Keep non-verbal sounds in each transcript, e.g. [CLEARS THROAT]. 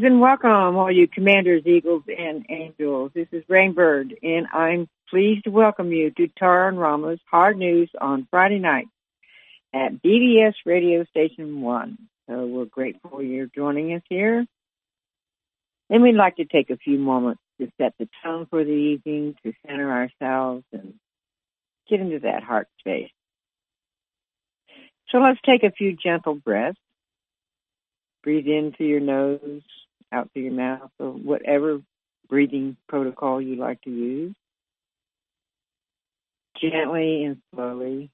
Greetings and welcome, all you commanders, eagles, and angels. This is Rainbird, and I'm pleased to welcome you to Tara and Rama's Hard News on Friday night at BBS Radio Station 1. So we're grateful you're joining us here. And we'd like to take a few moments to set the tone for the evening, to center ourselves and get into that heart space. So let's take a few gentle breaths breathe in through your nose, out through your mouth, or whatever breathing protocol you like to use. Gently and slowly.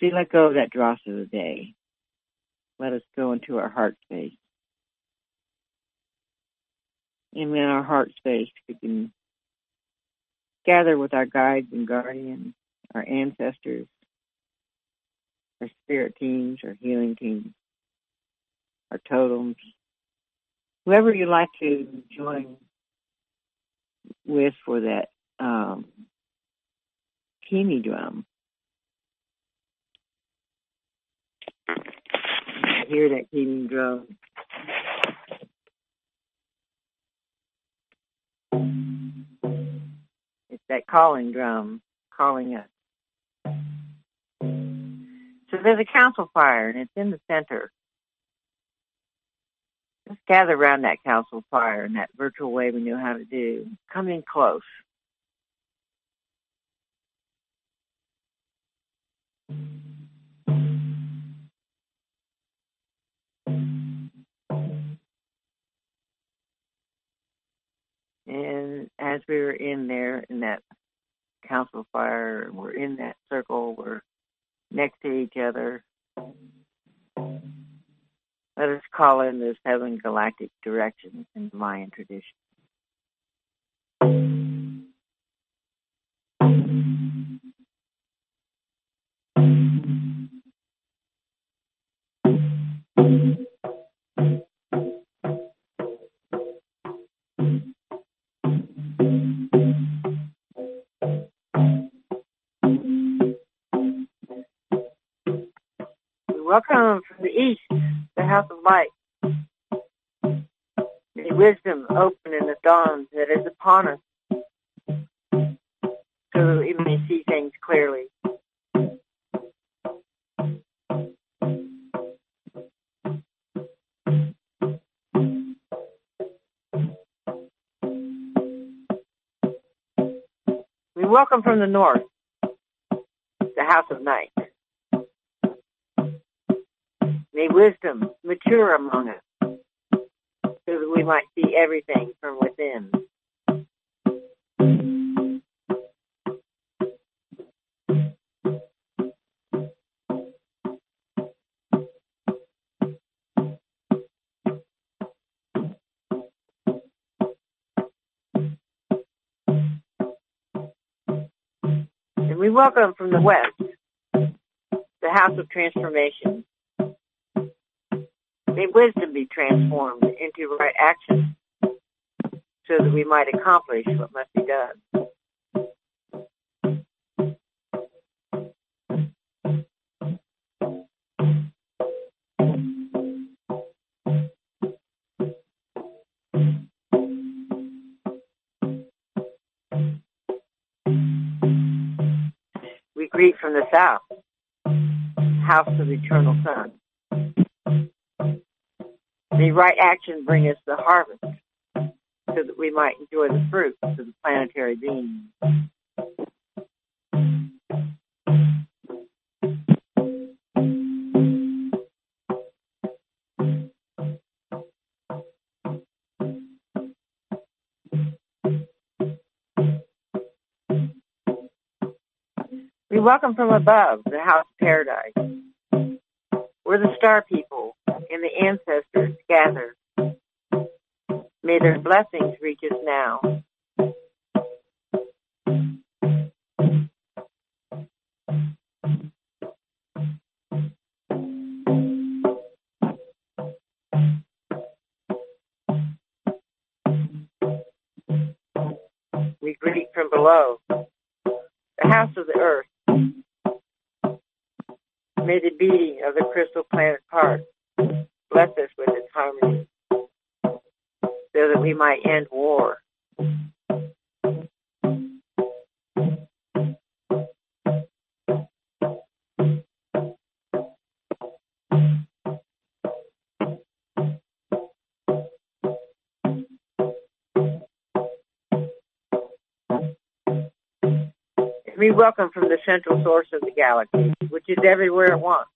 See, let go of that dross of the day. Let us go into our heart space. And in our heart space, we can gather with our guides and guardians, our ancestors, our spirit teams, our healing teams, our totems, whoever you like to join with for that um, Kimi drum. I hear that Kimi drum. It's that calling drum calling us. So there's a council fire, and it's in the center. Let's gather around that council fire in that virtual way we know how to do. Come in close. And as we were in there in that council fire, we're in that circle, we're next to each other. Let us call in the seven galactic directions in the Mayan tradition. Upon so we may see things clearly. We welcome from the north, bring us the harvest so that we might enjoy the fruits of the planetary being. We welcome from above the house of paradise. We're the star people and the ancestors their mm-hmm. blessings reach us now. Central source of the galaxy, which is everywhere at once.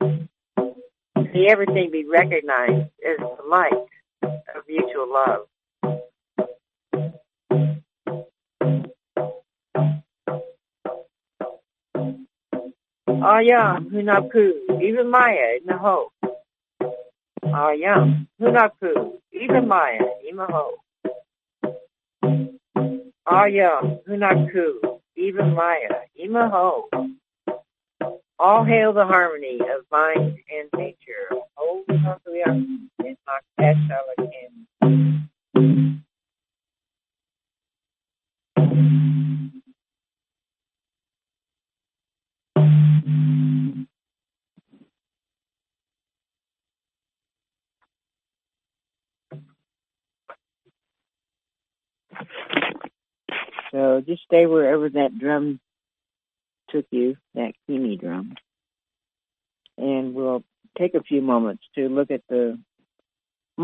May everything be recognized as the light of mutual love. Ah, Ayam, Hunapu, even Maya, Naho. Ayam, Hunapu, even Maya, Imaho. Ayam, Hunab Ku, even Maya, Imaho. All hail the harmony of mind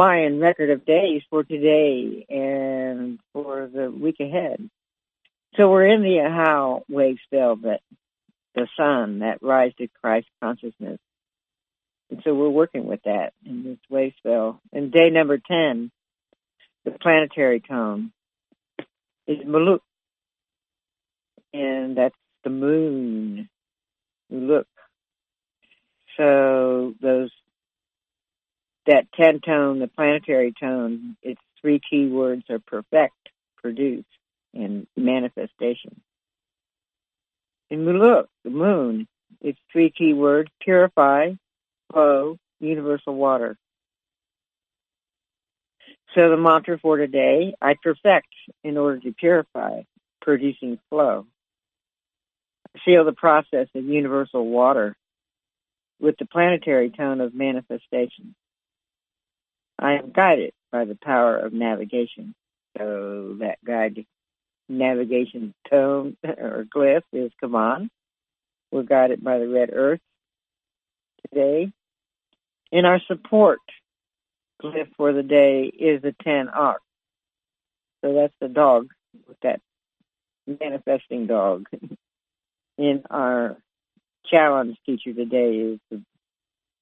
Mayan record of days for today and for the week ahead. So we're in the how wave spell but the sun, that rise to Christ consciousness. And so we're working with that in this wave spell. And day number 10, the planetary tone is Muluc and that's the moon. Look. So those that ten tone, the planetary tone, its three key words are perfect, produce, and manifestation. And we look, the moon, its three key words, purify, flow, universal water. So the mantra for today, I perfect in order to purify, producing flow feel the process of universal water with the planetary tone of manifestation. I am guided by the power of navigation. So that guide navigation tone [LAUGHS] or glyph is come on. We're guided by the red earth today. In our support glyph for the day is the 10 ox. So that's the dog with that manifesting dog. [LAUGHS] in our challenge teacher today is the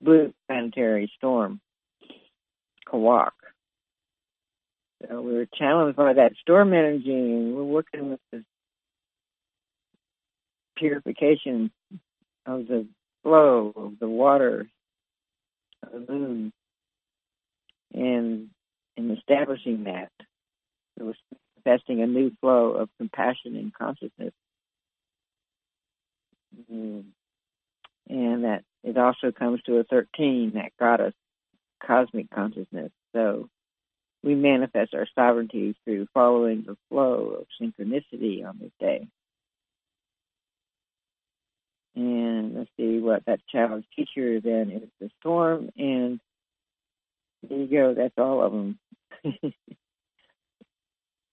blue planetary storm, Kawak. So we are challenged by that storm energy, and we're working with the purification of the flow of the water of the moon, and in establishing that, it was manifesting a new flow of compassion and consciousness Mm. And that it also comes to a 13, that goddess cosmic consciousness. So we manifest our sovereignty through following the flow of synchronicity on this day. And let's see what that challenge teacher then is the storm. And there you go, that's all of them. [LAUGHS]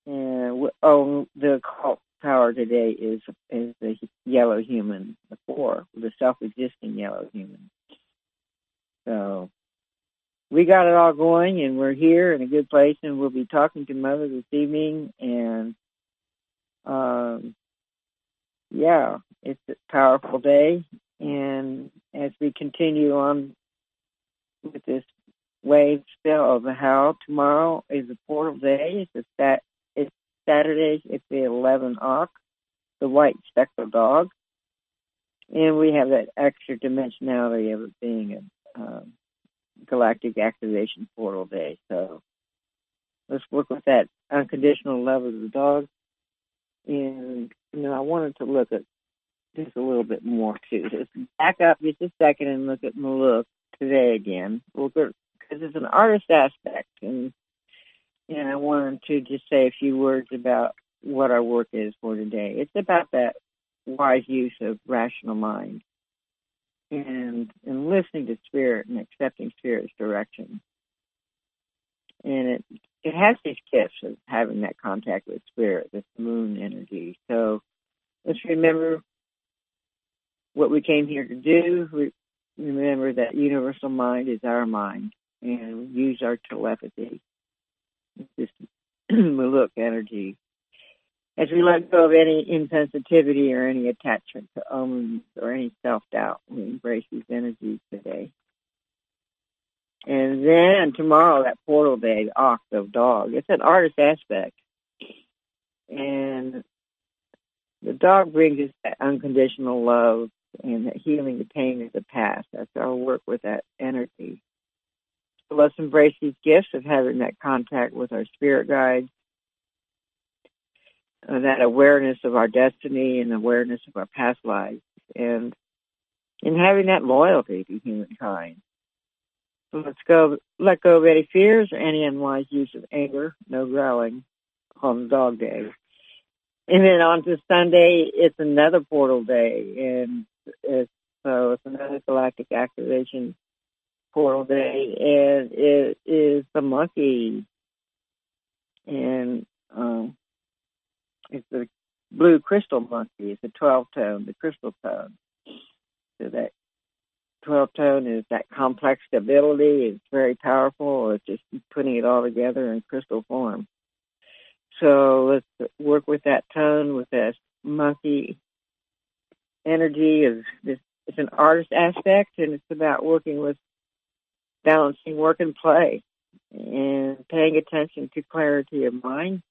and oh, the cult power today is is the yellow human, the four, the self-existing yellow human. So we got it all going, and we're here in a good place, and we'll be talking to Mother this evening, and um, yeah, it's a powerful day, and as we continue on with this wave spell of the how tomorrow is a portal day. It's a stat Saturday, it's the 11 Ankh, the white speckled dog. And we have that extra dimensionality of it being a um, galactic activation portal day. So let's work with that unconditional love of the dog. And you know, I wanted to look at just a little bit more too. Just back up just a second and look at Muluc today again. Because it's an artist aspect, and and I wanted to just say a few words about what our work is for today. It's about that wise use of rational mind. And and listening to spirit and accepting spirit's direction. And it it has these gifts of having that contact with spirit, this moon energy. So let's remember what we came here to do. We remember that universal mind is our mind, and we use our telepathy, this [CLEARS THROAT] look energy as we let go of any insensitivity or any attachment to omens or any self doubt, we embrace these energies today. And then tomorrow, that portal day, the ox of dog, it's an artist aspect. And the dog brings us that unconditional love and that healing the pain of the past. That's our work with that energy. So let's embrace these gifts of having that contact with our spirit guides uh, that awareness of our destiny and awareness of our past lives and in having that loyalty to humankind. So let's go, let go of any fears or any unwise use of anger, no growling on dog day. And then on to Sunday, it's another portal day and it's, so it's another galactic activation portal day and it is the monkey and um, it's the blue crystal monkey. It's a 12 tone, the crystal tone. So that 12 tone is that complex stability. It's very powerful. It's just putting it all together in crystal form. So let's work with that tone, with that monkey energy. Is this, it's an artist aspect, and it's about working with balancing work and play and paying attention to clarity of mind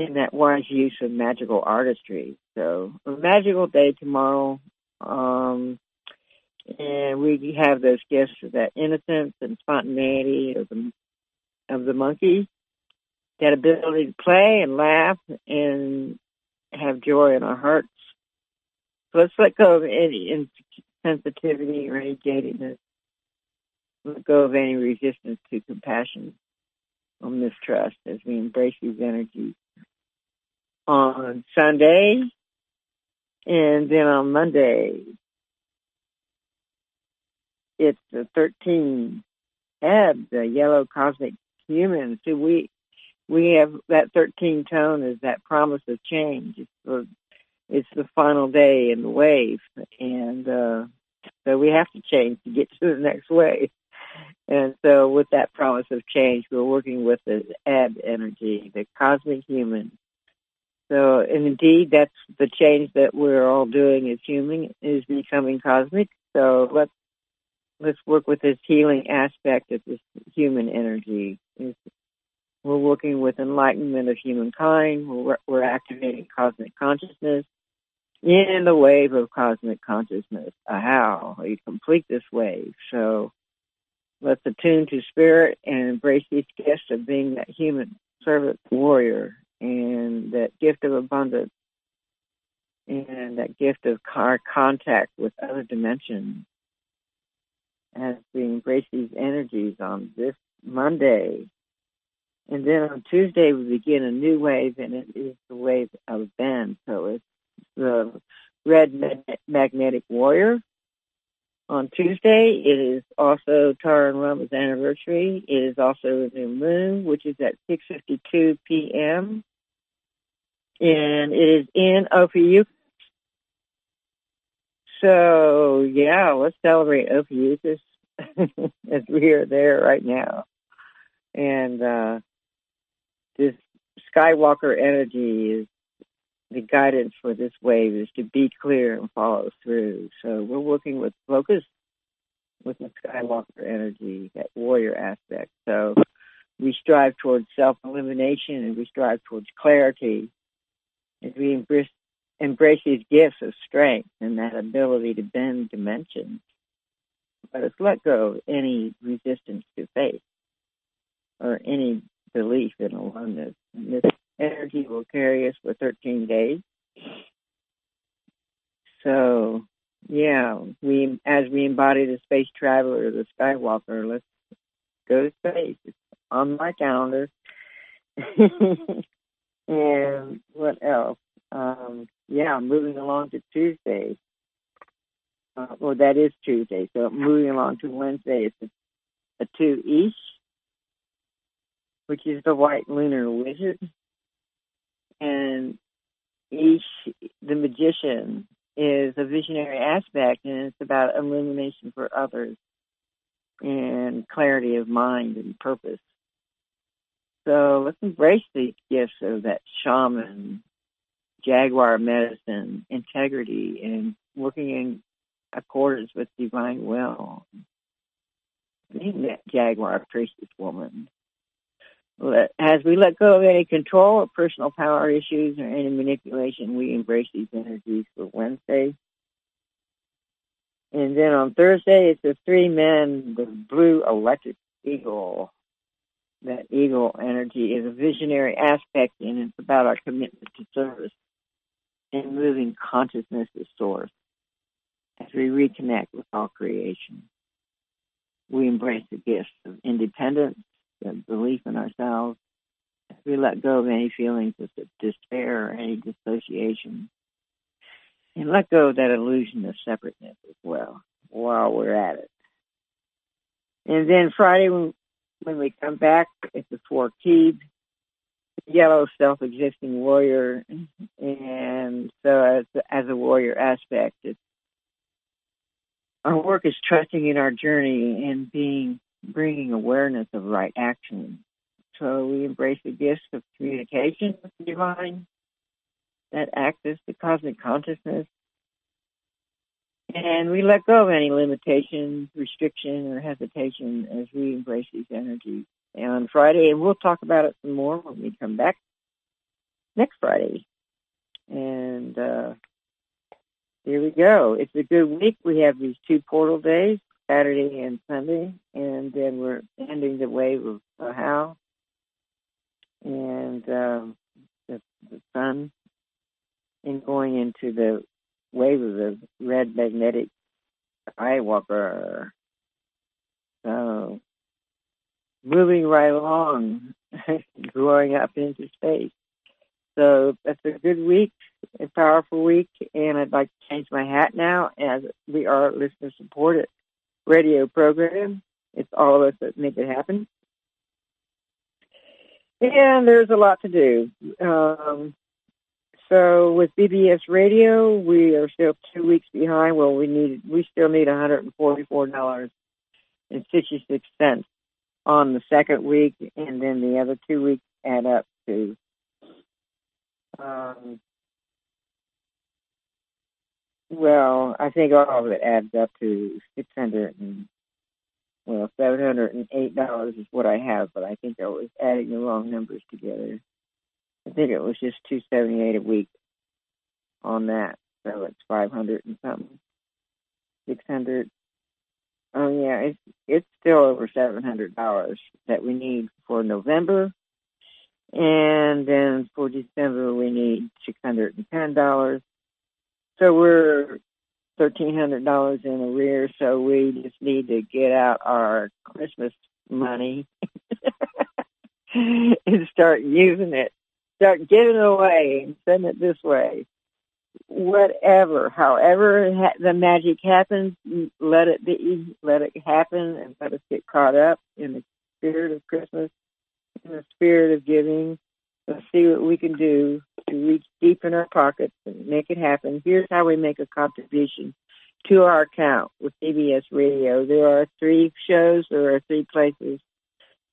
in that wise use of magical artistry. So a magical day tomorrow. Um, and we have those gifts of that innocence and spontaneity of the of the monkey, that ability to play and laugh and have joy in our hearts. So let's let go of any insensitivity or any jadedness. Let go of any resistance to compassion or mistrust as we embrace these energies on Sunday, and then on Monday, it's the 13 Eb, the yellow cosmic human. So we we have that 13 tone is that promise of change. It's the it's the final day in the wave, and uh, so we have to change to get to the next wave. And so, with that promise of change, we're working with the Eb energy, the cosmic human, so, and indeed, that's the change that we're all doing as human is becoming cosmic. So let's let's work with this healing aspect of this human energy. We're working with enlightenment of humankind. We're, we're activating cosmic consciousness in the wave of cosmic consciousness. Ahau you complete this wave. So let's attune to spirit and embrace each gifts of being that human servant warrior and that gift of abundance and that gift of car contact with other dimensions as we embrace these energies on this Monday. And then on Tuesday, we begin a new wave, and it is the wave of Ben. So it's the red magnetic warrior. On Tuesday, it is also Tara and Rama's anniversary. It is also the new moon, which is at 6.52 p.m and it is in OPU. So yeah, let's celebrate Ophiuchus [LAUGHS] as we are there right now. And uh, this Skywalker energy is the guidance for this wave is to be clear and follow through. So we're working with focus with the Skywalker energy, that warrior aspect. So we strive towards self elimination and we strive towards clarity as we embrace, embrace these gifts of strength and that ability to bend dimensions, let us let go of any resistance to faith or any belief in aloneness. And this energy will carry us for 13 days. So, yeah, we as we embody the space traveler, the Skywalker, let's go to space. It's on my calendar. [LAUGHS] And what else? Um, yeah, moving along to Tuesday. uh, well, that is Tuesday. So moving along to Wednesday, it's a, a two each, which is the white lunar wizard, and each the magician, is a visionary aspect, and it's about illumination for others and clarity of mind and purpose. So let's embrace the gifts of that shaman, jaguar medicine, integrity, and working in accordance with divine will. Being that jaguar priestess woman. As we let go of any control or personal power issues or any manipulation, we embrace these energies for Wednesday. And then on Thursday, it's the three men, the blue electric eagle. That eagle energy is a visionary aspect, and it's about our commitment to service and moving consciousness to source as we reconnect with all creation. We embrace the gifts of independence, the belief in ourselves, as we let go of any feelings of despair or any dissociation, and let go of that illusion of separateness as well while we're at it. And then Friday, when, we come back, it's the four keys, yellow self-existing warrior, and so as as a warrior aspect, it's our work is trusting in our journey and being bringing awareness of right action. So we embrace the gifts of communication with the divine, that access to cosmic consciousness, and we let go of any limitations, restriction, or hesitation as we embrace these energies. And on Friday, and we'll talk about it some more when we come back next Friday. And uh, here we go. It's a good week. We have these two portal days, Saturday and Sunday, and then we're ending the wave of Ahau and um, the, the sun and going into the wave of red magnetic Skywalker. So moving right along, [LAUGHS] growing up into space. So that's a good week, a powerful week, and I'd like to change my hat now as we are listener supported radio program. It's all of us that make it happen. And there's a lot to do. Um, so with BBS Radio, we are still two weeks behind. Well, we need we still need one hundred and forty four dollars and sixty six cents on the second week, and then the other two weeks add up to um, well, I think all of it adds up to six hundred and well, seven hundred and eight dollars is what I have, but I think I was adding the wrong numbers together. I think it was just two seventy eight a week on that, so it's five hundred and something, six hundred. Oh yeah, it's it's still over seven hundred dollars that we need for November, and then for December we need six hundred and ten dollars. So we're thirteen hundred dollars in arrears. So we just need to get out our Christmas money [LAUGHS] and start using it, start giving it away and send it this way. Whatever, however ha- the magic happens, let it be, let it happen, and let us get caught up in the spirit of Christmas, in the spirit of giving, Let's see what we can do to reach deep in our pockets and make it happen. Here's how we make a contribution to our account with BBS Radio. There are three shows, there are three places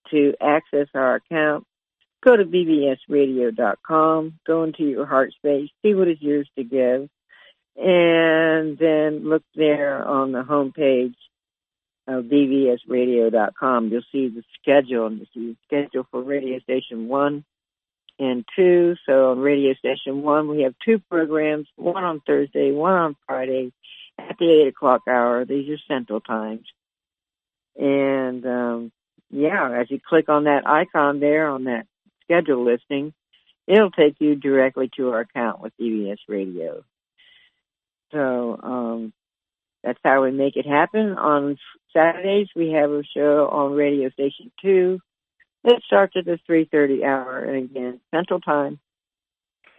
to access our account. Go to bbsradio.com, go into your heart space, see what is yours to give, and then look there on the home page of bbsradio.com. You'll see the schedule, and you'll see the schedule for radio station one and two. So on radio station one, we have two programs, one on Thursday, one on Friday at the eight o'clock hour. These are central times. And, um, yeah, as you click on that icon there on that schedule listing, it'll take you directly to our account with BBS Radio. So, um, that's how we make it happen. On Saturdays, we have a show on radio station two it starts at the 3.30 hour, and again, Central Time.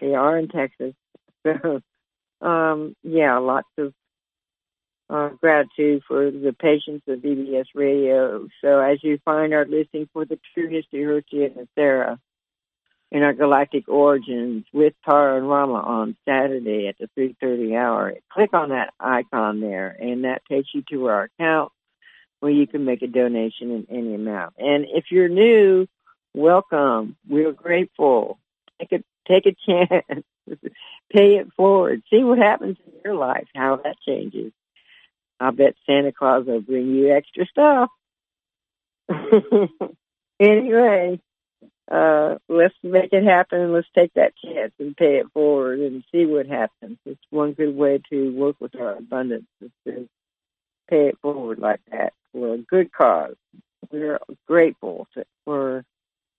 They are in Texas. [LAUGHS] So, um, yeah, lots of uh, gratitude for the patience of BBS Radio. So as you find our listing for the True History Hertia and Sarah in our Galactic Origins with Tara and Rama on Saturday at the 3.30 hour, click on that icon there and that takes you to our account where you can make a donation in any amount. And if you're new, welcome. We're grateful. Take a, take a [LAUGHS] chance. Pay it forward. See what happens in your life, how that changes. I bet Santa Claus will bring you extra stuff. [LAUGHS] anyway, uh, let's make it happen. and Let's take that chance and pay it forward and see what happens. It's one good way to work with our abundance is to pay it forward like that for a good cause. We're grateful for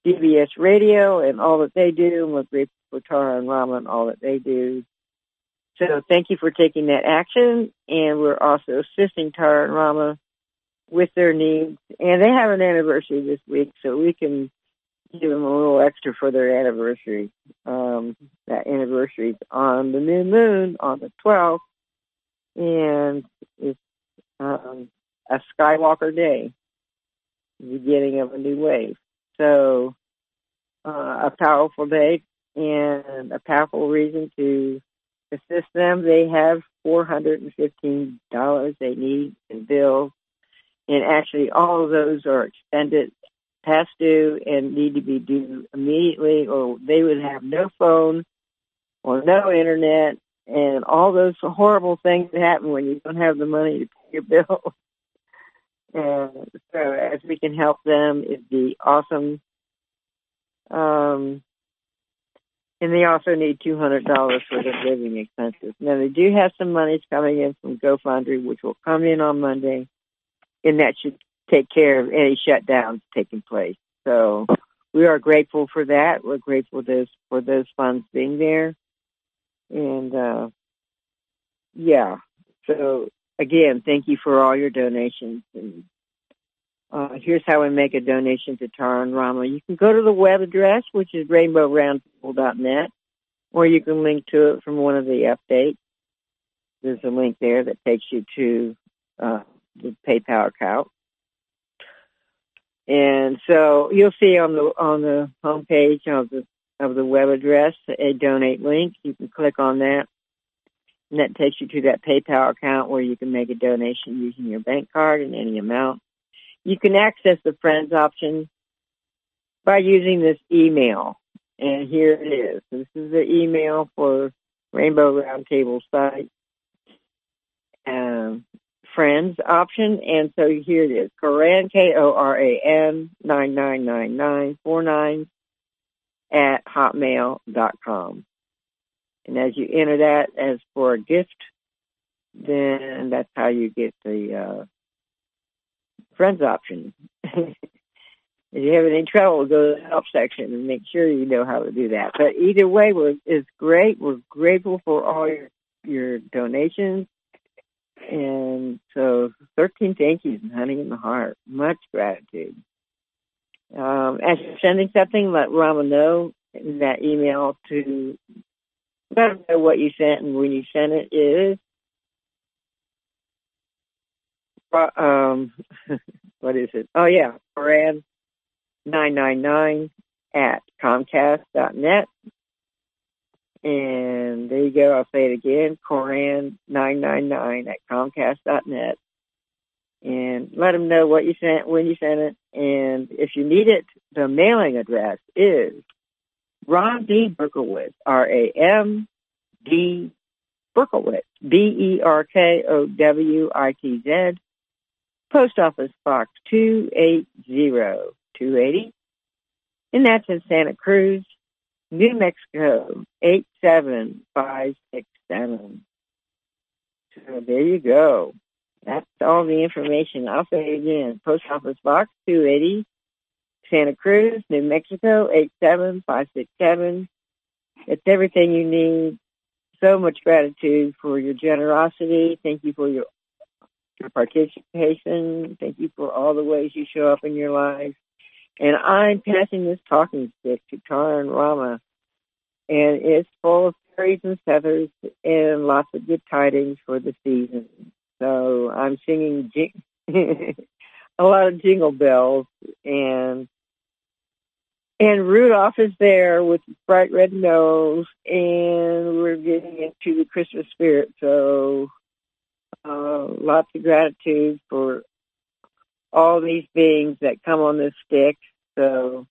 BBS Radio and all that they do, and we're grateful for Tara and Rama and all that they do. So thank you for taking that action, and we're also assisting Tara and Rama with their needs. And they have an anniversary this week, so we can give them a little extra for their anniversary. Um, that anniversary is on the new moon on the 12th, and it's um, a Skywalker day, beginning of a new wave. So, uh, a powerful day and a powerful reason to assist them. They have $415 they need in bills, and actually all of those are expended past due and need to be due immediately, or they would have no phone or no internet, and all those horrible things that happen when you don't have the money to pay your bills. [LAUGHS] And so as we can help them, it'd be awesome. Um, and they also need $200 for their living expenses. Now they do have some monies coming in from GoFundMe, which will come in on Monday, and that should take care of any shutdowns taking place. So we are grateful for that. We're grateful those, for those funds being there. And, uh, yeah, so again, thank you for all your donations. And uh, here's how we make a donation to Tara and Rama. You can go to the web address, which is rainbowroundtable.net, or you can link to it from one of the updates. There's a link there that takes you to uh, the PayPal account. And so you'll see on the on the homepage of the of the web address a donate link. You can click on that and that takes you to that PayPal account where you can make a donation using your bank card in any amount. You can access the Friends option by using this email. And here it is. This is the email for Rainbow Roundtable site. Um, friends option. And so here it is. Koran, K-O-R-A-N, 999949 at hotmail.com. And as you enter that as for a gift, then that's how you get the uh, friends option. [LAUGHS] if you have any trouble, go to the help section and make sure you know how to do that. But either way, we're, it's great. We're grateful for all your, your donations. And so 13 thank yous and honey in the heart. Much gratitude. Um, as you're sending something, let Rama know in that email to let them know what you sent and when you sent it is. Um, [LAUGHS] what is it? Oh yeah, Koran nine nine nine at Comcast dot net. And there you go. I'll say it again. Koran nine nine nine at Comcast dot net. And let them know what you sent, when you sent it, and if you need it, the mailing address is Ron D. Berkowitz, R-A-M-D Berkowitz, B-E-R-K-O-W-I-T-Z, Post Office Box 280280, and that's in Santa Cruz, New Mexico, 87567. So there you go. That's all the information. I'll say it again. Post Office Box 280, Santa Cruz, New Mexico, 87567. It's everything you need. So much gratitude for your generosity. Thank you for your, your participation. Thank you for all the ways you show up in your life. And I'm passing this talking stick to Tara and Rama. And it's full of fairies and feathers and lots of good tidings for the season. So I'm singing jing- [LAUGHS] a lot of jingle bells and and Rudolph is there with bright red nose and we're getting into the Christmas spirit. So uh, lots of gratitude for all these beings that come on this stick. So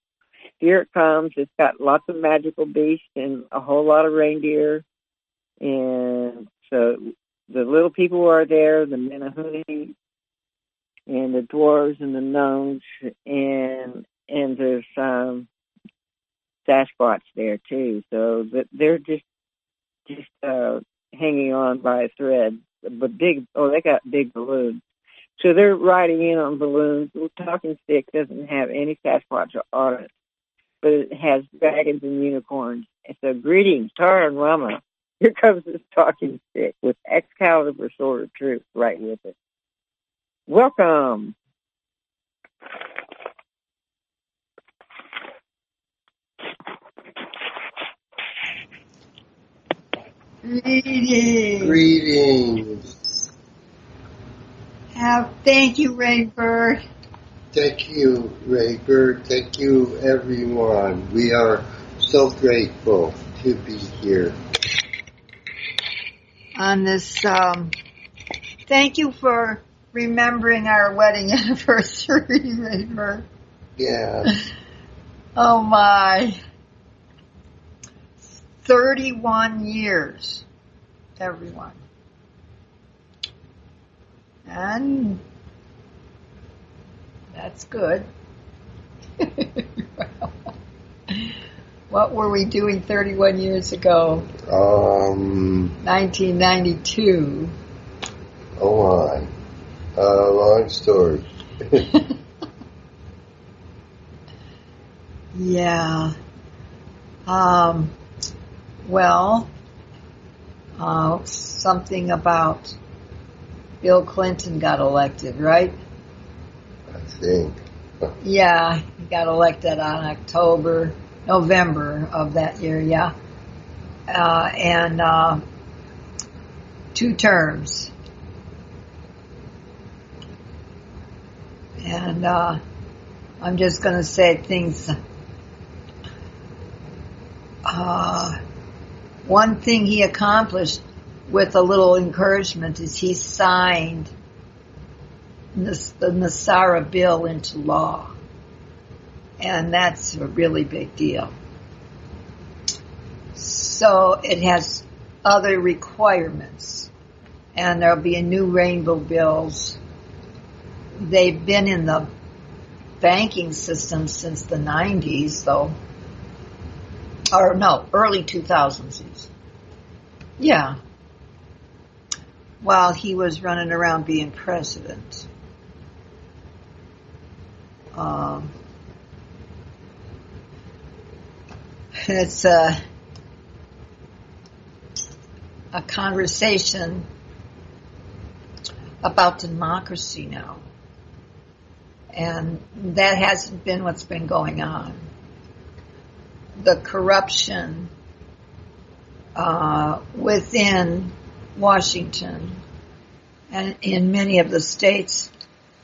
here it comes. It's got lots of magical beasts and a whole lot of reindeer. And so the little people are there, the Menehune and the dwarves and the gnomes and and there's um Sasquatch there too. So they're just just uh hanging on by a thread. But big oh they got big balloons. So they're riding in on balloons. The talking stick doesn't have any Sasquatch on it, but it has dragons and unicorns. And so greetings, Tara and Rama. [LAUGHS] Here comes this talking stick with Excalibur Sword of Truth right with it. Welcome. Greetings. Greetings. Have, thank you, Rainbird. Thank you, Rainbird. Thank you, everyone. We are so grateful to be here. On this, um, thank you for remembering our wedding [LAUGHS] anniversary, Rainbird. Yeah. [LAUGHS] Oh my. 31 years, everyone. And that's good. [LAUGHS] what were we doing 31 years ago? Um. 1992. Oh my. Uh, long story. [LAUGHS] yeah. Um, well, uh, something about Bill Clinton got elected, right? I think. Yeah, he got elected on October, November of that year, yeah. Uh, and uh, two terms. And uh, I'm just going to say things. Uh, one thing he accomplished with a little encouragement is he signed the NESARA bill into law. And that's a really big deal. So it has other requirements. And there'll be a new rainbow bills. They've been in the banking system since the 90s, though. Or no, early 2000s. Yeah. While he was running around being president. Um, it's a, a conversation about democracy now. And that hasn't been what's been going on. The corruption uh, within Washington and in many of the states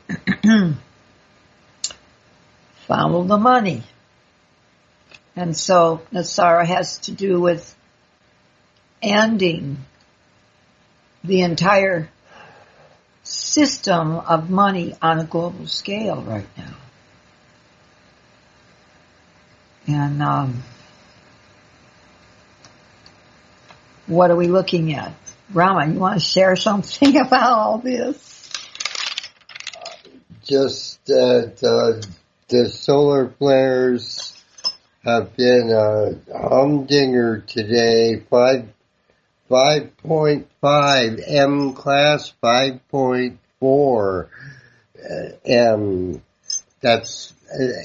[CLEARS THROAT] follow the money. And so NESARA has to do with ending the entire system of money on a global scale right now. And um, what are we looking at? Rama, you want to share something [LAUGHS] about all this? Just that uh, the solar flares have been a humdinger today. Five, 5.5 M class, 5.4 M. That's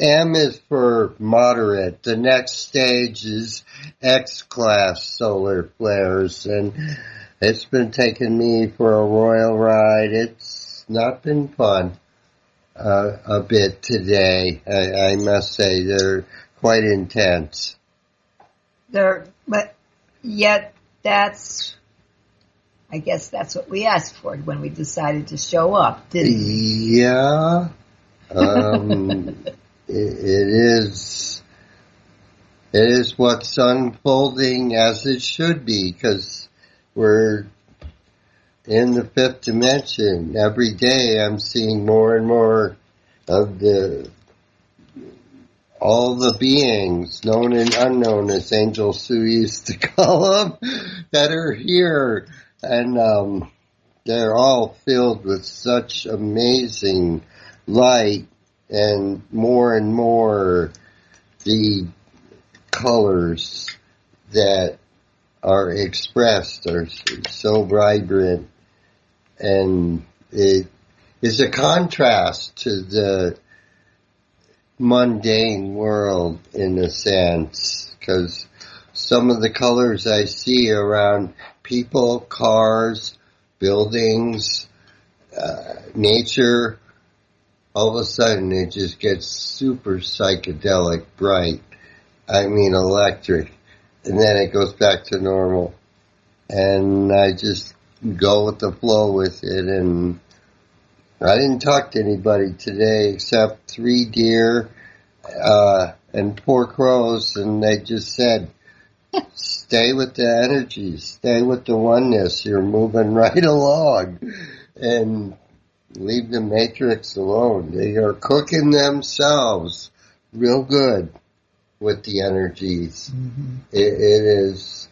M is for moderate. The next stage is X class solar flares, and it's been taking me for a royal ride. It's not been fun uh, a bit today. I, I must say they're quite intense. They're, but yet that's I guess that's what we asked for when we decided to show up, didn't we? Yeah. Um, [LAUGHS] it, it is. It is what's unfolding as it should be because we're in the fifth dimension. Every day I'm seeing more and more of the all the beings, known and unknown, as Angel Sue used to [LAUGHS] call them, that are here, and um, they're all filled with such amazing light, and more and more the colors that are expressed are so vibrant and it is a contrast to the mundane world in a sense because some of the colors I see around people, cars, buildings, uh, nature, all of a sudden it just gets super psychedelic bright. I mean electric. And then it goes back to normal. And I just go with the flow with it. And I didn't talk to anybody today except three deer, uh, and four crows. And they just said, stay with the energy, stay with the oneness, you're moving [LAUGHS] right along. And leave the matrix alone. They are cooking themselves real good with the energies. Mm-hmm. It, it is,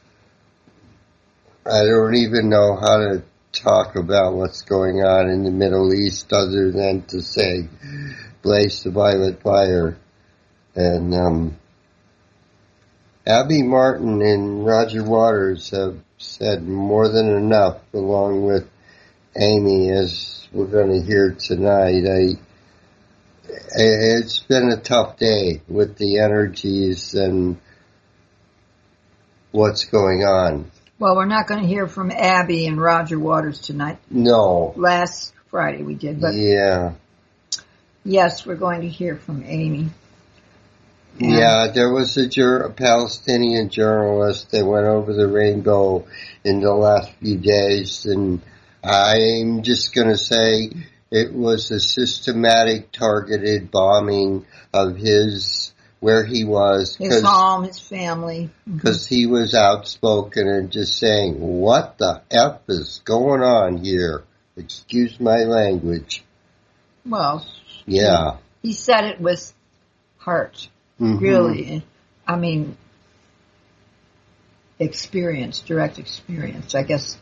I don't even know how to talk about what's going on in the Middle East other than to say, blaze the violet fire. And, um, Abby Martin and Roger Waters have said more than enough along with Amy as we're going to hear tonight. I, it's been a tough day with the energies and what's going on. Well, we're not going to hear from Abby and Roger Waters tonight. No. Last Friday we did, but Yeah. yes, we're going to hear from Amy. And- Yeah, there was a, jur- a Palestinian journalist that went over the rainbow in the last few days, and I'm just going to say it was a systematic, targeted bombing of his where he was His home, his family. because he was outspoken and just saying, "What the f is going on here?" Excuse my language. Well, Yeah, he said it with heart, Mhm. really. I mean, experience, direct experience. I guess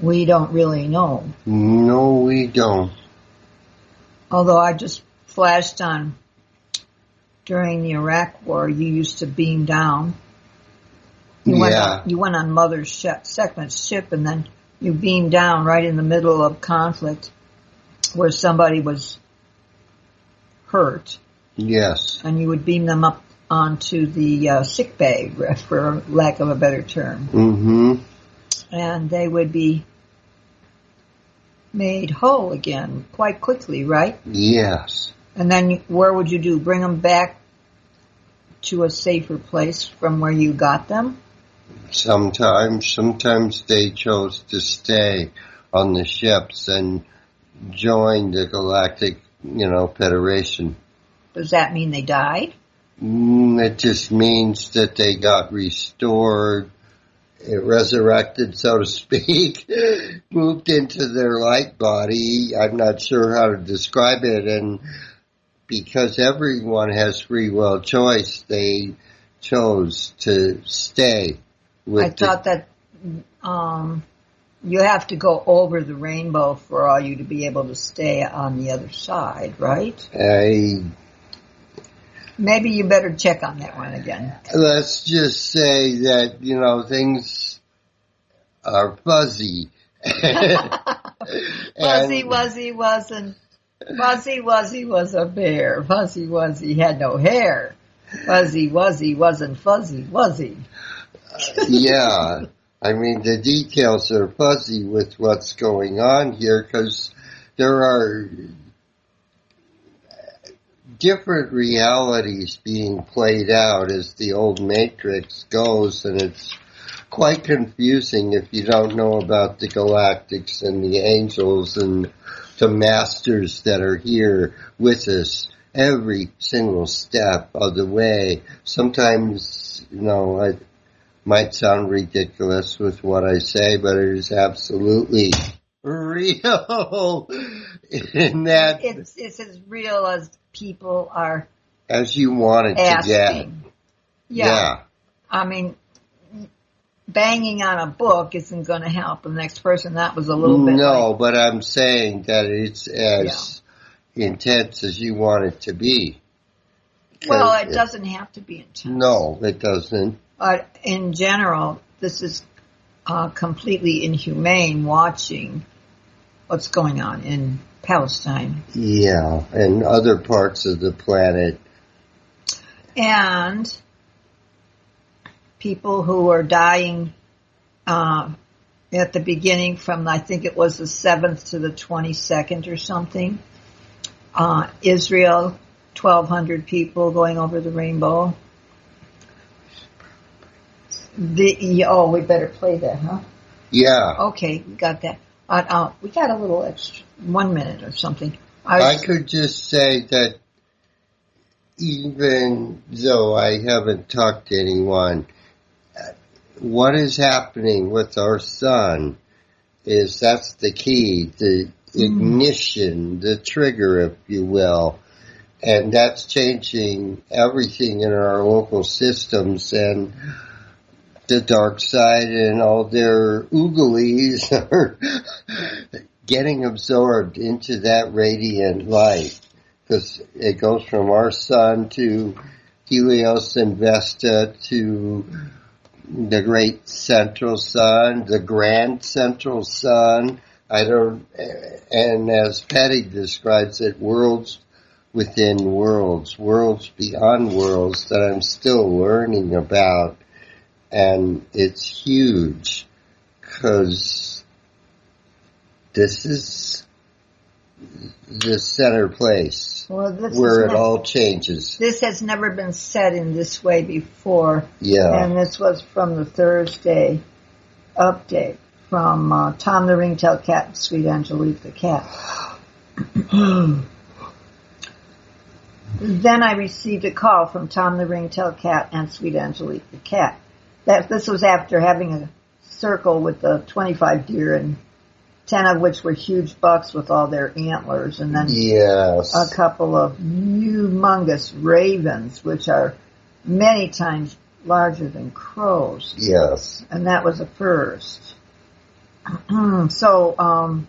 we don't really know. No, we don't. Although I just flashed on during the Iraq War, you used to beam down. You went Yeah. on, you went on Mother's ship, second ship, and then you beamed down right in the middle of conflict, where somebody was hurt, Yes. and you would beam them up onto the uh, sick bay, for lack of a better term, Mm-hmm. And they would be made whole again quite quickly, right? Yes. And then where would you do? Bring them back to a safer place from where you got them? Sometimes, sometimes they chose to stay on the ships and join the Galactic, you know, Federation. Does that mean they died? Mm, it just means that they got restored, resurrected, so to speak, [LAUGHS] moved into their light body. I'm not sure how to describe it, and because everyone has free will choice, they chose to stay with I thought that um, you have to go over the rainbow for all you to be able to stay on the other side, right? the, I Maybe you better check on that one again. let's just say that, you know, things are fuzzy. [LAUGHS] Fuzzy Wuzzy wasn't. Fuzzy Wuzzy was a bear. Fuzzy Wuzzy had no hair. Fuzzy Wuzzy wasn't fuzzy, was he? Uh, yeah. I mean, the details are fuzzy with what's going on here because there are different realities being played out as the old Matrix goes and it's quite confusing if you don't know about the galactics and the angels and the masters that are here with us every single step of the way. Sometimes, you know, I might sound ridiculous with what I say, but it is absolutely [LAUGHS] real [LAUGHS] in that It's, it's as real as people are as you wanted it to get. asking. Yeah. I mean, banging on a book isn't going to help the next person. That was a little bit. No, like- but I'm saying that it's as intense as you want it to be. well, 'Cause it doesn't have to be intense. No, it doesn't. But in general, this is uh, completely inhumane watching what's going on in Palestine. Yeah, and other parts of the planet. And people who are dying uh, at the beginning from, I think it was the 7th to the 22nd or something. Uh, Israel, 1,200 people going over the rainbow. The, oh, we better play that, huh? Yeah, Okay, got that. Uh, uh, we got a little extra, one minute or something. I I could just say that even though I haven't talked to anyone, what is happening with our sun is that's the key, the ignition, the trigger, if you will. And that's changing everything in our local systems and the dark side and all their ooglies [LAUGHS] are getting absorbed into that radiant light because it goes from our sun to Helios and Vesta to the great central sun, the grand central sun. I don't, and as Patty describes it, worlds within worlds, worlds beyond worlds that I'm still learning about. And it's huge because this is the center place well, where it not- all changes. this has never been said in this way before, Yeah. and this was from the Thursday update from uh, Tom the Ringtail Cat and Sweet Angelique the Cat. [GASPS] then I received a call from Tom the Ringtail Cat and Sweet Angelique the Cat. That this was after having a circle with the 25 deer and 10 of which were huge bucks with all their antlers, and then Yes. a couple of humongous ravens, which are many times larger than crows, Yes. and that was a first. [CLEARS THROAT] so, um,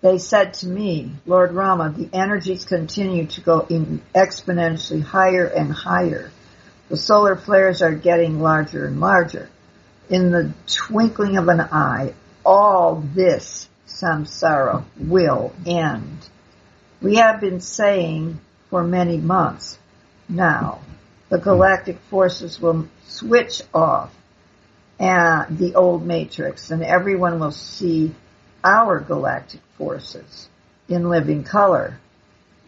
they said to me, Lord Rama, the energies continue to go exponentially higher and higher. The solar flares are getting larger and larger. In the twinkling of an eye, all this samsara will end. We have been saying for many months now, the galactic forces will switch off and the old matrix and everyone will see our galactic forces in living color.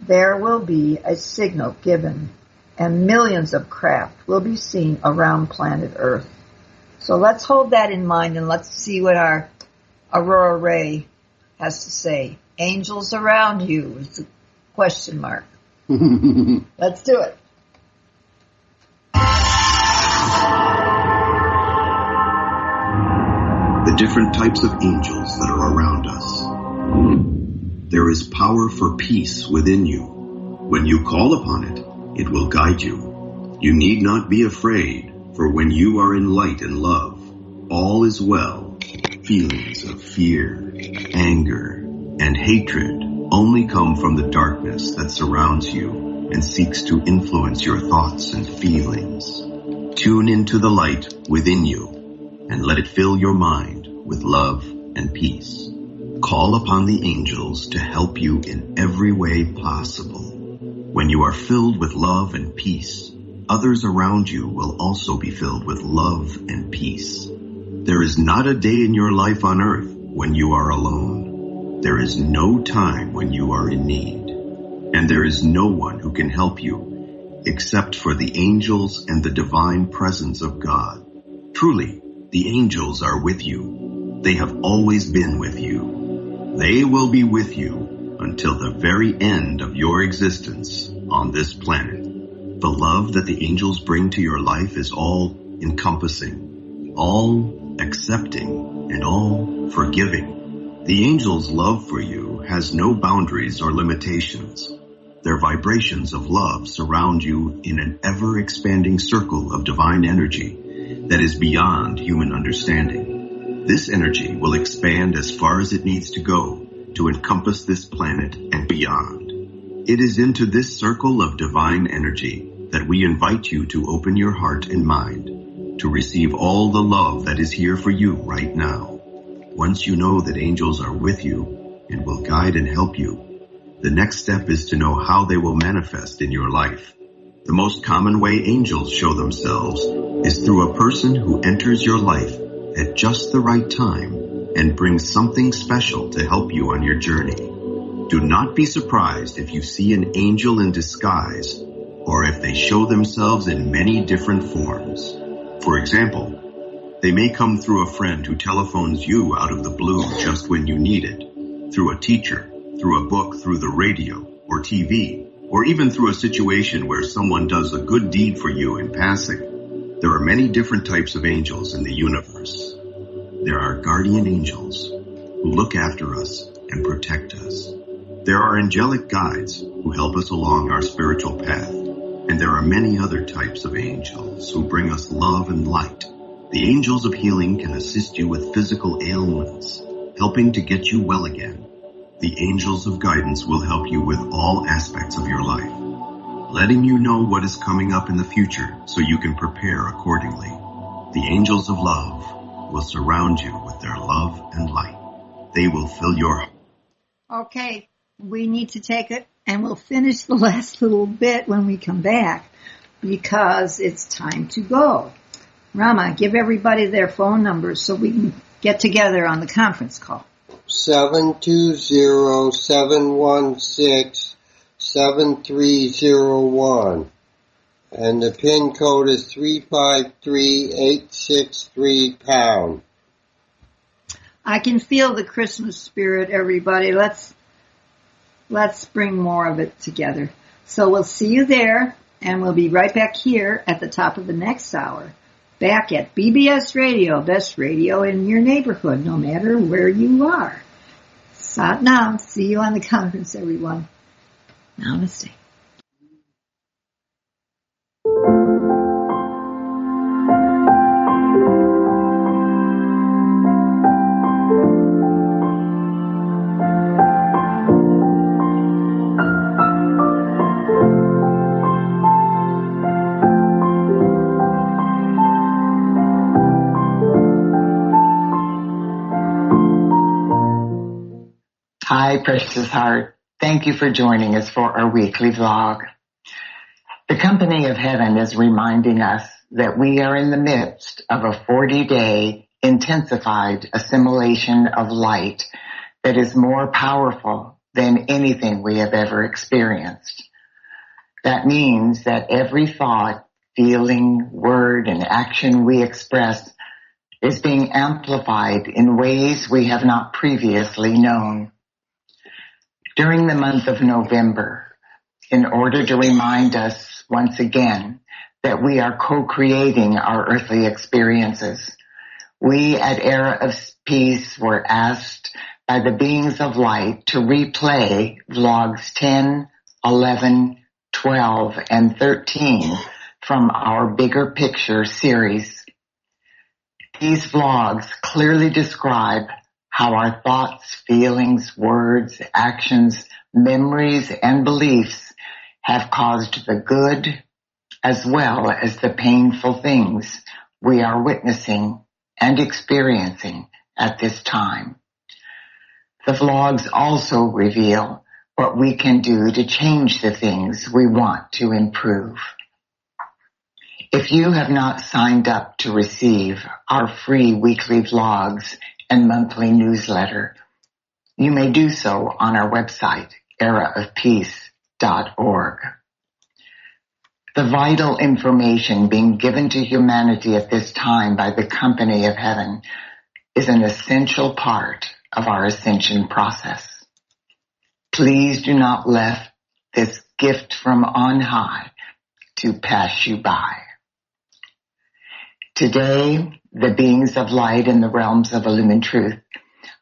There will be a signal given and millions of craft will be seen around planet Earth. So let's hold that in mind and let's see what our Aurora Ray has to say. Angels around you is the question mark. [LAUGHS] Let's do it. the different types of angels that are around us. There is power for peace within you. When you call upon it, it will guide you. You need not be afraid, for when you are in light and love, all is well. Feelings of fear, anger, and hatred only come from the darkness that surrounds you and seeks to influence your thoughts and feelings. Tune into the light within you and let it fill your mind with love and peace. Call upon the angels to help you in every way possible. When you are filled with love and peace, others around you will also be filled with love and peace. There is not a day in your life on earth when you are alone. There is no time when you are in need. And there is no one who can help you except for the angels and the divine presence of God. Truly, the angels are with you. They have always been with you. They will be with you until the very end of your existence on this planet. The love that the angels bring to your life is all encompassing, all accepting, and all forgiving. The angel's love for you has no boundaries or limitations. Their vibrations of love surround you in an ever expanding circle of divine energy that is beyond human understanding. This energy will expand as far as it needs to go to encompass this planet and beyond. It is into this circle of divine energy that we invite you to open your heart and mind to receive all the love that is here for you right now. Once you know that angels are with you and will guide and help you, the next step is to know how they will manifest in your life. The most common way angels show themselves is through a person who enters your life at just the right time and bring something special to help you on your journey. Do not be surprised if you see an angel in disguise or if they show themselves in many different forms. For example, they may come through a friend who telephones you out of the blue just when you need it, through a teacher, through a book, through the radio or TV, or even through a situation where someone does a good deed for you in passing. There are many different types of angels in the universe. There are guardian angels who look after us and protect us. There are angelic guides who help us along our spiritual path. And there are many other types of angels who bring us love and light. The angels of healing can assist you with physical ailments, helping to get you well again the angels of guidance will help you with all aspects of your life, letting you know what is coming up in the future so you can prepare accordingly. The angels of love will surround you with their love and light. They will fill your heart. Okay, we need to take it and we'll finish the [LAUGHS] last little bit when we come back because it's time to go. Rama, give everybody their phone numbers so we can get together on the conference call seven two zero seven one six seven three zero one. And the pin code is three five three eight six three pound. I can feel the Christmas spirit, everybody. Let's let's bring more of it together. So we'll see you there, and we'll be right back here at the top of the next hour back at BBS Radio, best radio in your neighborhood, no matter where you are. Sat now. See you on the conference, everyone. Namaste. Hi, precious heart. Thank you for joining us for our weekly vlog. The company of heaven is reminding us that we are in the midst of a 40 day intensified assimilation of light that is more powerful than anything we have ever experienced. That means that every thought, feeling, word, and action we express is being amplified in ways we have not previously known during the month of November in order to remind us once again that we are co-creating our earthly experiences. We at Era of Peace were asked by the beings of light to replay vlogs 10, 11, 12, and 13 from our bigger picture series. These vlogs clearly describe how our thoughts, feelings, words, actions, memories, and beliefs have caused the good as well as the painful things we are witnessing and experiencing at this time. The vlogs also reveal what we can do to change the things we want to improve. If you have not signed up to receive our free weekly vlogs and monthly newsletter. You may do so on our website, eraofpeace.org. The vital information being given to humanity at this time by the company of heaven is an essential part of our ascension process. Please do not let this gift from on high to pass you by. Today, the beings of light in the realms of illumined truth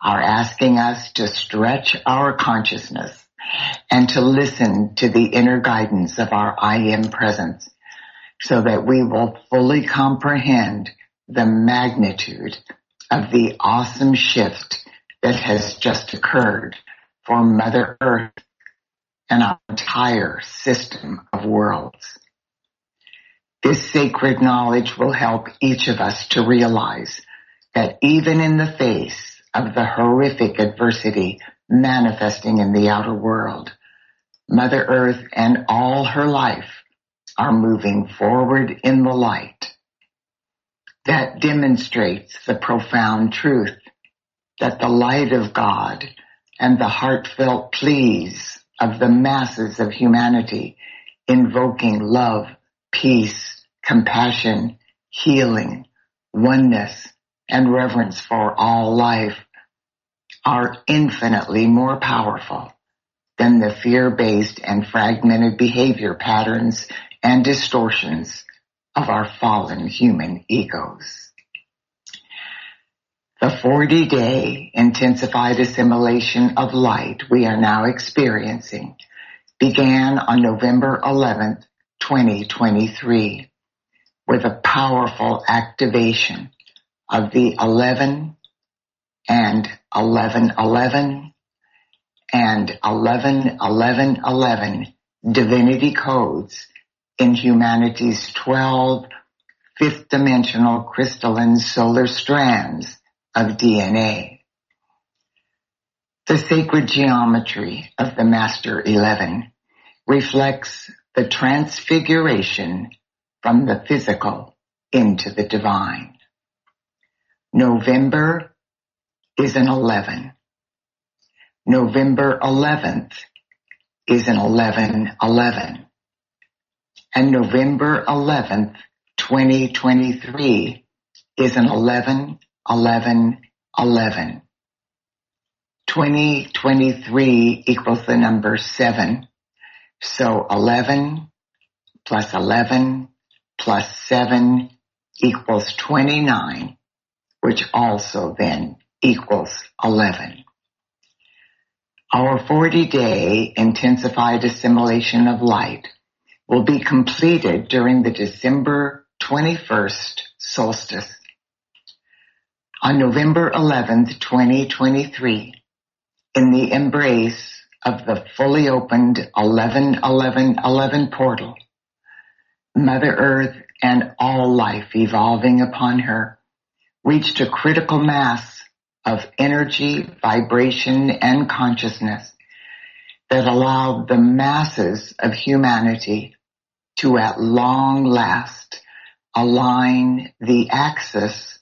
are asking us to stretch our consciousness and to listen to the inner guidance of our I am presence so that we will fully comprehend the magnitude of the awesome shift that has just occurred for Mother Earth and our entire system of worlds. This sacred knowledge will help each of us to realize that even in the face of the horrific adversity manifesting in the outer world, Mother Earth and all her life are moving forward in the light. That demonstrates the profound truth that the light of God and the heartfelt pleas of the masses of humanity invoking love, peace, compassion, healing, oneness, and reverence for all life are infinitely more powerful than the fear-based and fragmented behavior patterns and distortions of our fallen human egos. The 40 day intensified assimilation of light we are now experiencing began on November 11th, 2023 with a powerful activation of the 11 and 11 11 and 11 11 11 divinity codes in humanity's 12 fifth dimensional crystalline solar strands of DNA. The sacred geometry of the Master 11 reflects the transfiguration from the physical into the divine. November is an 11. November 11th is an 11-11. And November 11th, 2023 is an 11 11, 11. 2023 equals the number 7. So 11 plus 11 plus 7 equals 29, which also then equals 11. Our 40 day intensified assimilation of light will be completed during the December 21st solstice on November 11th, 2023, in the embrace of the fully opened 11-11-11 portal, Mother Earth and all life evolving upon her reached a critical mass of energy, vibration, and consciousness that allowed the masses of humanity to at long last align the axis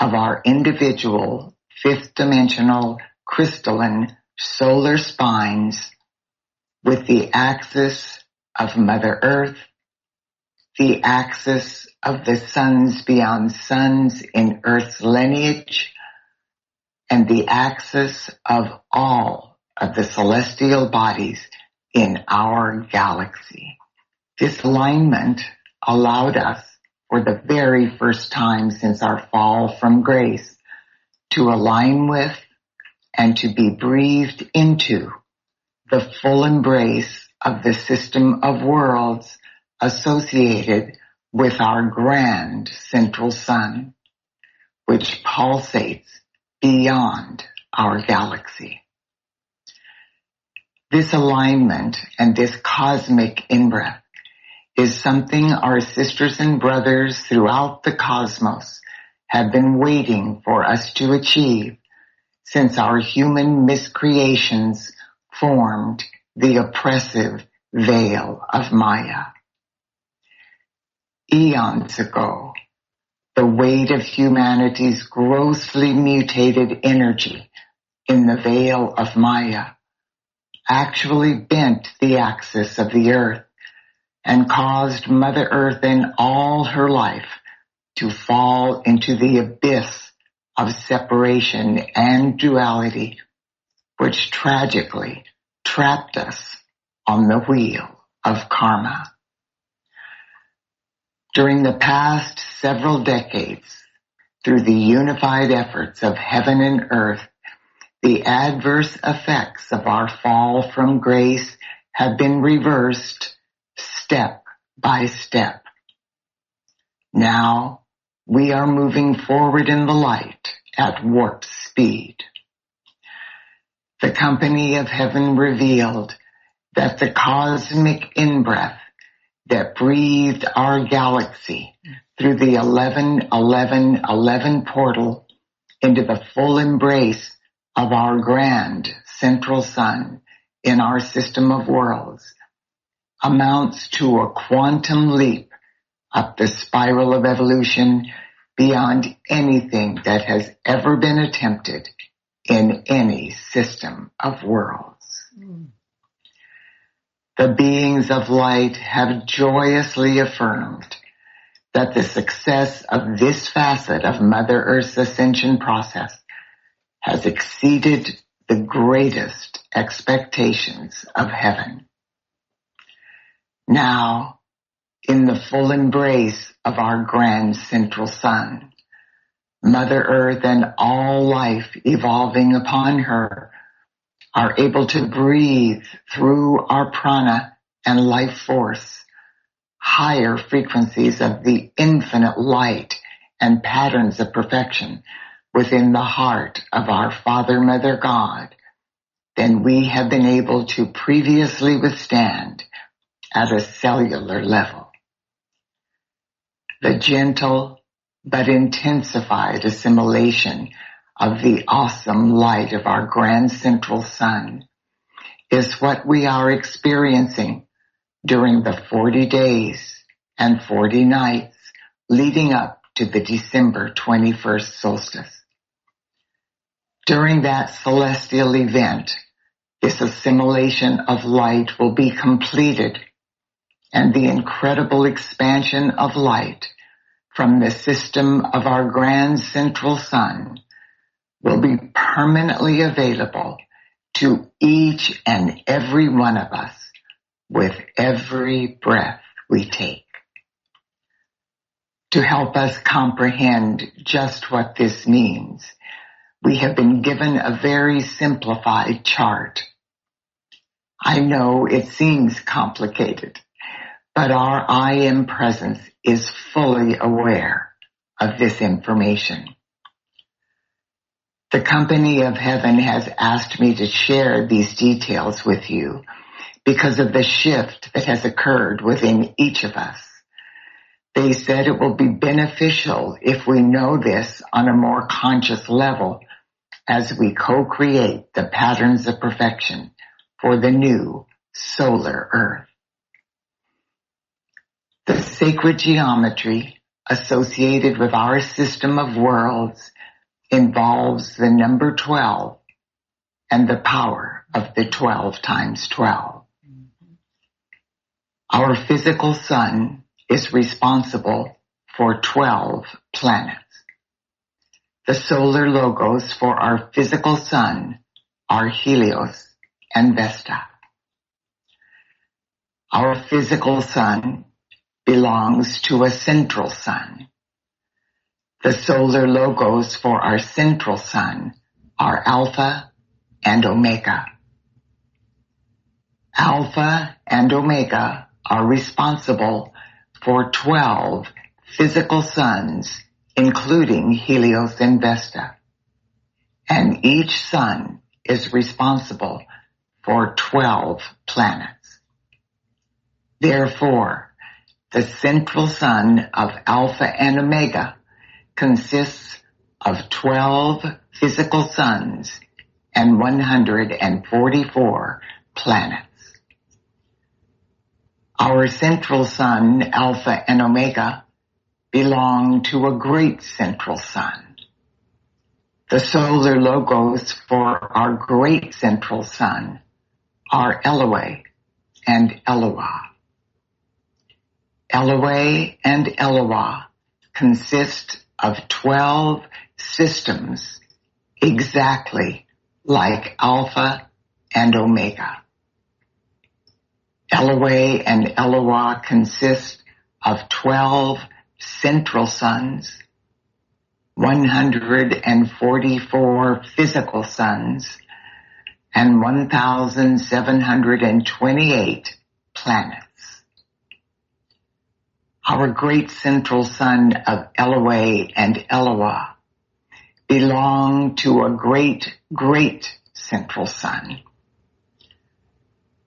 of our individual fifth dimensional crystalline solar spines with the axis of Mother Earth, the axis of the suns beyond suns in Earth's lineage, and the axis of all of the celestial bodies in our galaxy. This alignment allowed us for the very first time since our fall from grace to align with and to be breathed into the full embrace of the system of worlds associated with our grand central sun, which pulsates beyond our galaxy. This alignment and this cosmic in-breath is something our sisters and brothers throughout the cosmos have been waiting for us to achieve since our human miscreations formed the oppressive veil of Maya. Eons ago, the weight of humanity's grossly mutated energy in the veil of Maya actually bent the axis of the earth and caused Mother Earth and all her life to fall into the abyss of separation and duality, which tragically trapped us on the wheel of karma. During the past several decades, through the unified efforts of heaven and earth, the adverse effects of our fall from grace have been reversed step by step. Now we are moving forward in the light at warp speed. The company of heaven revealed that the cosmic in-breath that breathed our galaxy through the 11 11 11 portal into the full embrace of our grand central sun in our system of worlds amounts to a quantum leap up the spiral of evolution beyond anything that has ever been attempted in any system of worlds. Mm. The beings of light have joyously affirmed that the success of this facet of Mother Earth's ascension process has exceeded the greatest expectations of heaven. Now, in the full embrace of our grand central sun, Mother Earth and all life evolving upon her are able to breathe through our prana and life force higher frequencies of the infinite light and patterns of perfection within the heart of our Father, Mother God than we have been able to previously withstand at a cellular level. The gentle but intensified assimilation of the awesome light of our grand central sun is what we are experiencing during the 40 days and 40 nights leading up to the December 21st solstice. During that celestial event, this assimilation of light will be completed and the incredible expansion of light from the system of our grand central sun will be permanently available to each and every one of us with every breath we take. To help us comprehend just what this means, we have been given a very simplified chart. I know it seems complicated, but our I am presence is fully aware of this information. The company of heaven has asked me to share these details with you because of the shift that has occurred within each of us. They said it will be beneficial if we know this on a more conscious level as we co-create the patterns of perfection for the new solar earth. The sacred geometry associated with our system of worlds involves the number 12 and the power of the 12 times 12. Mm-hmm. Our physical sun is responsible for 12 planets. The solar logos for our physical sun are Helios and Vesta. Our physical sun belongs to a central sun the solar logos for our central sun are Alpha and Omega. Alpha and Omega are responsible for 12 physical suns, including Helios and Vesta. And each sun is responsible for 12 planets. Therefore, the central sun of Alpha and Omega consists of 12 physical suns and 144 planets. Our central sun, Alpha and Omega, belong to a great central sun. The solar logos for our great central sun are Eloi and Eloah. Eloi and Eloah consist of 12 systems exactly like Alpha and Omega. Eloi and Eloah consist of 12 central suns, 144 physical suns, and 1,728 planets. Our great central sun of Eloi and Eloah belong to a great, great central sun.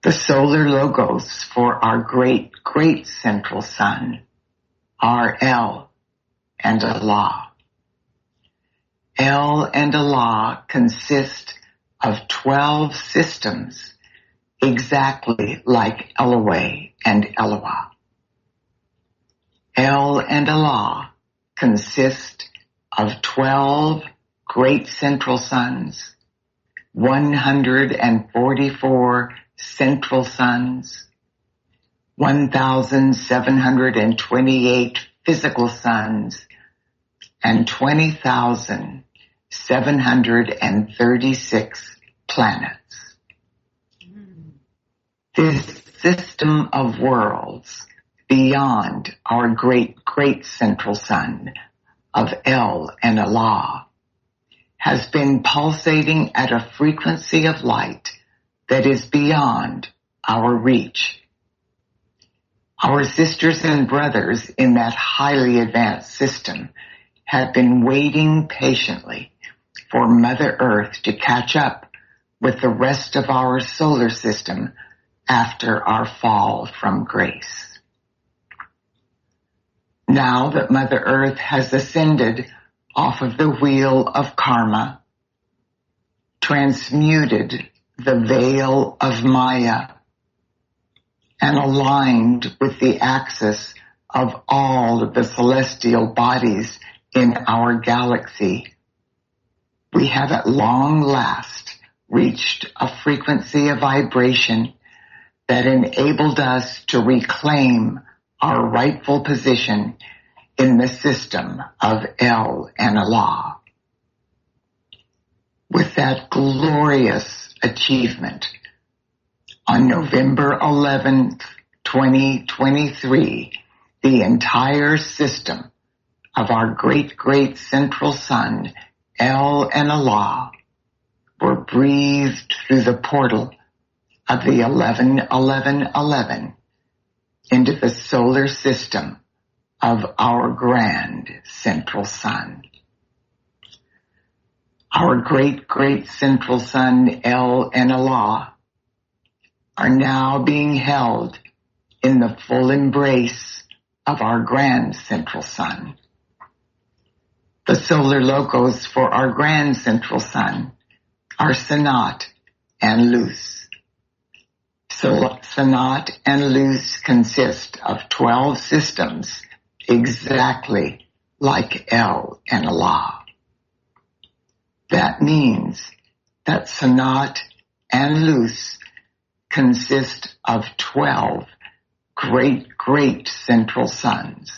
The solar logos for our great, great central sun are El and Allah. El and Allah consist of 12 systems exactly like Eloi and Eloah. El and Allah consist of 12 great central suns, 144 central suns, 1,728 physical suns, and 20,736 planets. Mm-hmm. This system of worlds beyond our great, great central sun of El and Allah has been pulsating at a frequency of light that is beyond our reach. Our sisters and brothers in that highly advanced system have been waiting patiently for Mother Earth to catch up with the rest of our solar system after our fall from grace. Now that Mother Earth has ascended off of the wheel of karma, transmuted the veil of Maya, and aligned with the axis of all the celestial bodies in our galaxy, we have at long last reached a frequency of vibration that enabled us to reclaim our rightful position in the system of El and Allah. With that glorious achievement, on November 11th, 2023, the entire system of our great great central sun, El and Allah, were breathed through the portal of the 111111 into the solar system of our grand central sun. Our great great central sun, El and Allah, are now being held in the full embrace of our grand central sun. The solar logos for our grand central sun are Sanat and Luz. So Sanat and Luz consist of 12 systems exactly like El and Allah. That means that Sanat and Luz consist of 12 great, great central suns.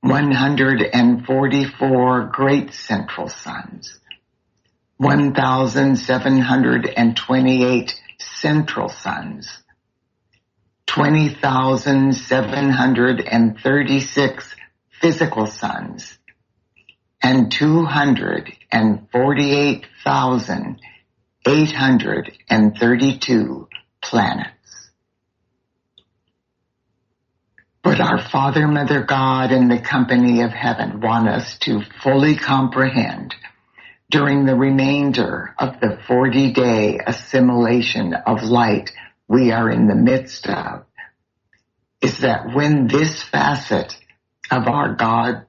144 great central suns. 1,728 central suns, 20,736 physical suns, and 248,832 planets. But our Father, Mother God, and the company of heaven want us to fully comprehend during the remainder of the 40 day assimilation of light we are in the midst of is that when this facet of our God,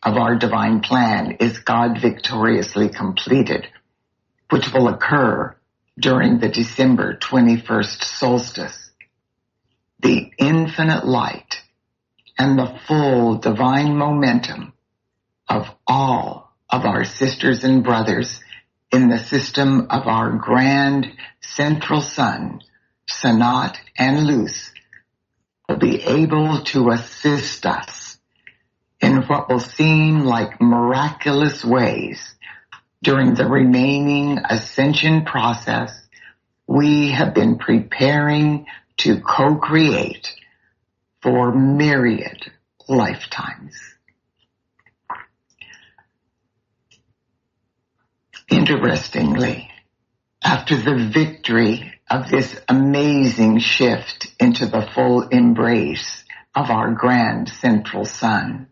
of our divine plan is God victoriously completed, which will occur during the December 21st solstice, the infinite light and the full divine momentum of all of our sisters and brothers in the system of our grand central sun, Sanat and Luz, will be able to assist us in what will seem like miraculous ways during the remaining ascension process we have been preparing to co-create for myriad lifetimes. Interestingly, after the victory of this amazing shift into the full embrace of our grand central sun,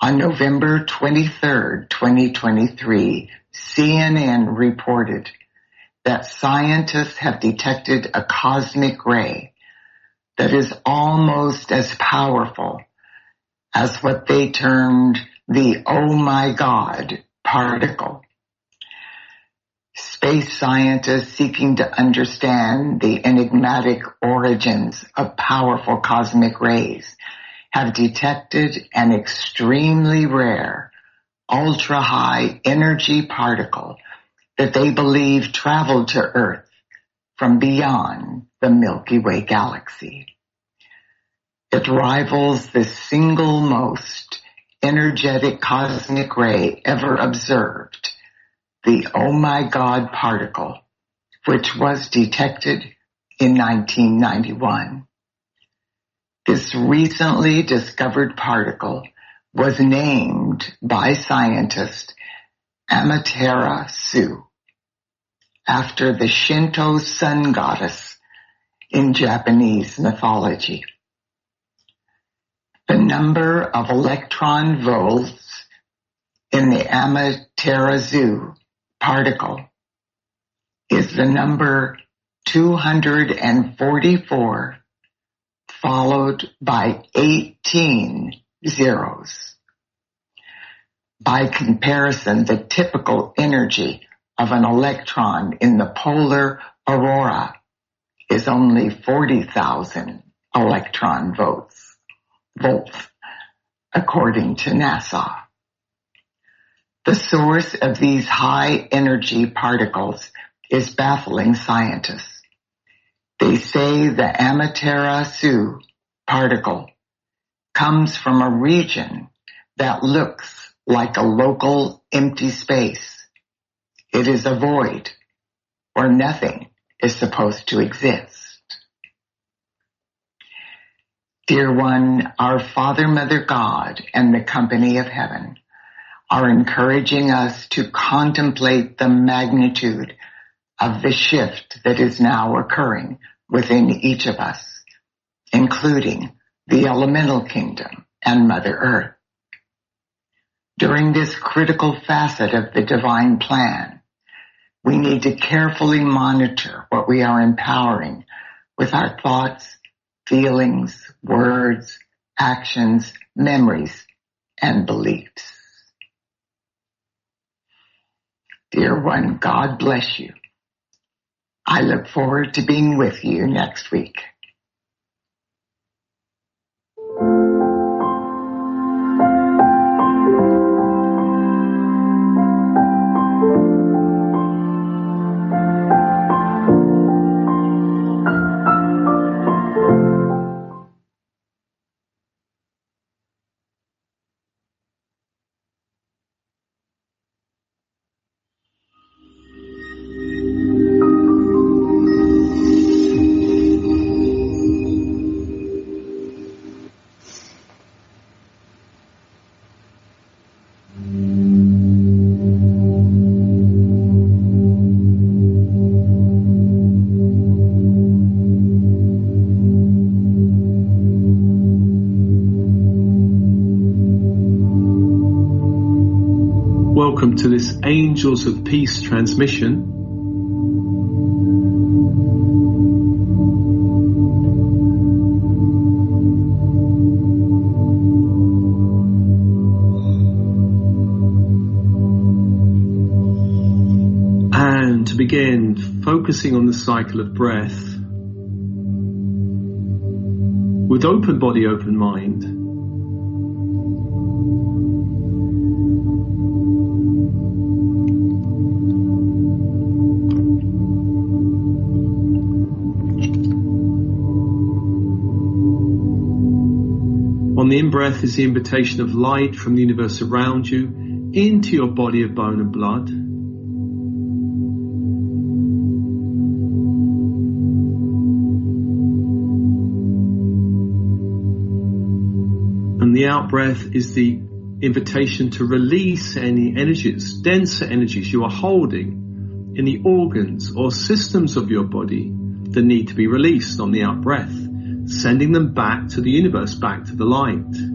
on November 23rd, 2023, CNN reported that scientists have detected a cosmic ray that is almost as powerful as what they termed the oh my god particle. Space scientists seeking to understand the enigmatic origins of powerful cosmic rays have detected an extremely rare ultra high energy particle that they believe traveled to Earth from beyond the Milky Way galaxy. It rivals the single most energetic cosmic ray ever observed, the Oh My God particle, which was detected in 1991. This recently discovered particle was named by scientists Amaterasu after the Shinto sun goddess in Japanese mythology. The number of electron volts in the Amaterasu particle is the number 244 followed by 18 zeros. By comparison, the typical energy of an electron in the polar aurora is only 40,000 electron volts, volts, according to NASA. The source of these high energy particles is baffling scientists. They say the Amaterasu particle comes from a region that looks like a local empty space it is a void where nothing is supposed to exist. Dear one, our Father, Mother God, and the company of heaven are encouraging us to contemplate the magnitude of the shift that is now occurring within each of us, including the elemental kingdom and Mother Earth. During this critical facet of the divine plan, we need to carefully monitor what we are empowering with our thoughts, feelings, words, actions, memories, and beliefs. Dear one, God bless you. I look forward to being with you next week. Angels of Peace transmission. And to begin, focusing on the cycle of breath. With open body, open mind. Is the invitation of light from the universe around you into your body of bone and blood. And the out-breath is the invitation to release any energies, denser energies you are holding in the organs or systems of your body that need to be released on the out breath, sending them back to the universe, back to the light.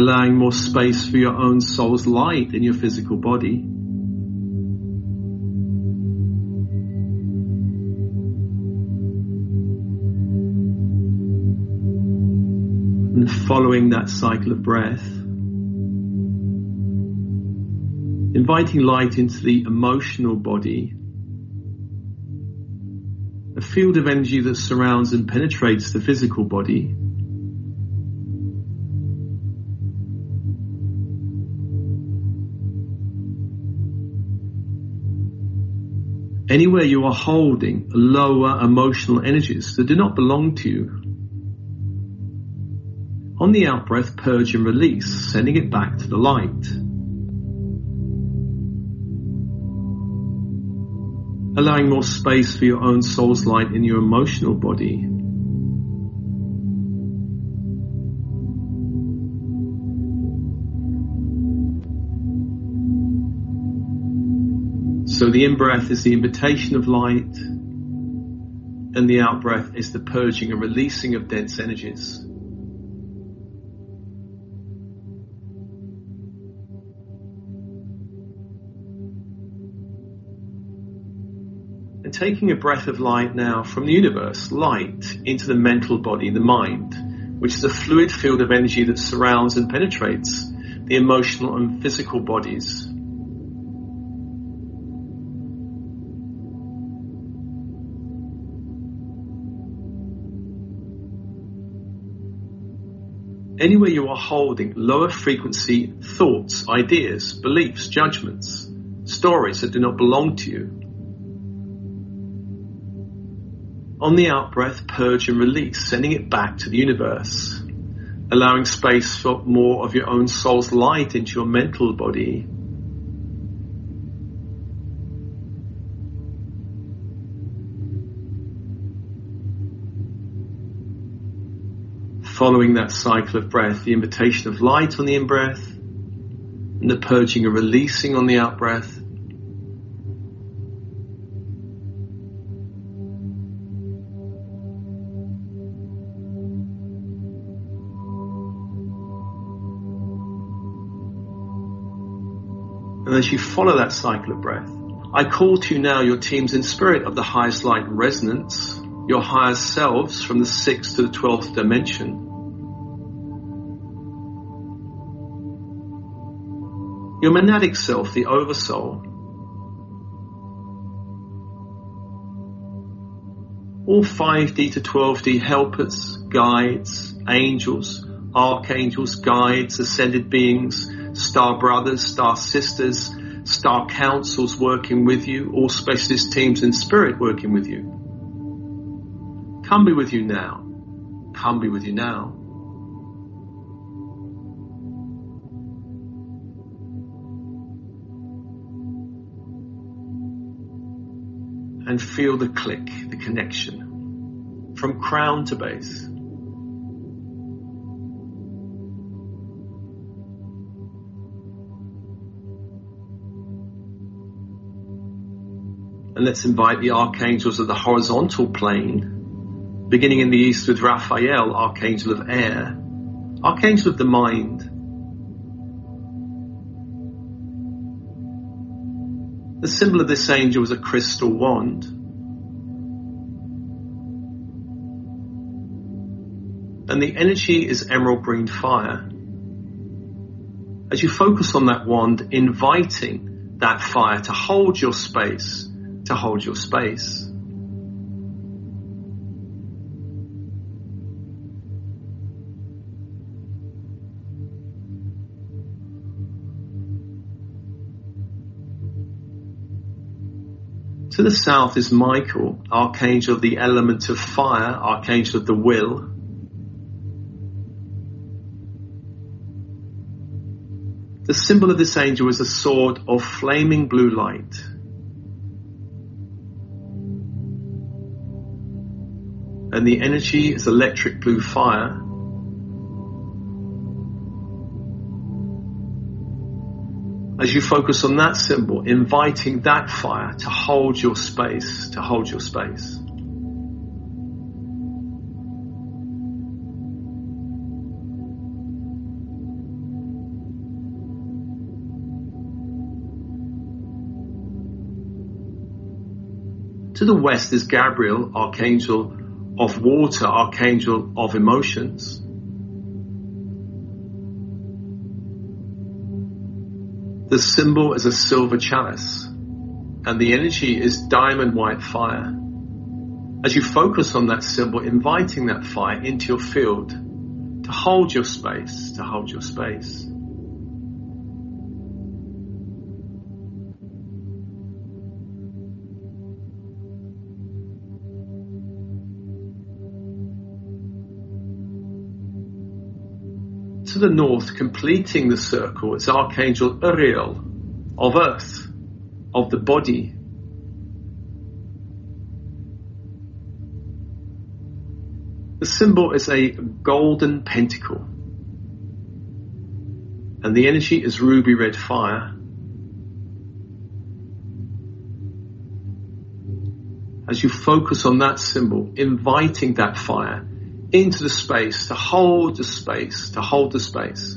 Allowing more space for your own soul's light in your physical body. and following that cycle of breath, inviting light into the emotional body, a field of energy that surrounds and penetrates the physical body. Anywhere you are holding lower emotional energies that do not belong to you, on the out breath, purge and release, sending it back to the light. Allowing more space for your own soul's light in your emotional body. So the in breath is the invitation of light, and the out breath is the purging and releasing of dense energies. And taking a breath of light now from the universe, light, into the mental body, the mind, which is a fluid field of energy that surrounds and penetrates the emotional and physical bodies. Anywhere you are holding lower frequency thoughts, ideas, beliefs, judgments, stories that do not belong to you, On the out breath, purge and release, sending it back to the universe, allowing space for more of your own soul's light into your mental body. Following that cycle of breath, the invitation of light on the in breath, and the purging and releasing on the out breath, And as you follow that cycle of breath, I call to you now your teams in spirit of the highest light resonance, your higher selves from the sixth to the twelfth dimension. Your monadic self, the oversoul. All 5D to 12D helpers, guides, angels, archangels, guides, ascended beings, star brothers, star sisters, star councils working with you, all specialist teams in spirit working with you. Come be with you now. Come be with you now. And feel the click, the connection from crown to base. And let's invite the archangels of the horizontal plane, beginning in the east with Raphael, archangel of air, archangel of the mind. The symbol of this angel is a crystal wand. And the energy is emerald green fire. As you focus on that wand, inviting that fire to hold your space to hold your space. To the south is Michael, archangel of the element of fire, archangel of the will. The symbol of this angel is a sword of flaming blue light. And the energy is electric blue fire. As you focus on that symbol, inviting that fire to hold your space, to hold your space. To the west is Gabriel, archangel of water, archangel of emotions. The symbol is a silver chalice, and the energy is diamond white fire. As you focus on that symbol, inviting that fire into your field to hold your space, to hold your space. The north, completing the circle, is Archangel Uriel of earth, of the body. The symbol is a golden pentacle, and the energy is ruby red fire. As you focus on that symbol, inviting that fire into the space, to hold the space, to hold the space.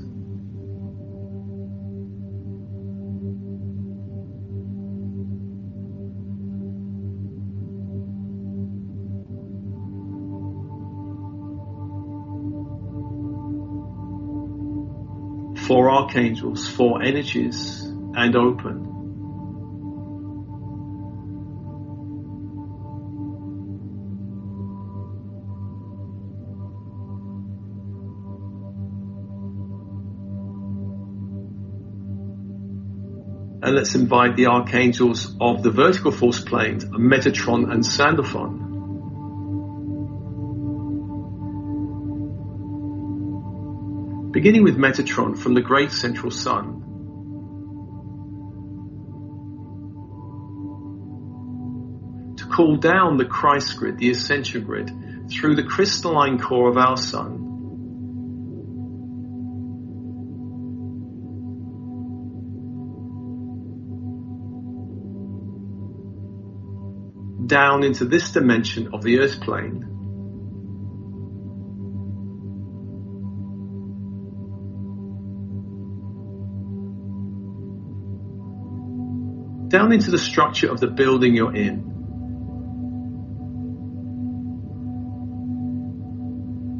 Four archangels, four energies, and open. And let's invite the archangels of the vertical force planes, Metatron and Sandalphon. Beginning with Metatron from the great central sun. To cool down the Christ grid, the ascension grid, through the crystalline core of our sun down into this dimension of the earth plane. Down into the structure of the building you're in.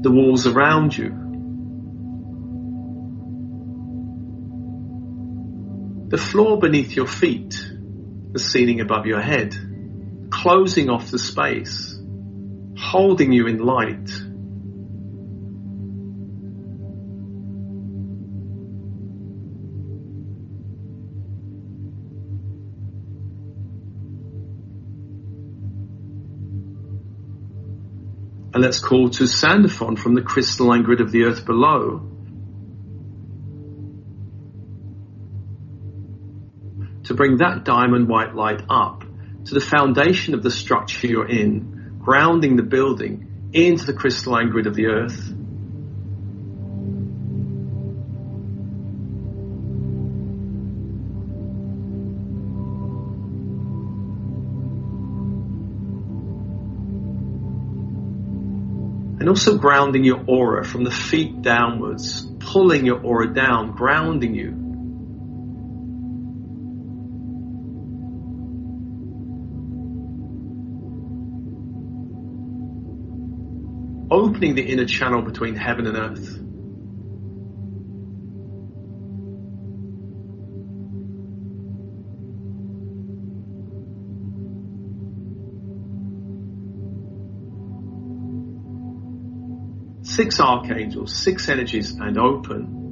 The walls around you. The floor beneath your feet. The ceiling above your head closing off the space, holding you in light. And let's call to Sandalphon from the crystalline grid of the earth below. To bring that diamond white light up to the foundation of the structure you're in, grounding the building into the crystalline grid of the earth. And also grounding your aura from the feet downwards, pulling your aura down, grounding you the inner channel between heaven and earth. Six archangels, six energies, and open.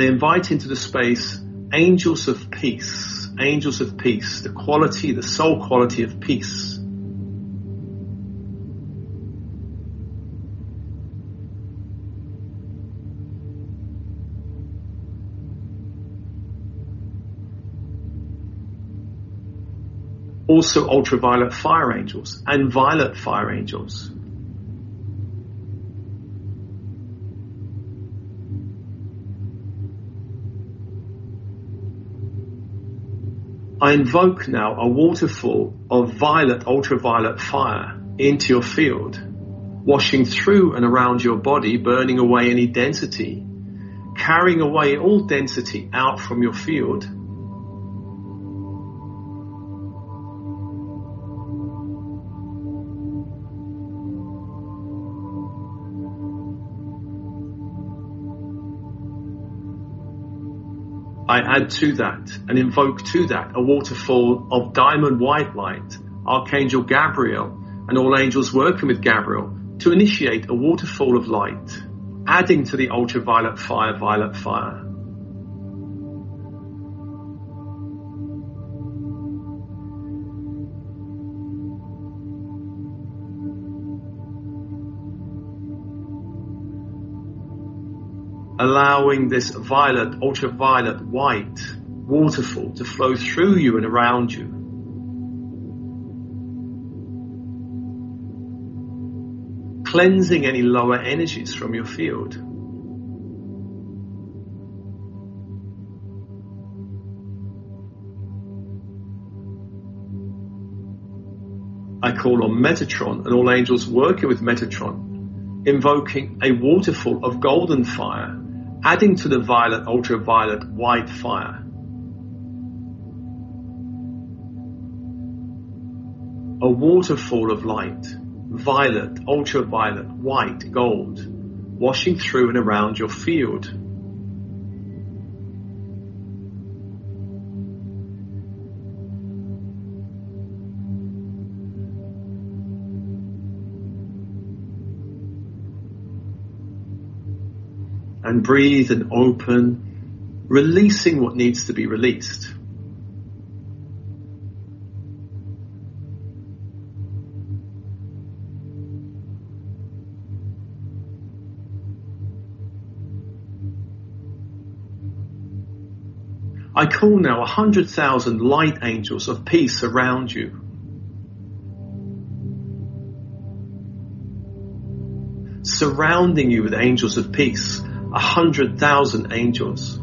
And invite into the space angels of peace, angels of peace, the quality, the soul quality of peace. also ultraviolet fire angels and violet fire angels. I invoke now a waterfall of violet, ultraviolet fire into your field, washing through and around your body, burning away any density, carrying away all density out from your field I add to that and invoke to that a waterfall of diamond white light, Archangel Gabriel and all angels working with Gabriel to initiate a waterfall of light, adding to the ultraviolet fire, violet fire. Allowing this violet, ultraviolet, white waterfall to flow through you and around you. Cleansing any lower energies from your field. I call on Metatron and all angels working with Metatron, invoking a waterfall of golden fire adding to the violet, ultraviolet, white fire. A waterfall of light, violet, ultraviolet, white, gold, washing through and around your field. And breathe and open, releasing what needs to be released. I call now a hundred thousand light angels of peace around you. Surrounding you with angels of peace a hundred thousand angels.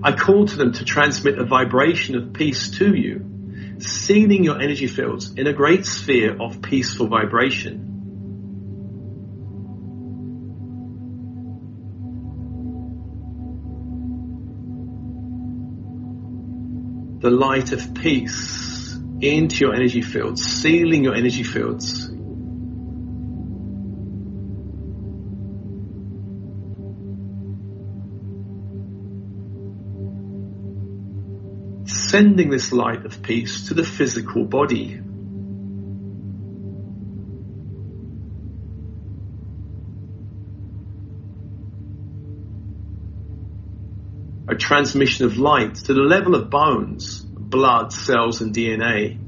I call to them to transmit a vibration of peace to you sealing your energy fields in a great sphere of peaceful vibration. The light of peace into your energy fields, sealing your energy fields sending this light of peace to the physical body. A transmission of light to the level of bones, blood, cells, and DNA.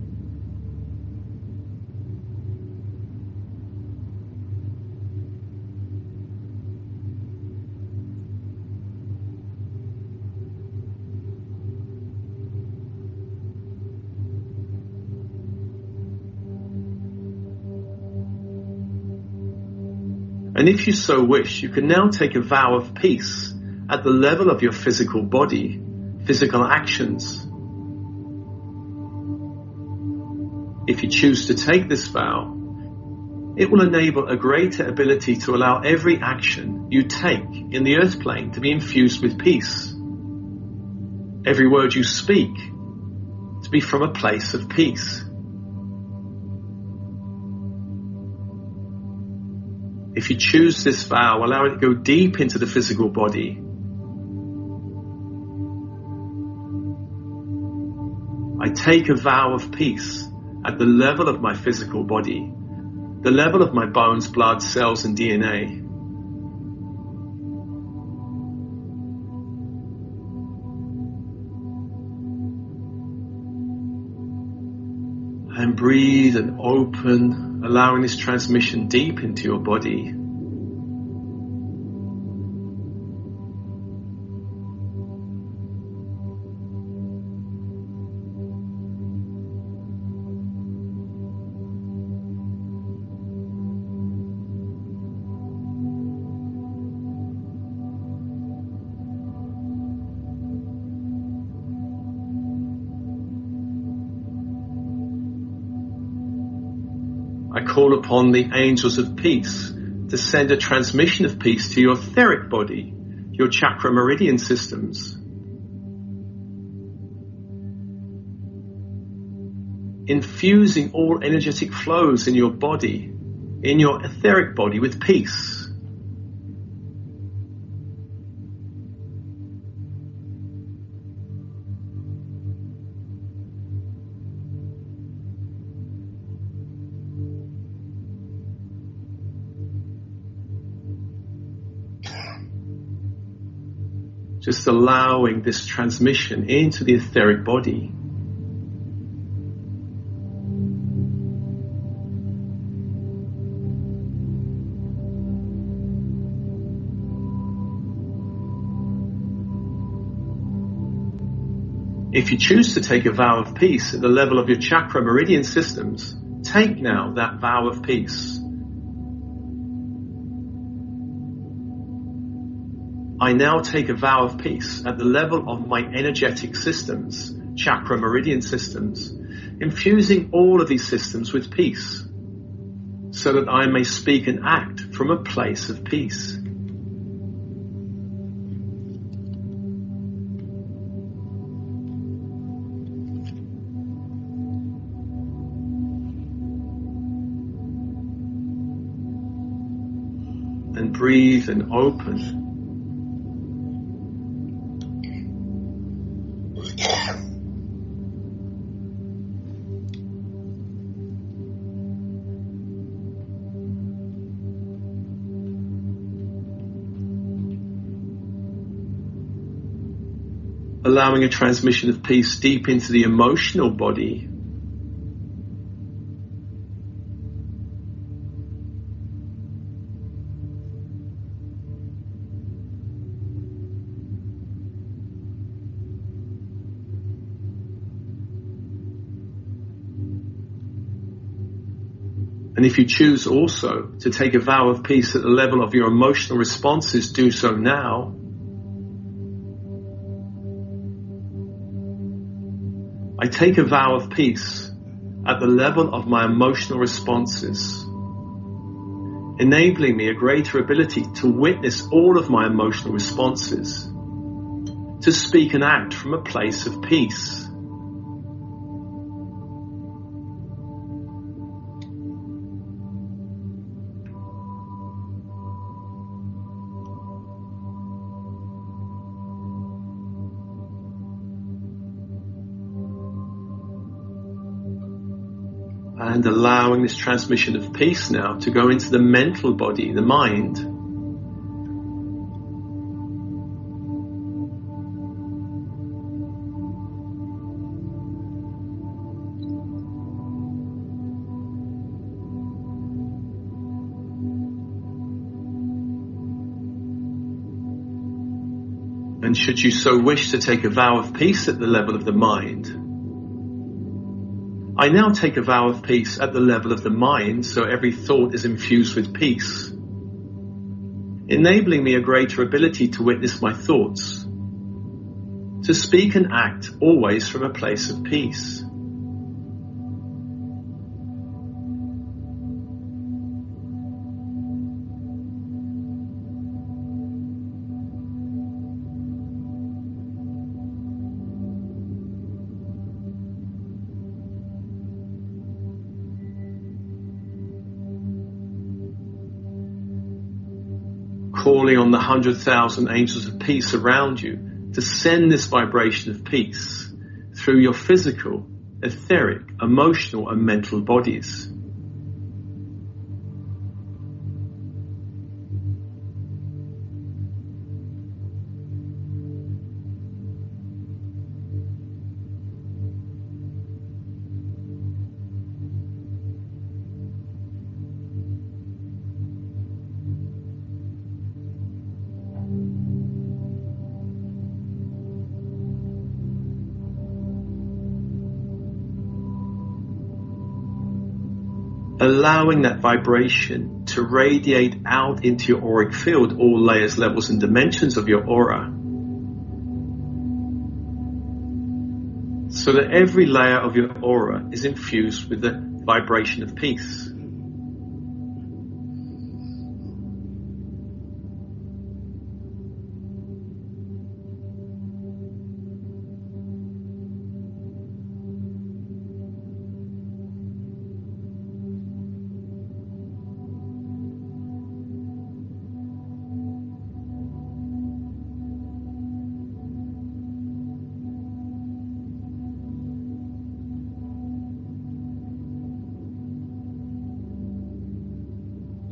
And if you so wish, you can now take a vow of peace at the level of your physical body, physical actions. If you choose to take this vow, it will enable a greater ability to allow every action you take in the earth plane to be infused with peace. Every word you speak to be from a place of peace. If you choose this vow, allow it to go deep into the physical body. I take a vow of peace at the level of my physical body, the level of my bones, blood, cells, and DNA. And breathe and open, allowing this transmission deep into your body. Upon the angels of peace to send a transmission of peace to your etheric body, your chakra meridian systems. Infusing all energetic flows in your body, in your etheric body with peace. Just allowing this transmission into the etheric body. If you choose to take a vow of peace at the level of your chakra meridian systems, take now that vow of peace. I now take a vow of peace at the level of my energetic systems, chakra meridian systems, infusing all of these systems with peace, so that I may speak and act from a place of peace. And breathe and open allowing a transmission of peace deep into the emotional body. And if you choose also to take a vow of peace at the level of your emotional responses, do so now. I take a vow of peace at the level of my emotional responses, enabling me a greater ability to witness all of my emotional responses, to speak and act from a place of peace. And allowing this transmission of peace now to go into the mental body, the mind. And should you so wish to take a vow of peace at the level of the mind, I now take a vow of peace at the level of the mind, so every thought is infused with peace, enabling me a greater ability to witness my thoughts, to speak and act always from a place of peace. Calling on the hundred thousand angels of peace around you to send this vibration of peace through your physical, etheric, emotional and mental bodies. Allowing that vibration to radiate out into your auric field, all layers, levels, and dimensions of your aura. So that every layer of your aura is infused with the vibration of peace.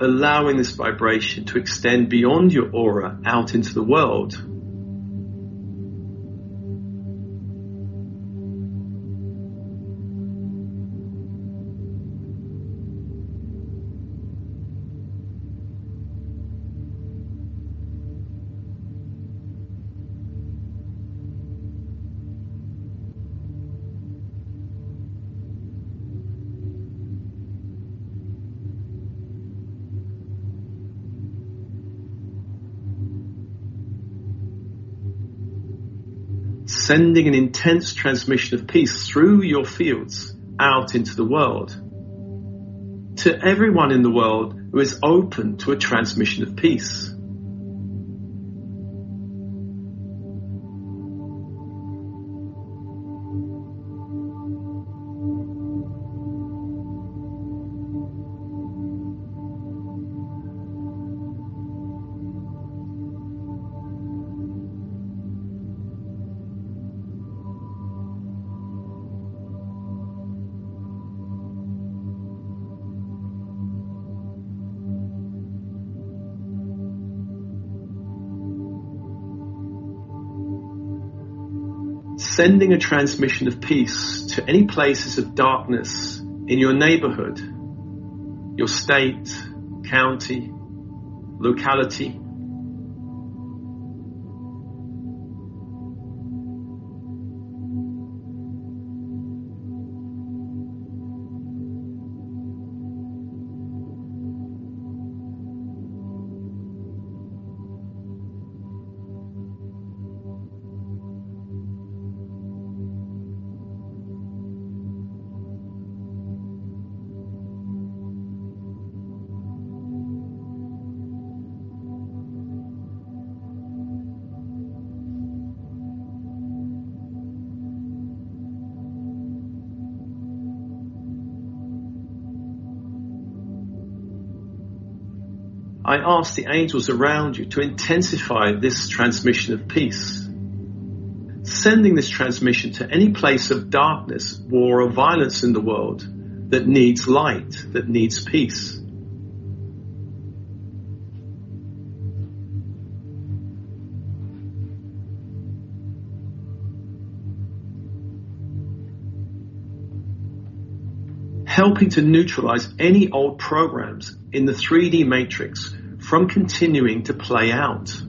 Allowing this vibration to extend beyond your aura out into the world sending an intense transmission of peace through your fields out into the world. To everyone in the world who is open to a transmission of peace. Sending a transmission of peace to any places of darkness in your neighborhood, your state, county, locality, I ask the angels around you to intensify this transmission of peace. Sending this transmission to any place of darkness, war, or violence in the world that needs light, that needs peace. helping to neutralize any old programs in the 3D matrix from continuing to play out.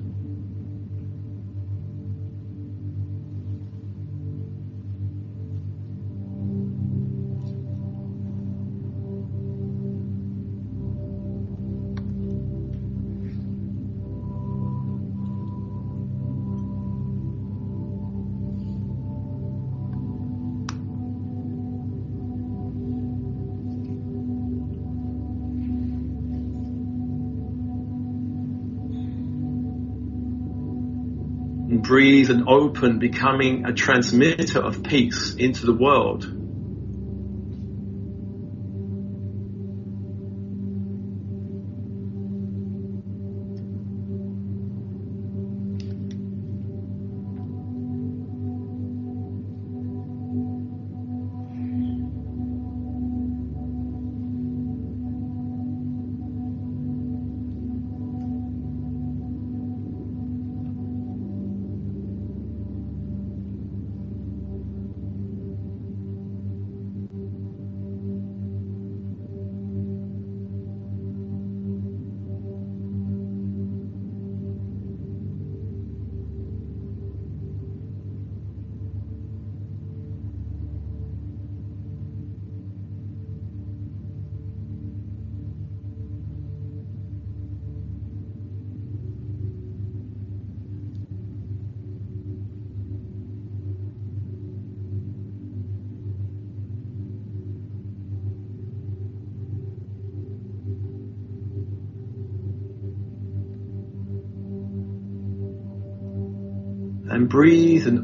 Breathe and open, becoming a transmitter of peace into the world.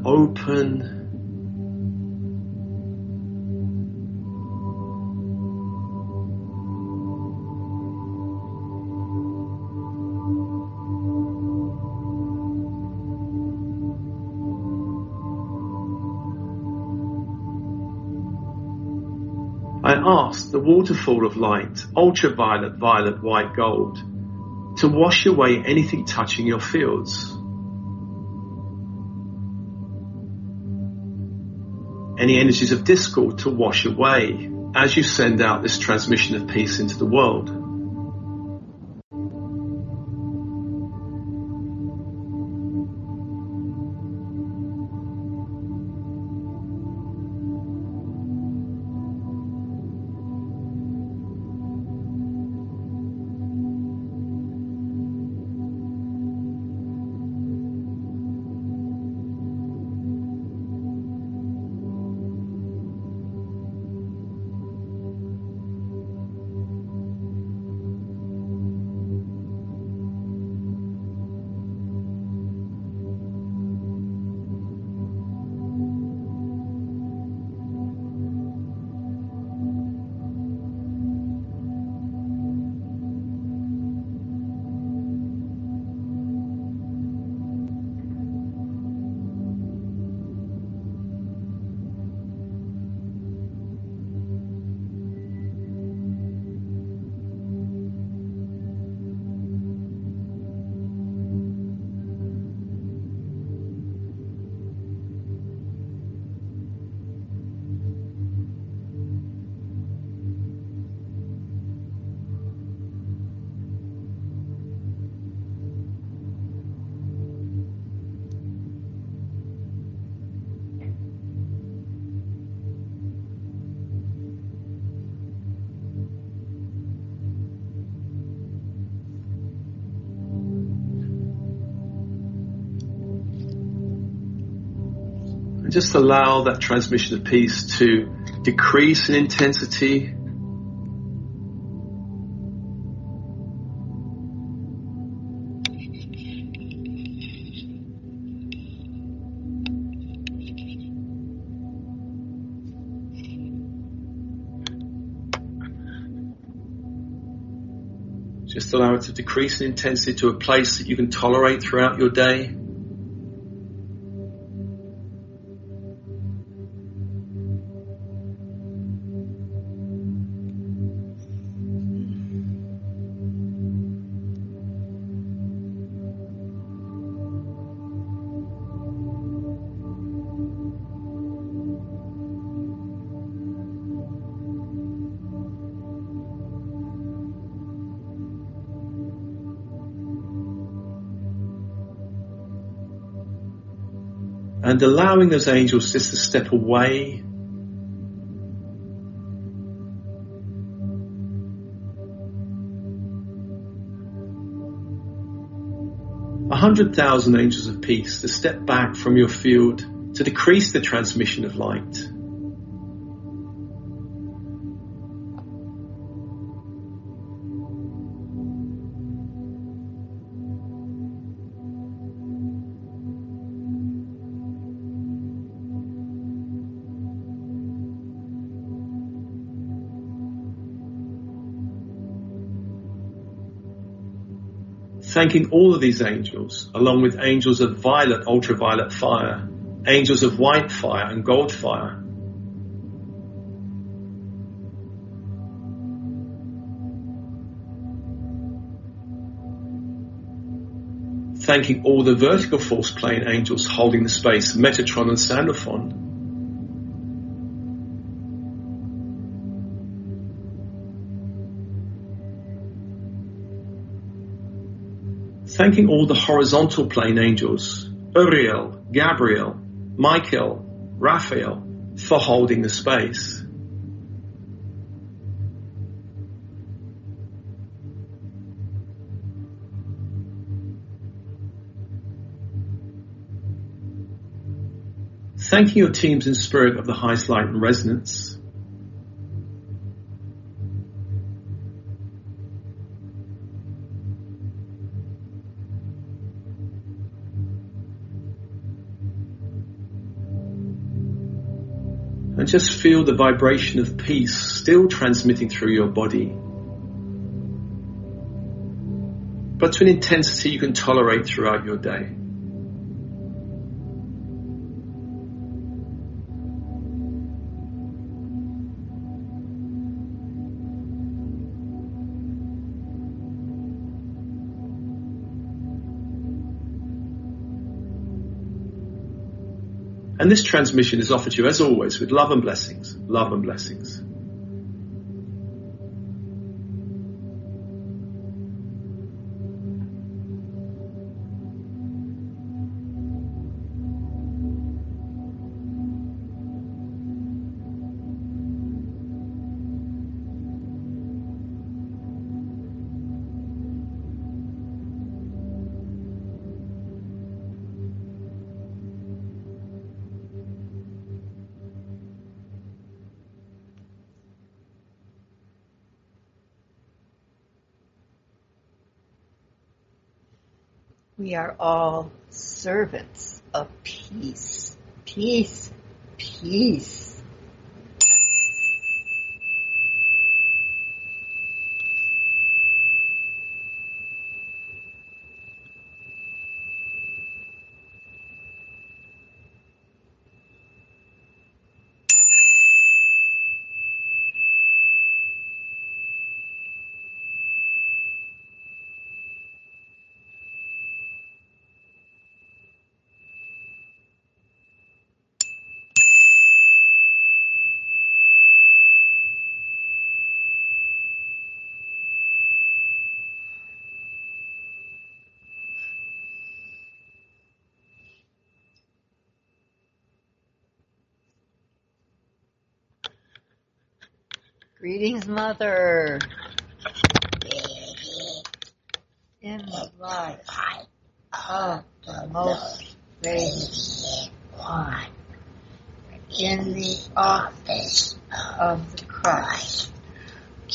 Open. I ask the waterfall of light, ultraviolet, violet, white, gold, to wash away anything touching your fields. Any energies of discord to wash away as you send out this transmission of peace into the world. Allow that transmission of peace to decrease in intensity. Just allow it to decrease in intensity to a place that you can tolerate throughout your day. Allowing those angels just to step away. A hundred thousand angels of peace to step back from your field to decrease the transmission of light. Thanking all of these angels, along with angels of violet, ultraviolet fire, angels of white fire and gold fire. Thanking all the vertical force plane angels holding the space, Metatron and Sandalphon. Thanking all the horizontal plane angels, Uriel, Gabriel, Michael, Raphael, for holding the space. Thanking your teams in spirit of the highest light and resonance. And just feel the vibration of peace still transmitting through your body. But to an intensity you can tolerate throughout your day. And this transmission is offered to you, as always, with love and blessings. Love and blessings. Are all servants of peace. Peace. Peace. Mother. In the life of the most radiant one, in the office of the Christ,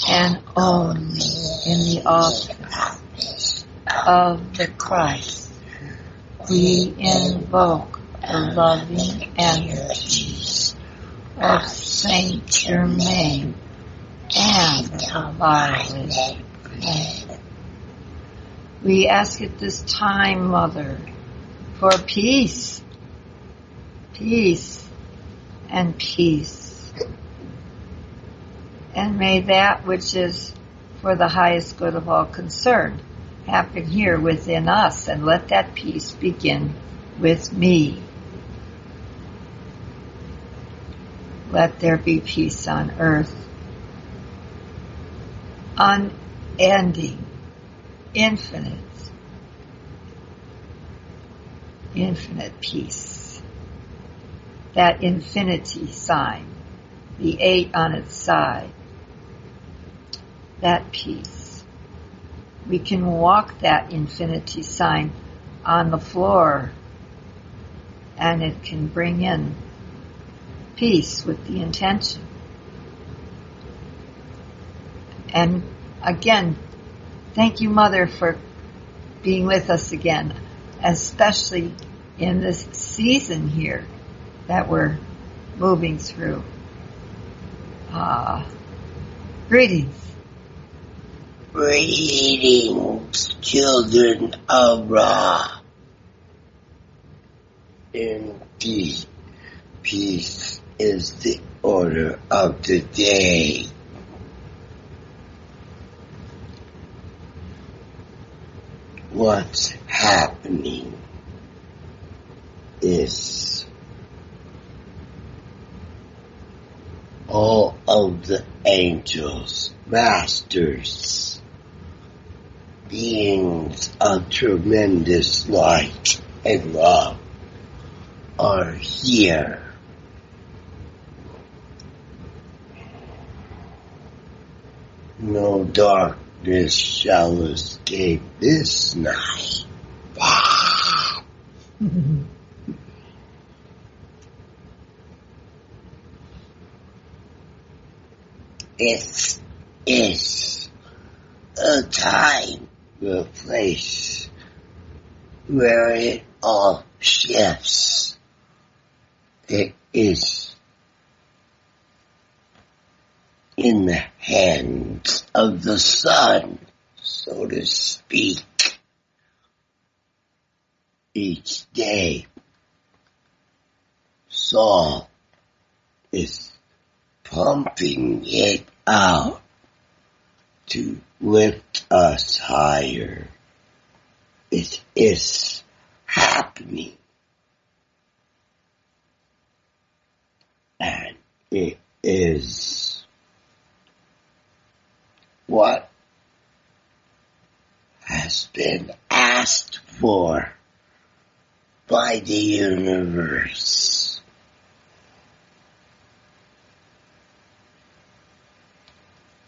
and only in the office of the Christ, we invoke the loving energies of Saint Germain We ask at this time, Mother, for peace, peace, and peace. And may that which is for the highest good of all concerned happen here within us, and let that peace begin with me. Let there be peace on earth unending, infinite, infinite peace. That infinity sign, the eight on its side, that peace. We can walk that infinity sign on the floor and it can bring in peace with the intention. And again, thank you, Mother, for being with us again, especially in this season here that we're moving through. Uh, greetings. Greetings, children of Ra. Indeed, peace is the order of the day. What's happening is all of the angels, masters, beings of tremendous light and love are here. No dark this shall escape this night. it is a time, a place where it all shifts. It is in the hands of the sun, so to speak. Each day, Sol is pumping it out to lift us higher. It is happening. And it is what has been asked for by the universe.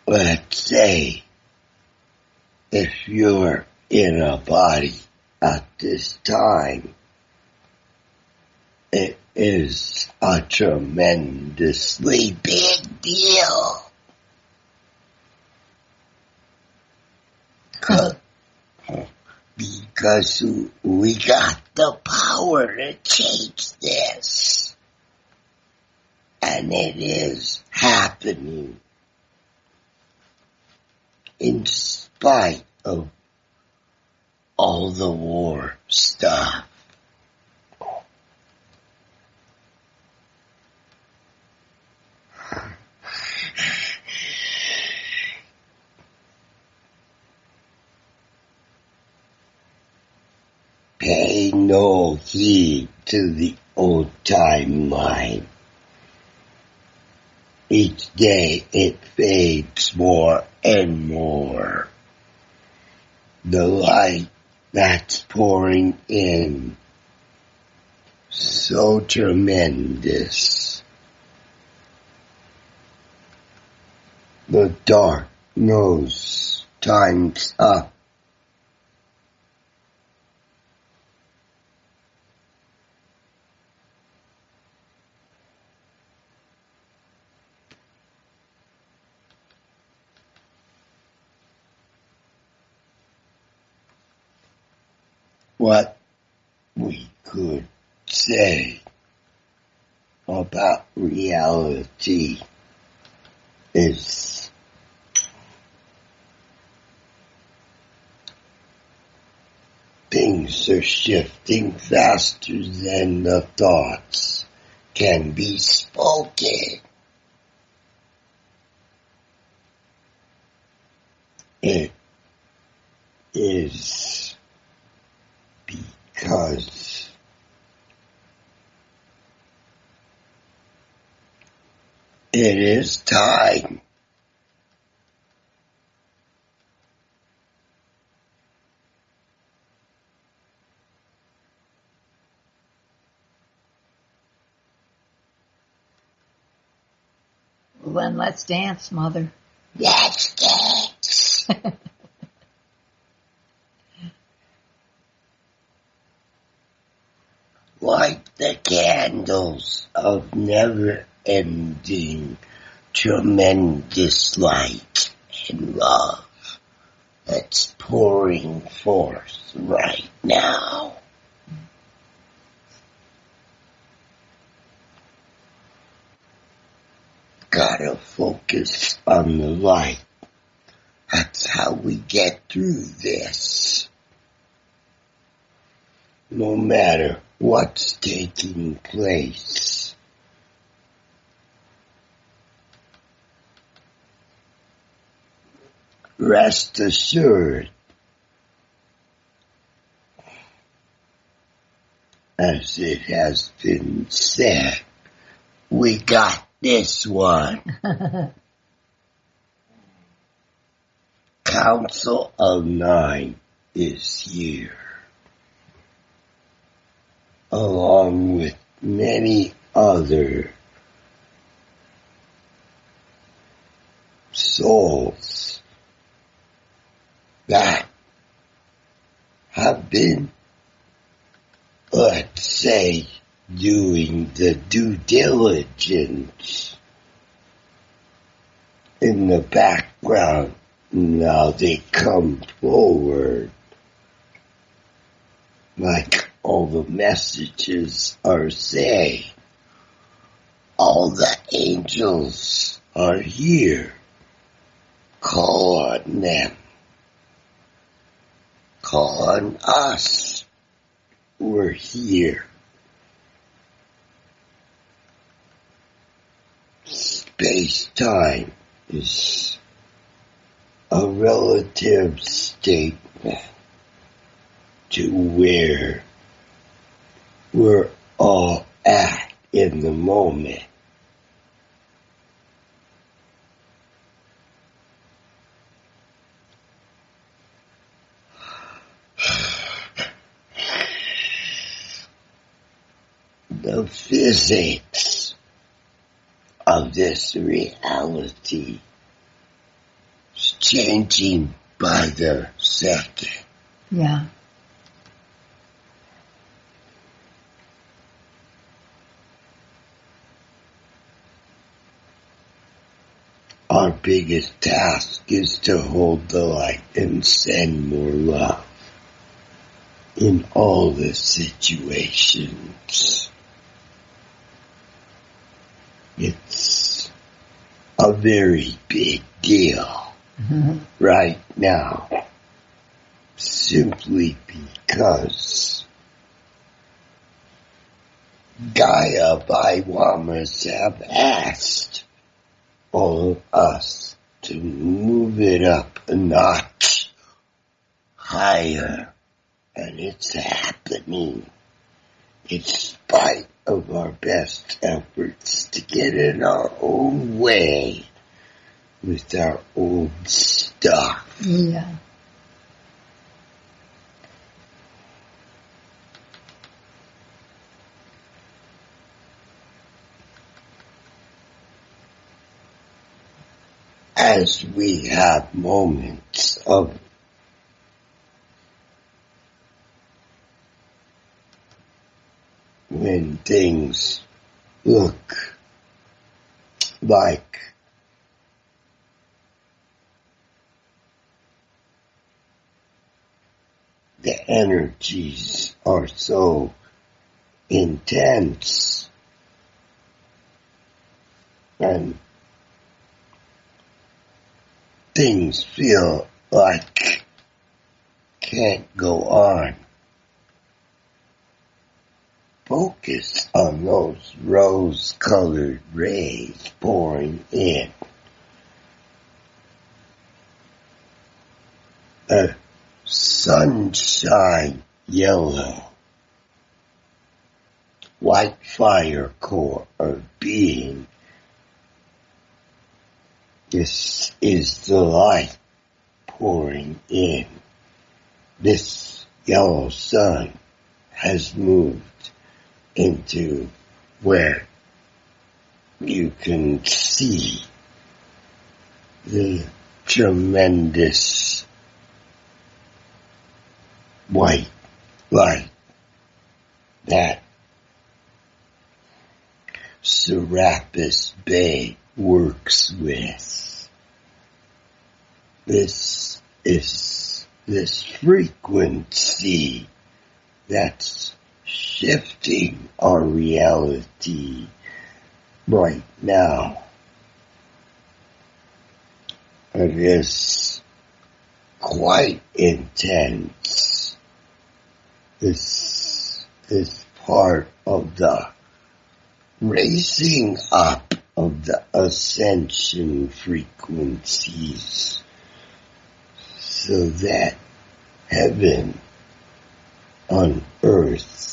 Let's say if you're in a body at this time, it is a tremendously big deal. Because we got the power to change this. And it is happening in spite of all the war stuff. Pay no heed to the old timeline. Each day it fades more and more. The light that's pouring in so tremendous. The dark knows time's up. What we could say about reality is things are shifting faster than the thoughts can be spoken. It is because it is time. Then let's dance, mother. Let's dance. [LAUGHS] Light the candles of never ending tremendous light and love that's pouring forth right now. Gotta focus on the light. That's how we get through this. No matter what's taking place. Rest assured, as it has been said, we got this one. [LAUGHS] Council of Nine is here. Along with many other souls that have been, let's say, doing the due diligence in the background. Now they come forward like all the messages are saying. All the angels are here. call on them. Call on us. We're here. Space-time is a relative statement to where we're all at in the moment. The physics of this reality is changing by the second. Yeah. Our biggest task is to hold the light and send more love in all the situations. It's a very big deal mm-hmm. right now simply because Gaia Baiwamas have asked all of us to move it up a notch higher. And it's happening in spite of our best efforts to get in our own way with our old stuff. Yeah. As we have moments of when things look like the energies are so intense and things feel like can't go on. Focus on those rose colored rays pouring in. A sunshine yellow, white fire core of being this is the light pouring in. This yellow sun has moved into where you can see the tremendous white light that Serapis Bey works with. This is this frequency that's shifting our reality right now. It is quite intense. This is part of the raising up of the ascension frequencies so that heaven on earth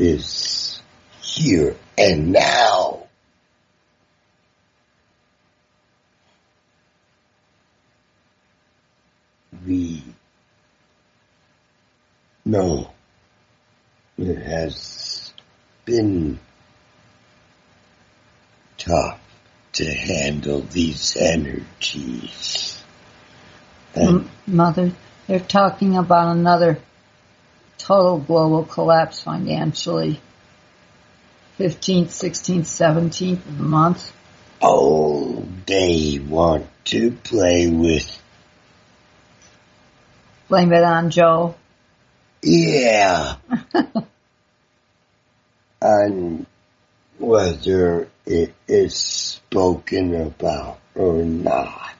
is here and now. We know it has been tough to handle these energies. And Mother, they're talking about another total global collapse financially. 15th, 16th, 17th of the month. oh, they want to play with, Blame it on Joe. yeah, [LAUGHS] and whether it is spoken about or not.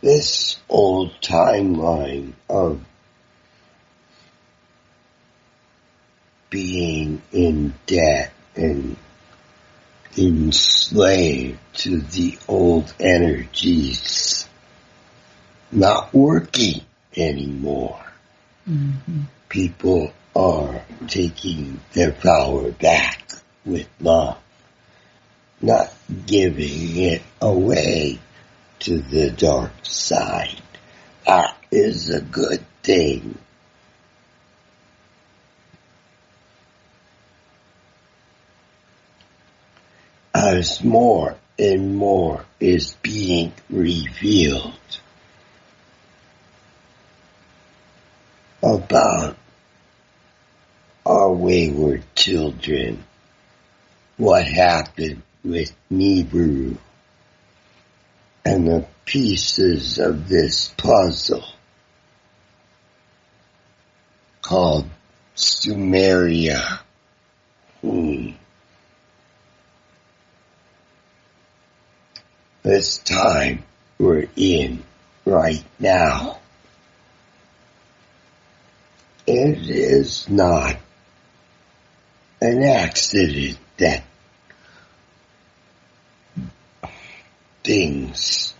this old timeline of being in debt and enslaved to the old energies not working anymore. Mm-hmm. People are taking their power back with love, not giving it away to the dark side. That is a good thing. As more and more is being revealed about our wayward children, what happened with Nibiru, and the pieces of this puzzle called Sumeria. Hmm. This time we're in right now. It is not an accident that things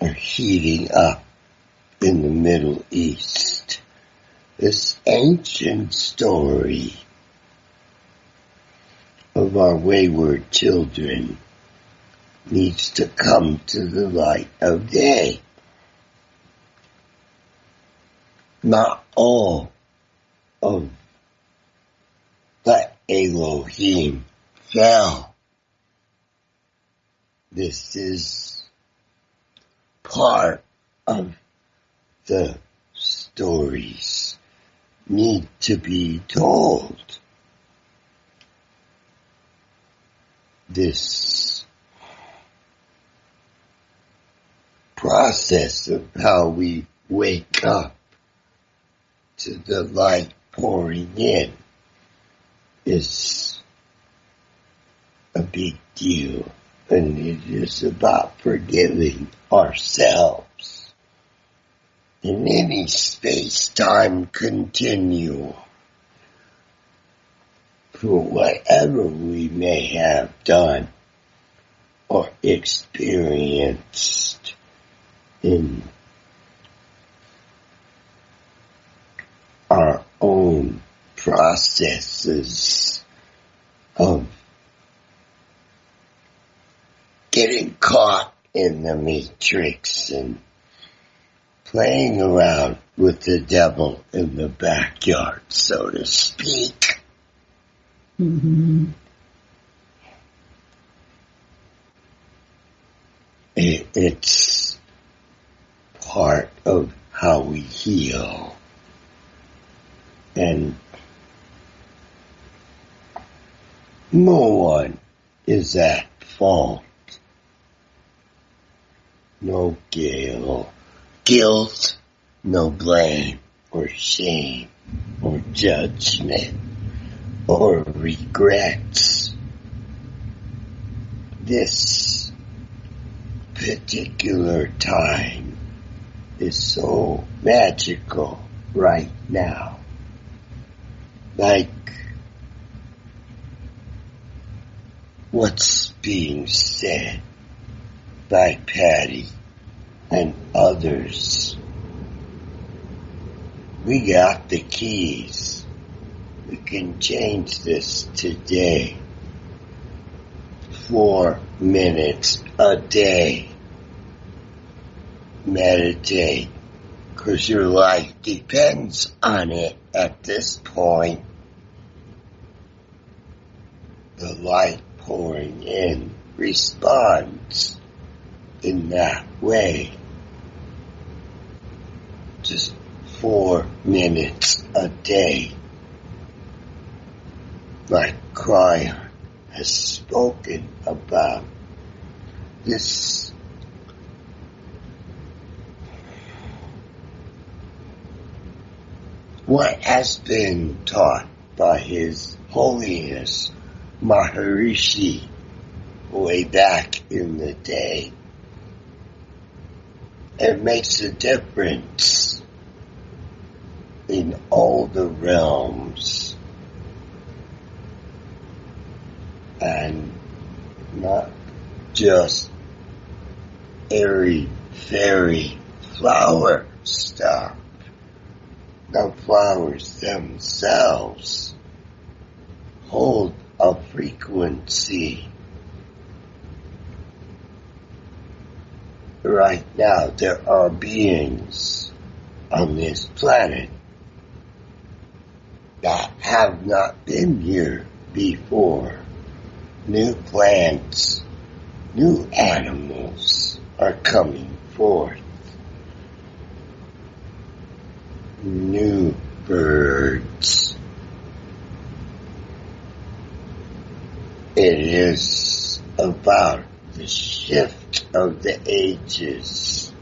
are heating up in the Middle East. This ancient story of our wayward children needs to come to the light of day. Not all of the Elohim fell. This is part of the stories need to be told. This process of how we wake up to the light pouring in is a big deal. And it is about forgiving ourselves. In any space-time continuum for whatever we may have done or experienced in our own processes of getting caught in the matrix and playing around with the devil in the backyard, so to speak. Mm-hmm. It, it's part of how we heal. And no one is at fault. No guilt, guilt, no blame or shame or judgment or regrets. This particular time is so magical right now like what's being said by Patty and others. We got the keys. We can change this today. Four minutes a day. Meditate. Cause your life depends on it at this point the light pouring in responds in that way. Just four minutes a day. Like Cryer has spoken about this what has been taught by His Holiness Maharishi way back in the day it makes a difference in all the realms and not just airy fairy flower stuff. The flowers themselves hold a frequency. Right now, there are beings on this planet that have not been here before. New plants, new animals are coming forth. New birds. It is about the shift of the ages.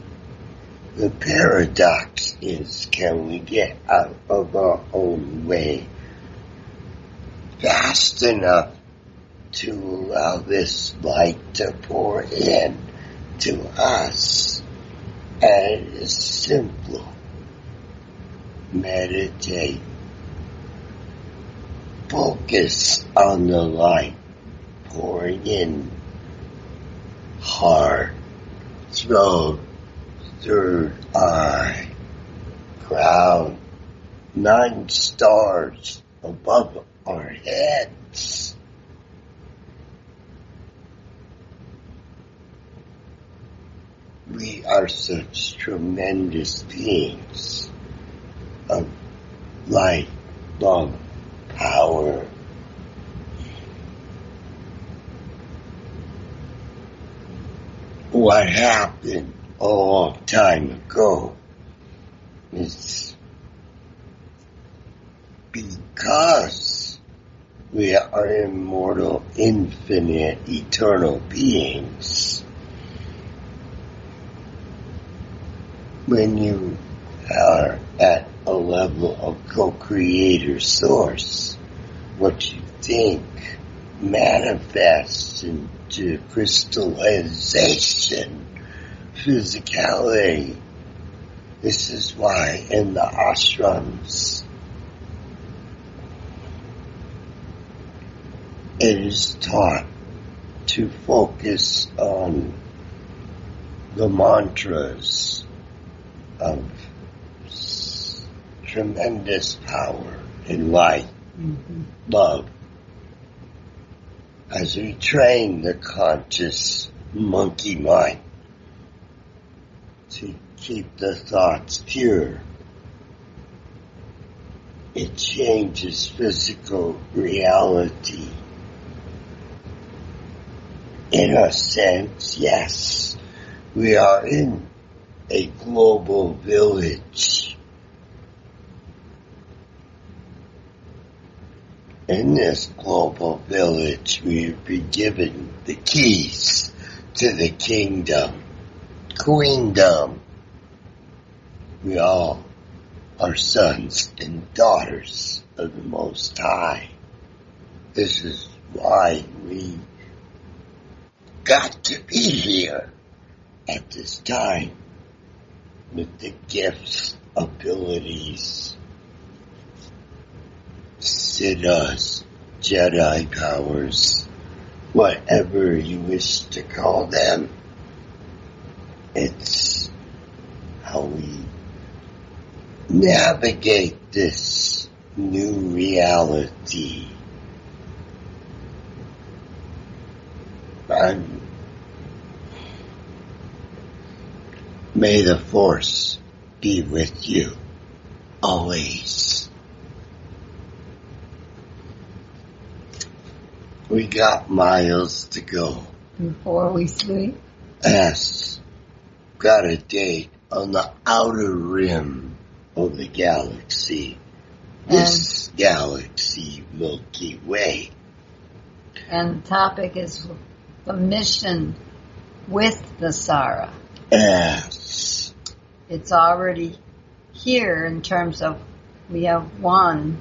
The paradox is can we get out of our own way fast enough to allow this light to pour in to us? And it is simple. Meditate. Focus on the light. Pouring in. Heart, throat, third eye, crown, nine stars above our heads. We are such tremendous beings of light, love, power, what happened a long time ago is because we are immortal, infinite, eternal beings. When you are at level of co-creator source, what you think manifests into crystallization, physicality. This is why in the ashrams it is taught to focus on the mantras of tremendous power in light, mm-hmm. love, as we train the conscious monkey mind to keep the thoughts pure. It changes physical reality. In a sense, yes, we are in a global village In this global village, we've been given the keys to the kingdom, queendom. We all are sons and daughters of the Most High. This is why we got to be here at this time with the gifts, abilities, Siddhas, Jedi powers, whatever you wish to call them. It's how we navigate this new reality. And may the force be with you always. We got miles to go. Before we sleep? Yes. Got a date on the outer rim of the galaxy. This and, galaxy, Milky Way. And the topic is the mission with NESARA. Yes. It's already here in terms of we have one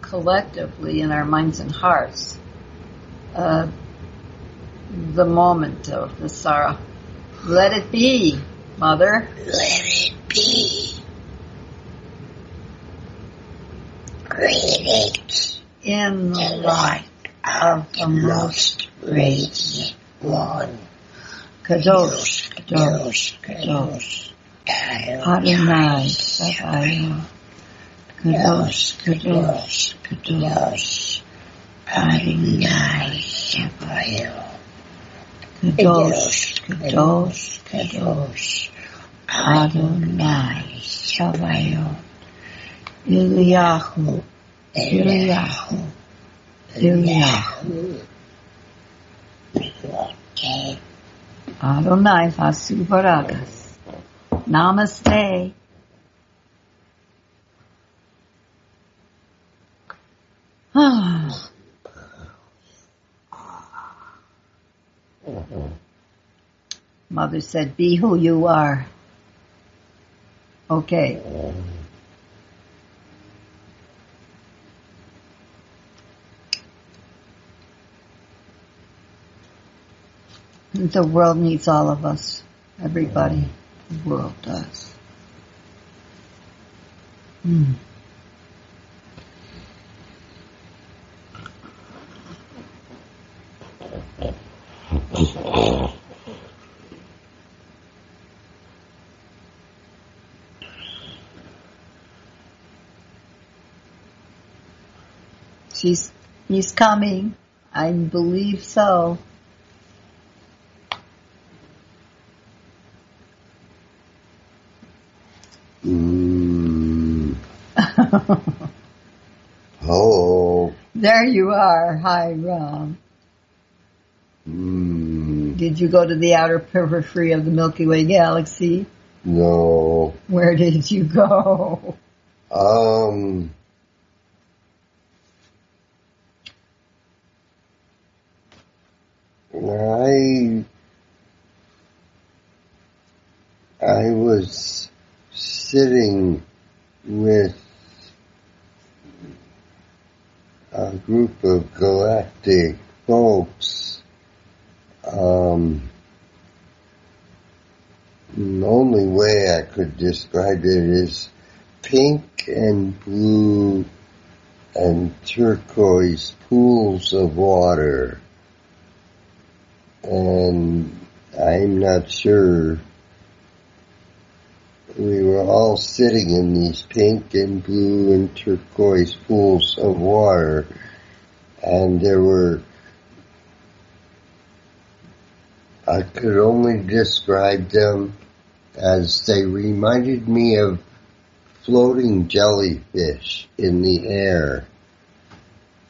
collectively in our minds and hearts uh, the moment of the sorrow. Let it be. Mother, let it be. Greetings in the the light of the most radiant one. Kadosh, Kadosh, Kadosh, Adonai. Kadosh, Kadosh, Kadosh, Adonai Shabbat. Kadosh, Kadosh, Kadosh, Adonai, Sabaoth. Eliyahu, Eliyahu, Eliyahu. Adonai Vasu Baragas. Namaste. Ah. Mother said, be who you are. Okay. The world needs all of us. Everybody. The world does. Hmm. She's, he's coming. I believe so. Mm. [LAUGHS] Oh. there you are. Hi, Ram. Did you go to the outer periphery of the Milky Way galaxy? No. Where did you go? Um. I I was sitting with a group of galactic folks. Um, the only way I could describe it is pink and blue and turquoise pools of water. And I'm not sure. We were all sitting in these pink and blue and turquoise pools of water. And there were, I could only describe them as they reminded me of floating jellyfish in the air.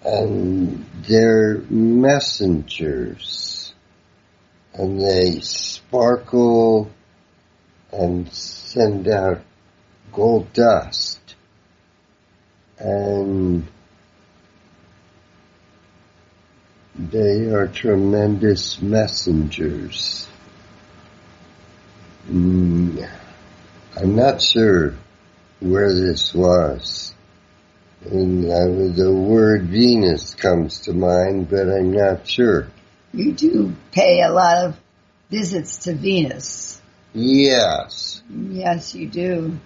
And they're messengers. And they sparkle and send out gold dust. And they are tremendous messengers. Mm, I'm not sure where this was. And uh, the word Venus comes to mind, but I'm not sure. You do pay a lot of visits to Venus. Yes, Yes, you do.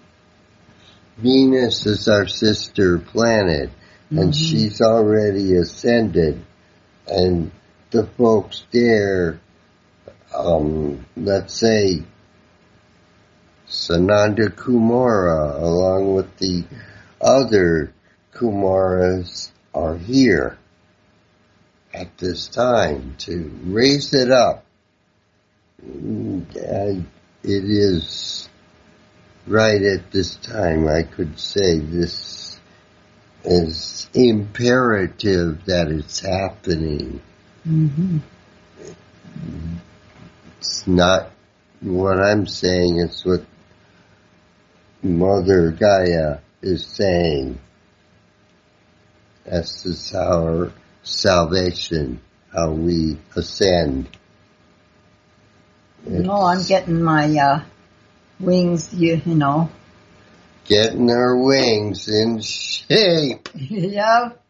Venus is our sister planet, and Mhm. she's already ascended. And the folks there, um, let's say, Sanat Kumara, along with the other Kumaras, are here at this time to raise it up. It is right at this time, I could say this is imperative that it's happening. hmm It's not what I'm saying, it's what Mother Gaia is saying. This is our salvation, how we ascend. No, I'm getting my uh, wings, you, you know. Getting our wings in shape. [LAUGHS] yep,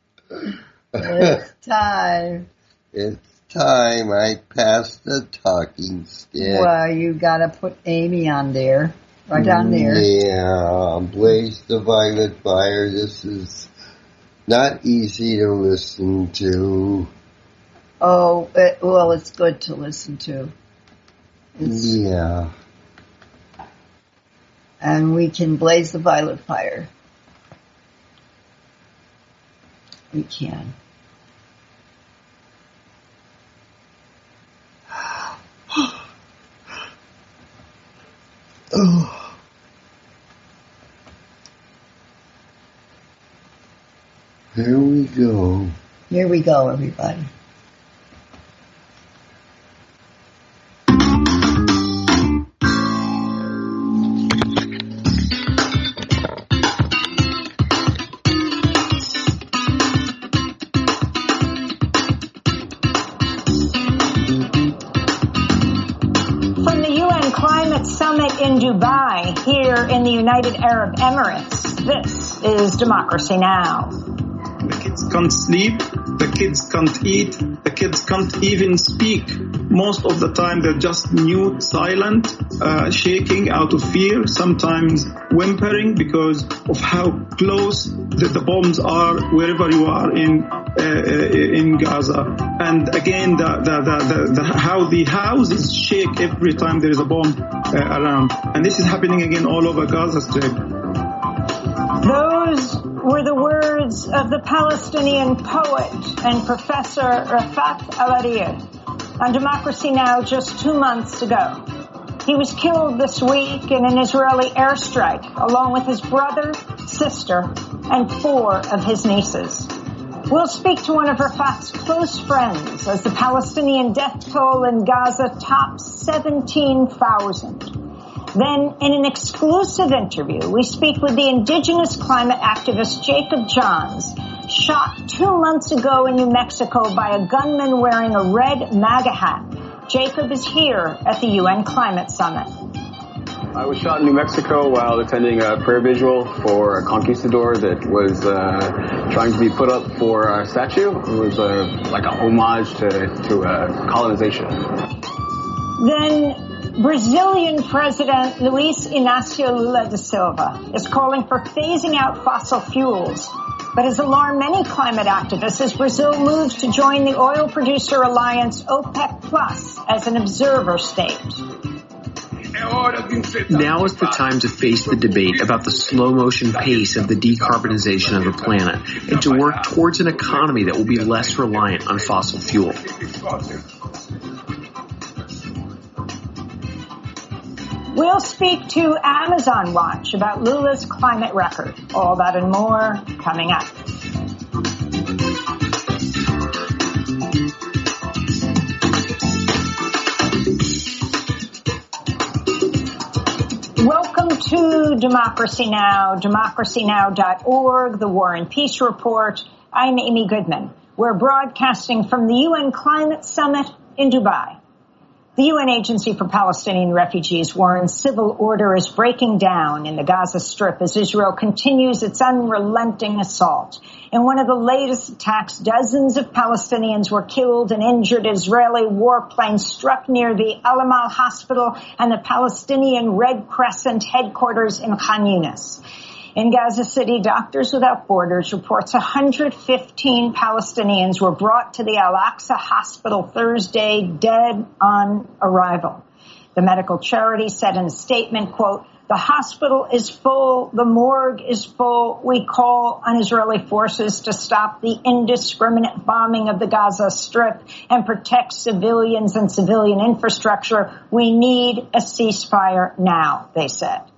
it's [LAUGHS] time. It's time I passed the talking stick. Well, you gotta put Amy on there. Right down mm, there. Yeah, Blaze the Violet Fire. This is not easy to listen to. Oh, it, well, it's good to listen to. It's, Yeah. And we can blaze the violet fire. We can. [GASPS] Oh. Here we go. Here we go, everybody. In the United Arab Emirates, this is Democracy Now! The kids can't sleep, the kids can't eat, the kids can't even speak. Most of the time they're just mute, silent, uh, shaking out of fear, sometimes whimpering because of how close the, the bombs are wherever you are in in Gaza. And again, the, the, the, how the houses shake every time there is a bomb uh, around. And this is happening again all over Gaza Strip. Those were the words of the Palestinian poet and professor Rafat Alareer on Democracy Now! just two months ago. He was killed this week in an Israeli airstrike along with his brother, sister, and four of his nieces. We'll speak to one of her Rafat's close friends as the Palestinian death toll in Gaza tops 17,000. Then, in an exclusive interview, we speak with the indigenous climate activist Jacob Johns, shot two months ago in New Mexico by a gunman wearing a red MAGA hat. Jacob is here at the UN Climate Summit. I was shot in New Mexico while attending a prayer vigil for a conquistador that was uh, trying to be put up for a statue. It was uh, like a homage to, to uh, colonization. Then Brazilian President Luiz Inácio Lula da Silva is calling for phasing out fossil fuels, but has alarmed many climate activists as Brazil moves to join the oil producer alliance OPEC Plus as an observer state. Now is the time to face the debate about the slow motion pace of the decarbonization of the planet and to work towards an economy that will be less reliant on fossil fuel. We'll speak to Amazon Watch about Lula's climate record. All that and more coming up. To Democracy Now!, democracynow.org, the War and Peace Report. I'm Amy Goodman. We're broadcasting from the UN Climate Summit in Dubai. The UN Agency for Palestinian Refugees warns civil order is breaking down in the Gaza Strip as Israel continues its unrelenting assault. In one of the latest attacks, dozens of Palestinians were killed and injured. Israeli warplanes struck near the Al Amal hospital and the Palestinian Red Crescent headquarters in Khan Yunis. In Gaza City, Doctors Without Borders reports 115 Palestinians were brought to the Al-Aqsa hospital Thursday dead on arrival. The medical charity said in a statement, quote, the hospital is full. The morgue is full. We call on Israeli forces to stop the indiscriminate bombing of the Gaza Strip and protect civilians and civilian infrastructure. We need a ceasefire now, they said.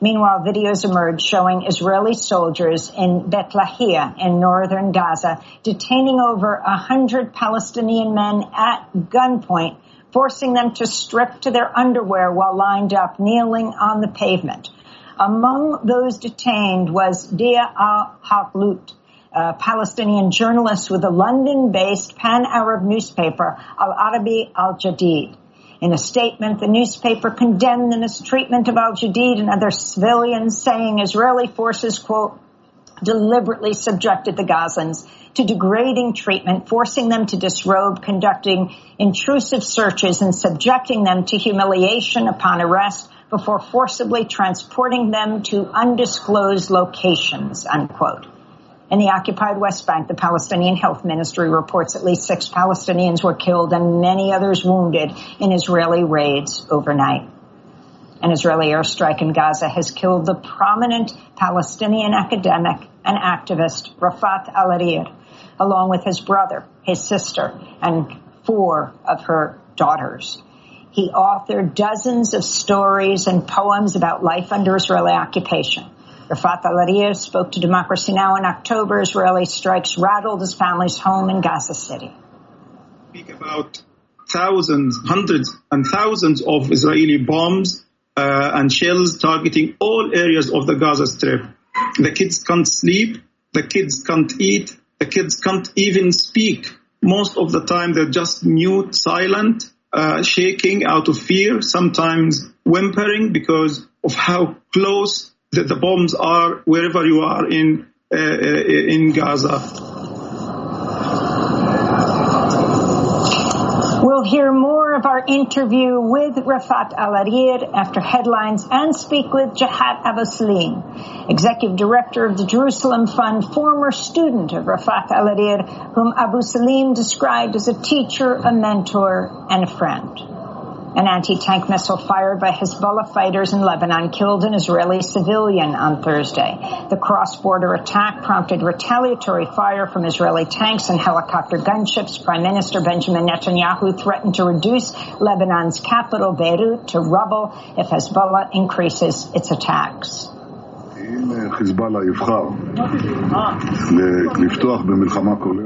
Meanwhile, videos emerged showing Israeli soldiers in Beit Lahia in northern Gaza detaining over a hundred Palestinian men at gunpoint, forcing them to strip to their underwear while lined up, kneeling on the pavement. Among those detained was Diaa al-Kahlout, a Palestinian journalist with the London-based pan-Arab newspaper Al-Arabi Al-Jadid. In a statement, the newspaper condemned the mistreatment of Al-Jadid and other civilians, saying Israeli forces, quote, deliberately subjected the Gazans to degrading treatment, forcing them to disrobe, conducting intrusive searches, and subjecting them to humiliation upon arrest before forcibly transporting them to undisclosed locations, unquote. In the occupied West Bank, the Palestinian Health Ministry reports at least six Palestinians were killed and many others wounded in Israeli raids overnight. An Israeli airstrike in Gaza has killed the prominent Palestinian academic and activist Rafat Alareer, along with his brother, his sister, and four of her daughters. He authored dozens of stories and poems about life under Israeli occupation. Rafat Alareer spoke to Democracy Now! in October. Israeli strikes rattled his family's home in Gaza City. Speak about thousands, hundreds and thousands of Israeli bombs uh, and shells targeting all areas of the Gaza Strip. The kids can't sleep. The kids can't eat. The kids can't even speak. Most of the time they're just mute, silent uh, shaking out of fear, sometimes whimpering because of how close the, the bombs are wherever you are in uh, uh in Gaza. We'll hear more of our interview with Rafat Alareer after headlines and speak with Jihad Abusalim, Executive Director of the Jerusalem Fund, former student of Rafat Alareer, whom Abusalim described as a teacher, a mentor, and a friend. An anti-tank missile fired by Hezbollah fighters in Lebanon killed an Israeli civilian on Thursday. The cross-border attack prompted retaliatory fire from Israeli tanks and helicopter gunships. Prime Minister Benjamin Netanyahu threatened to reduce Lebanon's capital, Beirut, to rubble if Hezbollah increases its attacks.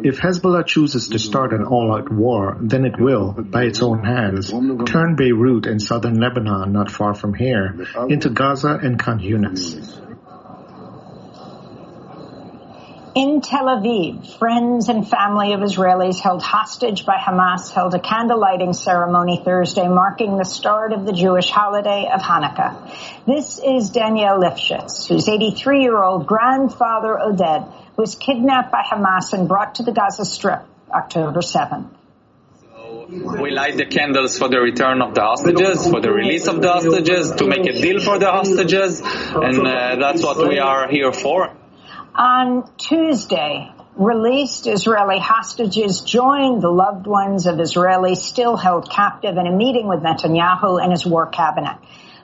If Hezbollah chooses to start an all-out war, then it will, by its own hands, turn Beirut and southern Lebanon, not far from here, into Gaza and Khan Yunis. In Tel Aviv, friends and family of Israelis held hostage by Hamas held a candle lighting ceremony Thursday marking the start of the Jewish holiday of Hanukkah. This is Danielle Lifshitz, whose 83-year-old grandfather Oded was kidnapped by Hamas and brought to the Gaza Strip October 7th. We light the candles for the return of the hostages, for the release of the hostages, to make a deal for the hostages, and uh, that's what we are here for. On Tuesday, released Israeli hostages joined the loved ones of Israelis still held captive in a meeting with Netanyahu and his war cabinet.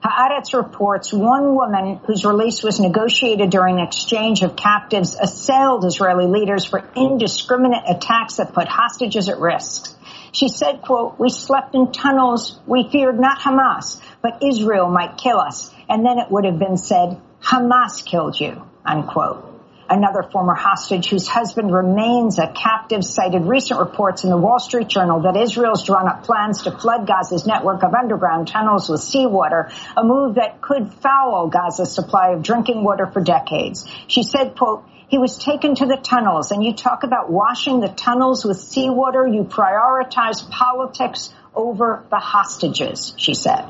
Haaretz reports one woman whose release was negotiated during an exchange of captives assailed Israeli leaders for indiscriminate attacks that put hostages at risk. She said, quote, we slept in tunnels. We feared not Hamas, but Israel might kill us. And then it would have been said, Hamas killed you, unquote. Another former hostage whose husband remains a captive cited recent reports in the Wall Street Journal that Israel's drawn up plans to flood Gaza's network of underground tunnels with seawater, a move that could foul Gaza's supply of drinking water for decades. She said, quote, he was taken to the tunnels and you talk about washing the tunnels with seawater. You prioritize politics over the hostages, she said.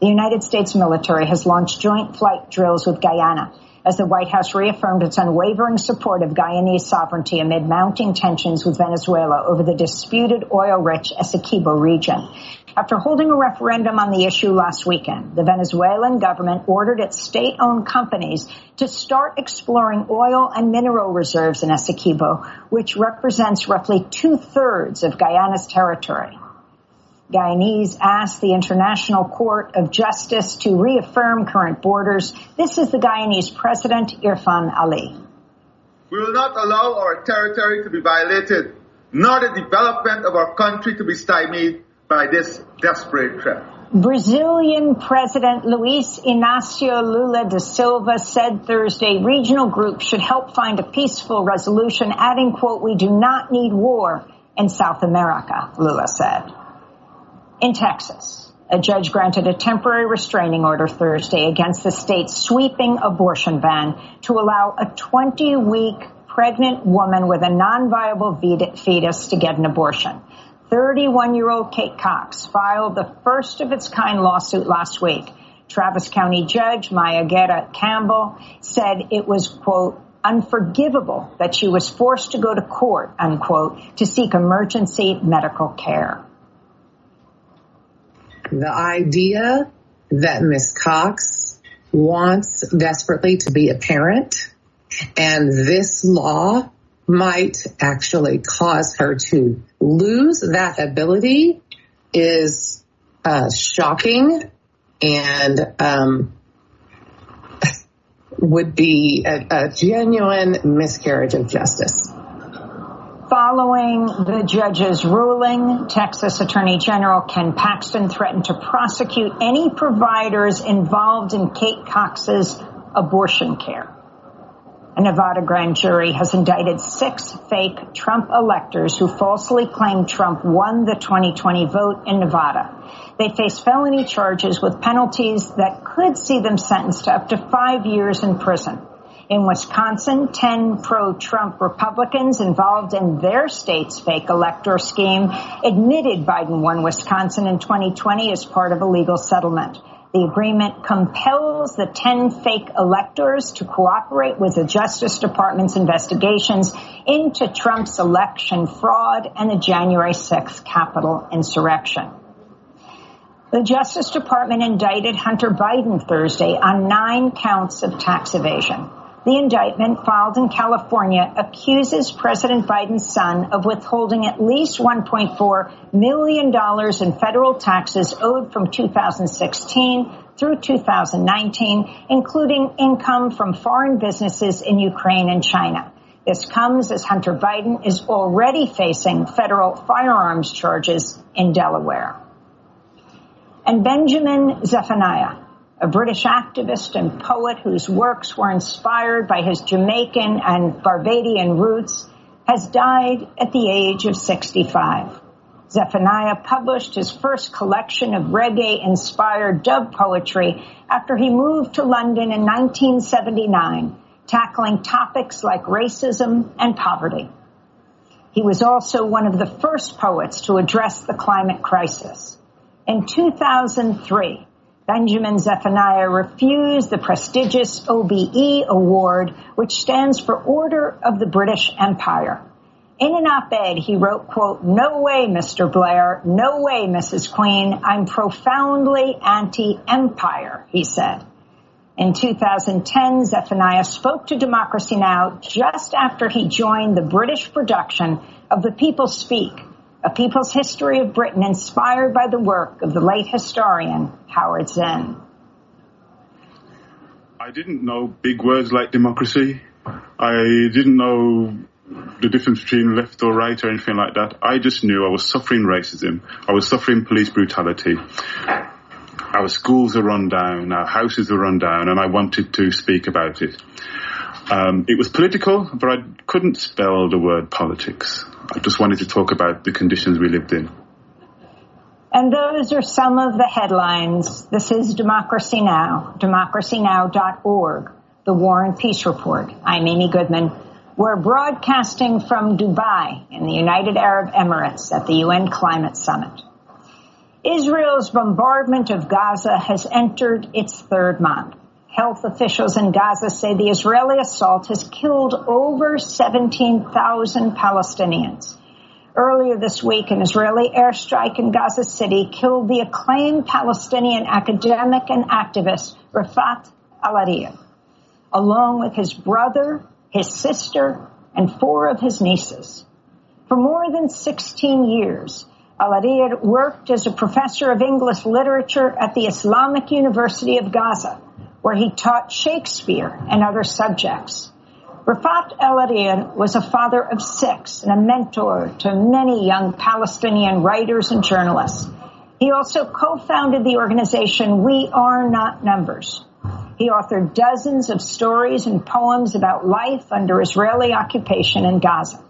The United States military has launched joint flight drills with Guyana as the White House reaffirmed its unwavering support of Guyanese sovereignty amid mounting tensions with Venezuela over the disputed oil-rich Essequibo region. After holding a referendum on the issue last weekend, the Venezuelan government ordered its state-owned companies to start exploring oil and mineral reserves in Essequibo, which represents roughly two-thirds of Guyana's territory. Guyanese asked the International Court of Justice to reaffirm current borders. This is the Guyanese president, Irfan Ali. We will not allow our territory to be violated, nor the development of our country to be stymied by this desperate threat. Brazilian President Luiz Inácio Lula da Silva said Thursday regional groups should help find a peaceful resolution, adding, quote, we do not need war in South America, Lula said. In Texas, a judge granted a temporary restraining order Thursday against the state's sweeping abortion ban to allow a 20 week pregnant woman with a non-viable fetus to get an abortion. 31 year old Kate Cox filed the first of its kind lawsuit last week. Travis County Judge Maya Guerra Gamble said it was, quote, unforgivable that she was forced to go to court, unquote, to seek emergency medical care. The idea that Miss Cox wants desperately to be a parent and this law might actually cause her to lose that ability is uh, shocking and um, would be a, a genuine miscarriage of justice. Following the judge's ruling, Texas Attorney General Ken Paxton threatened to prosecute any providers involved in Kate Cox's abortion care. A Nevada grand jury has indicted six fake Trump electors who falsely claimed Trump won the 2020 vote in Nevada. They face felony charges with penalties that could see them sentenced to up to five years in prison. In Wisconsin, 10 pro-Trump Republicans involved in their state's fake elector scheme admitted Biden won Wisconsin in 2020 as part of a legal settlement. The agreement compels the 10 fake electors to cooperate with the Justice Department's investigations into Trump's election fraud and the January 6th Capitol insurrection. The Justice Department indicted Hunter Biden Thursday on nine counts of tax evasion. The indictment filed in California accuses President Biden's son of withholding at least $1.4 million in federal taxes owed from 2016 through 2019, including income from foreign businesses in Ukraine and China. This comes as Hunter Biden is already facing federal firearms charges in Delaware. And Benjamin Zephaniah, a British activist and poet whose works were inspired by his Jamaican and Barbadian roots, has died at the age of 65. Zephaniah published his first collection of reggae inspired dub poetry after he moved to London in 1979, tackling topics like racism and poverty. He was also one of the first poets to address the climate crisis. In 2003, Benjamin Zephaniah refused the prestigious OBE award, which stands for Order of the British Empire. In an op-ed, he wrote, quote, no way, Mr. Blair, no way, Mrs. Queen, I'm profoundly anti-empire, he said. In 2010, Zephaniah spoke to Democracy Now! just after he joined the British production of The People Speak, a people's history of Britain inspired by the work of the late historian Howard Zinn. I didn't know big words like democracy. I didn't know the difference between left or right or anything like that. I just knew I was suffering racism. I was suffering police brutality. Our schools are run down, our houses are run down, and I wanted to speak about it. Um, it was political, but I couldn't spell the word politics. I just wanted to talk about the conditions we lived in. And those are some of the headlines. This is Democracy Now!, democracynow.org, the War and Peace Report. I'm Amy Goodman. We're broadcasting from Dubai in the United Arab Emirates at the UN Climate Summit. Israel's bombardment of Gaza has entered its third month. Health officials in Gaza say the Israeli assault has killed over 17,000 Palestinians. Earlier this week, an Israeli airstrike in Gaza City killed the acclaimed Palestinian academic and activist Rafat Alareer, along with his brother, his sister, and four of his nieces. For more than 16 years, Alareer worked as a professor of English literature at the Islamic University of Gaza, where he taught Shakespeare and other subjects. Rafat Alareer was a father of six and a mentor to many young Palestinian writers and journalists. He also co-founded the organization We Are Not Numbers. He authored dozens of stories and poems about life under Israeli occupation in Gaza.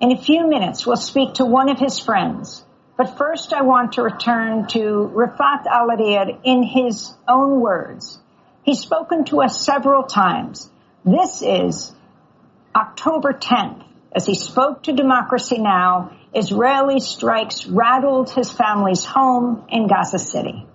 In a few minutes, we'll speak to one of his friends. But first, I want to return to Rafat Alareer in his own words. He's spoken to us several times this is October 10th. As he spoke to Democracy Now!, Israeli strikes rattled his family's home in Gaza City.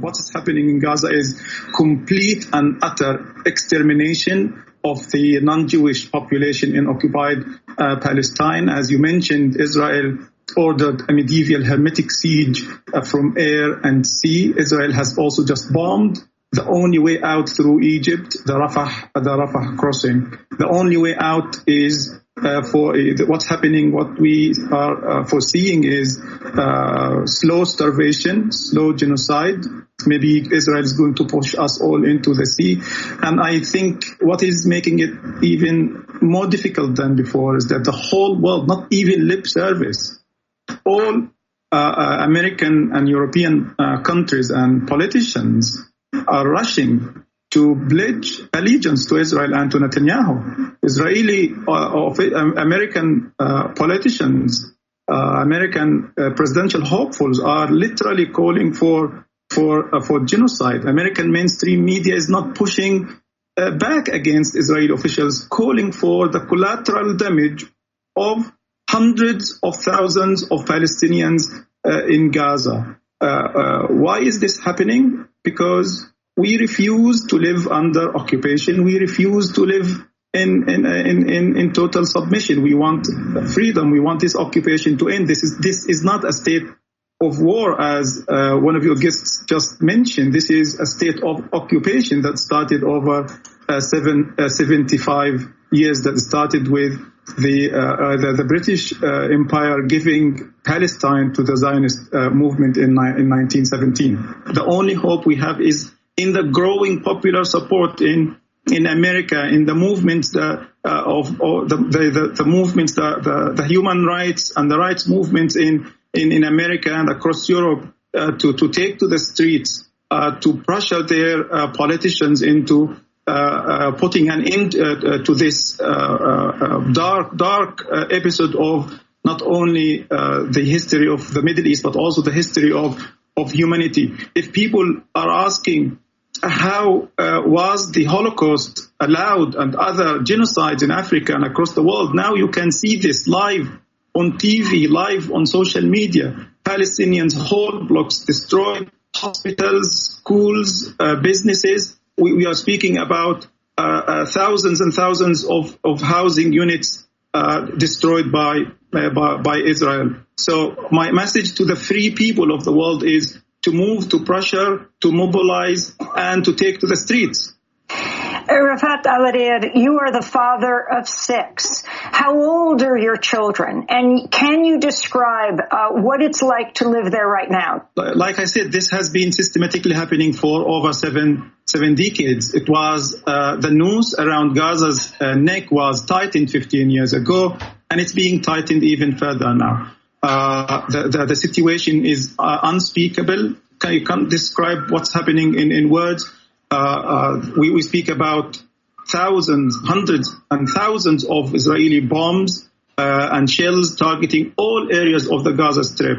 What is happening in Gaza is complete and utter extermination of the non-Jewish population in occupied uh, Palestine. As you mentioned, Israel ordered a medieval hermetic siege uh, from air and sea. Israel has also just bombed the only way out through Egypt, the Rafah, the Rafah crossing. The only way out is uh, for uh, what's happening, what we are uh, foreseeing is uh, slow starvation, slow genocide. Maybe Israel is going to push us all into the sea. And I think what is making it even more difficult than before is that the whole world, not even lip service, all uh, uh, American and European countries and politicians are rushing to pledge allegiance to Israel and to Netanyahu. Israeli uh, um, American uh, politicians, uh, American uh, presidential hopefuls are literally calling for for uh, for genocide. American mainstream media is not pushing uh, back against Israeli officials, calling for the collateral damage of hundreds of thousands of Palestinians in Gaza. why is this happening? Because we refuse to live under occupation. We refuse to live in, in, in, in, total submission. We want freedom. We want this occupation to end. This is, this is not a state of war, as uh, one of your guests just mentioned. This is a state of occupation that started over uh, seven, uh, 75 years, that started with the, uh, uh, the, the, British uh, Empire giving Palestine to the Zionist movement in, in 1917. The only hope we have is in the growing popular support in in America, in the movements uh, of, of the, the, the, movements, the, the, the, human rights and the rights movements in, in, in America and across Europe uh, to, to take to the streets, uh, to pressure their uh, politicians into uh, uh, Uh, uh, putting an end uh, to this dark, dark episode of not only the history of the Middle East, but also the history of, of humanity. If people are asking how uh, was the Holocaust allowed and other genocides in Africa and across the world. Now you can see this live on TV, live on social media. Palestinians, whole blocks destroyed, hospitals, schools, uh, businesses. We, we, are speaking about uh, uh thousands and thousands of, of housing units uh, destroyed by, by, by Israel. So my message to the free people of the world is to move, to pressure, to mobilize, and to take to the streets. Rafat Al you are the father of six. How old are your children? And can you describe uh, what it's like to live there right now? Like I said, this has been systematically happening for over seven seven decades. It was uh, the noose around Gaza's uh, neck was tightened 15 years ago, and it's being tightened even further now. Uh, the, the, the, situation is uh, unspeakable. Can, you can't describe what's happening in, in words. Uh, uh, we, we speak about thousands, hundreds and thousands of Israeli bombs uh, and shells targeting all areas of the Gaza Strip.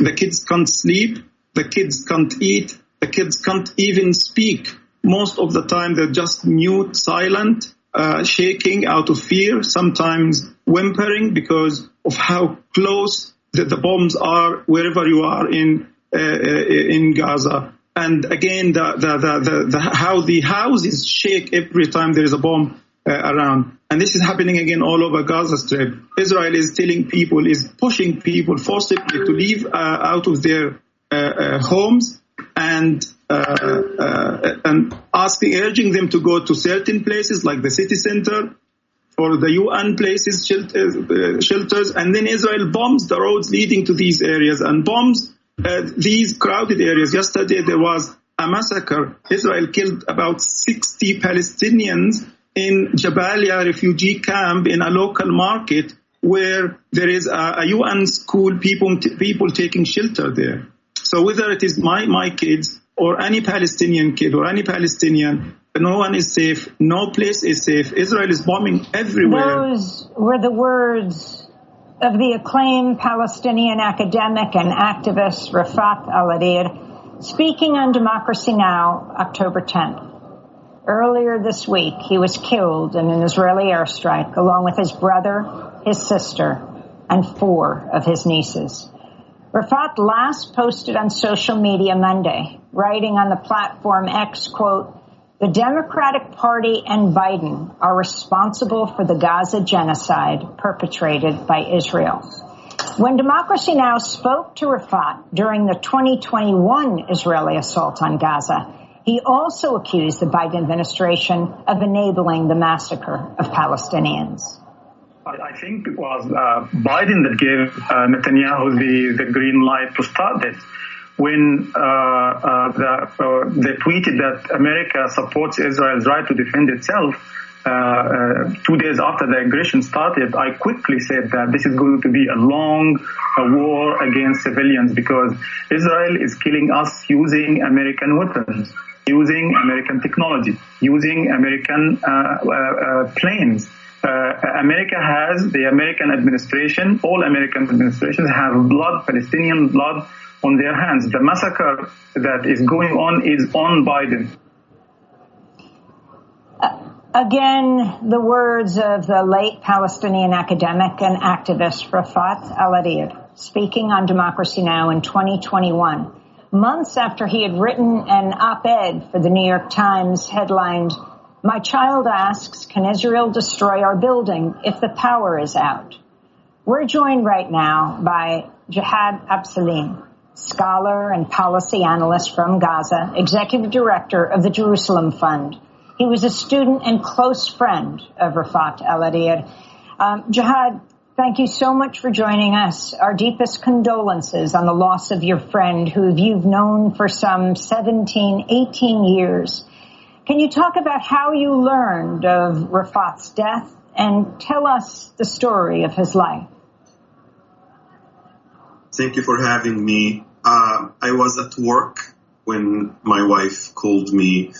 The kids can't sleep. The kids can't eat. The kids can't even speak. Most of the time they're just mute, silent, uh, shaking out of fear, sometimes whimpering because of how close the, the bombs are wherever you are in uh, uh, in Gaza. And again, the, the, the, the, how the houses shake every time there is a bomb uh, around. And this is happening again all over Gaza Strip. Israel is telling people, is pushing people forcibly to leave uh, out of their uh, uh, homes and and asking, urging them to go to certain places like the city center or the UN places uh, shelters, and then Israel bombs the roads leading to these areas and bombs uh, Uh, these crowded areas. Yesterday there was a massacre. Israel killed about 60 Palestinians in Jabalia refugee camp in a local market where there is a, a UN school, people, people taking shelter there. So whether it is my, my kids or any Palestinian kid or any Palestinian, no one is safe. No place is safe. Israel is bombing everywhere. Those were the words of the acclaimed Palestinian academic and activist Rafat Al speaking on Democracy Now! October 10th. Earlier this week, he was killed in an Israeli airstrike along with his brother, his sister, and four of his nieces. Rafat last posted on social media Monday, writing on the platform X, quote, The Democratic Party and Biden are responsible for the Gaza genocide perpetrated by Israel. When Democracy Now! spoke to Rafat during the 2021 Israeli assault on Gaza, he also accused the Biden administration of enabling the massacre of Palestinians. I think it was uh, Biden that gave uh, Netanyahu the, the green light to start this. When uh, uh the, uh, they tweeted that America supports Israel's right to defend itself, uh, two days after the aggression started, I quickly said that this is going to be a long war against civilians because Israel is killing us using American weapons using American technology, using American uh, uh, uh planes. Uh, America has, the American administration, all American administrations have blood, Palestinian blood on their hands. The massacre that is going on is on Biden. Uh, again, the words of the late Palestinian academic and activist Rafat Al speaking on Democracy Now! in 2021 months after he had written an op-ed for the New York Times headlined, My child asks, can Israel destroy our building if the power is out? We're joined right now by Jihad Abusalim, scholar and policy analyst from Gaza, executive director of the Jerusalem Fund. He was a student and close friend of Rafat Alareer. Um, Jihad, Thank you so much for joining us. Our deepest condolences on the loss of your friend who you've known for some 17, 18 years. Can you talk about how you learned of Rafat's death and tell us the story of his life? Thank you for having me. Uh, I was at work when my wife called me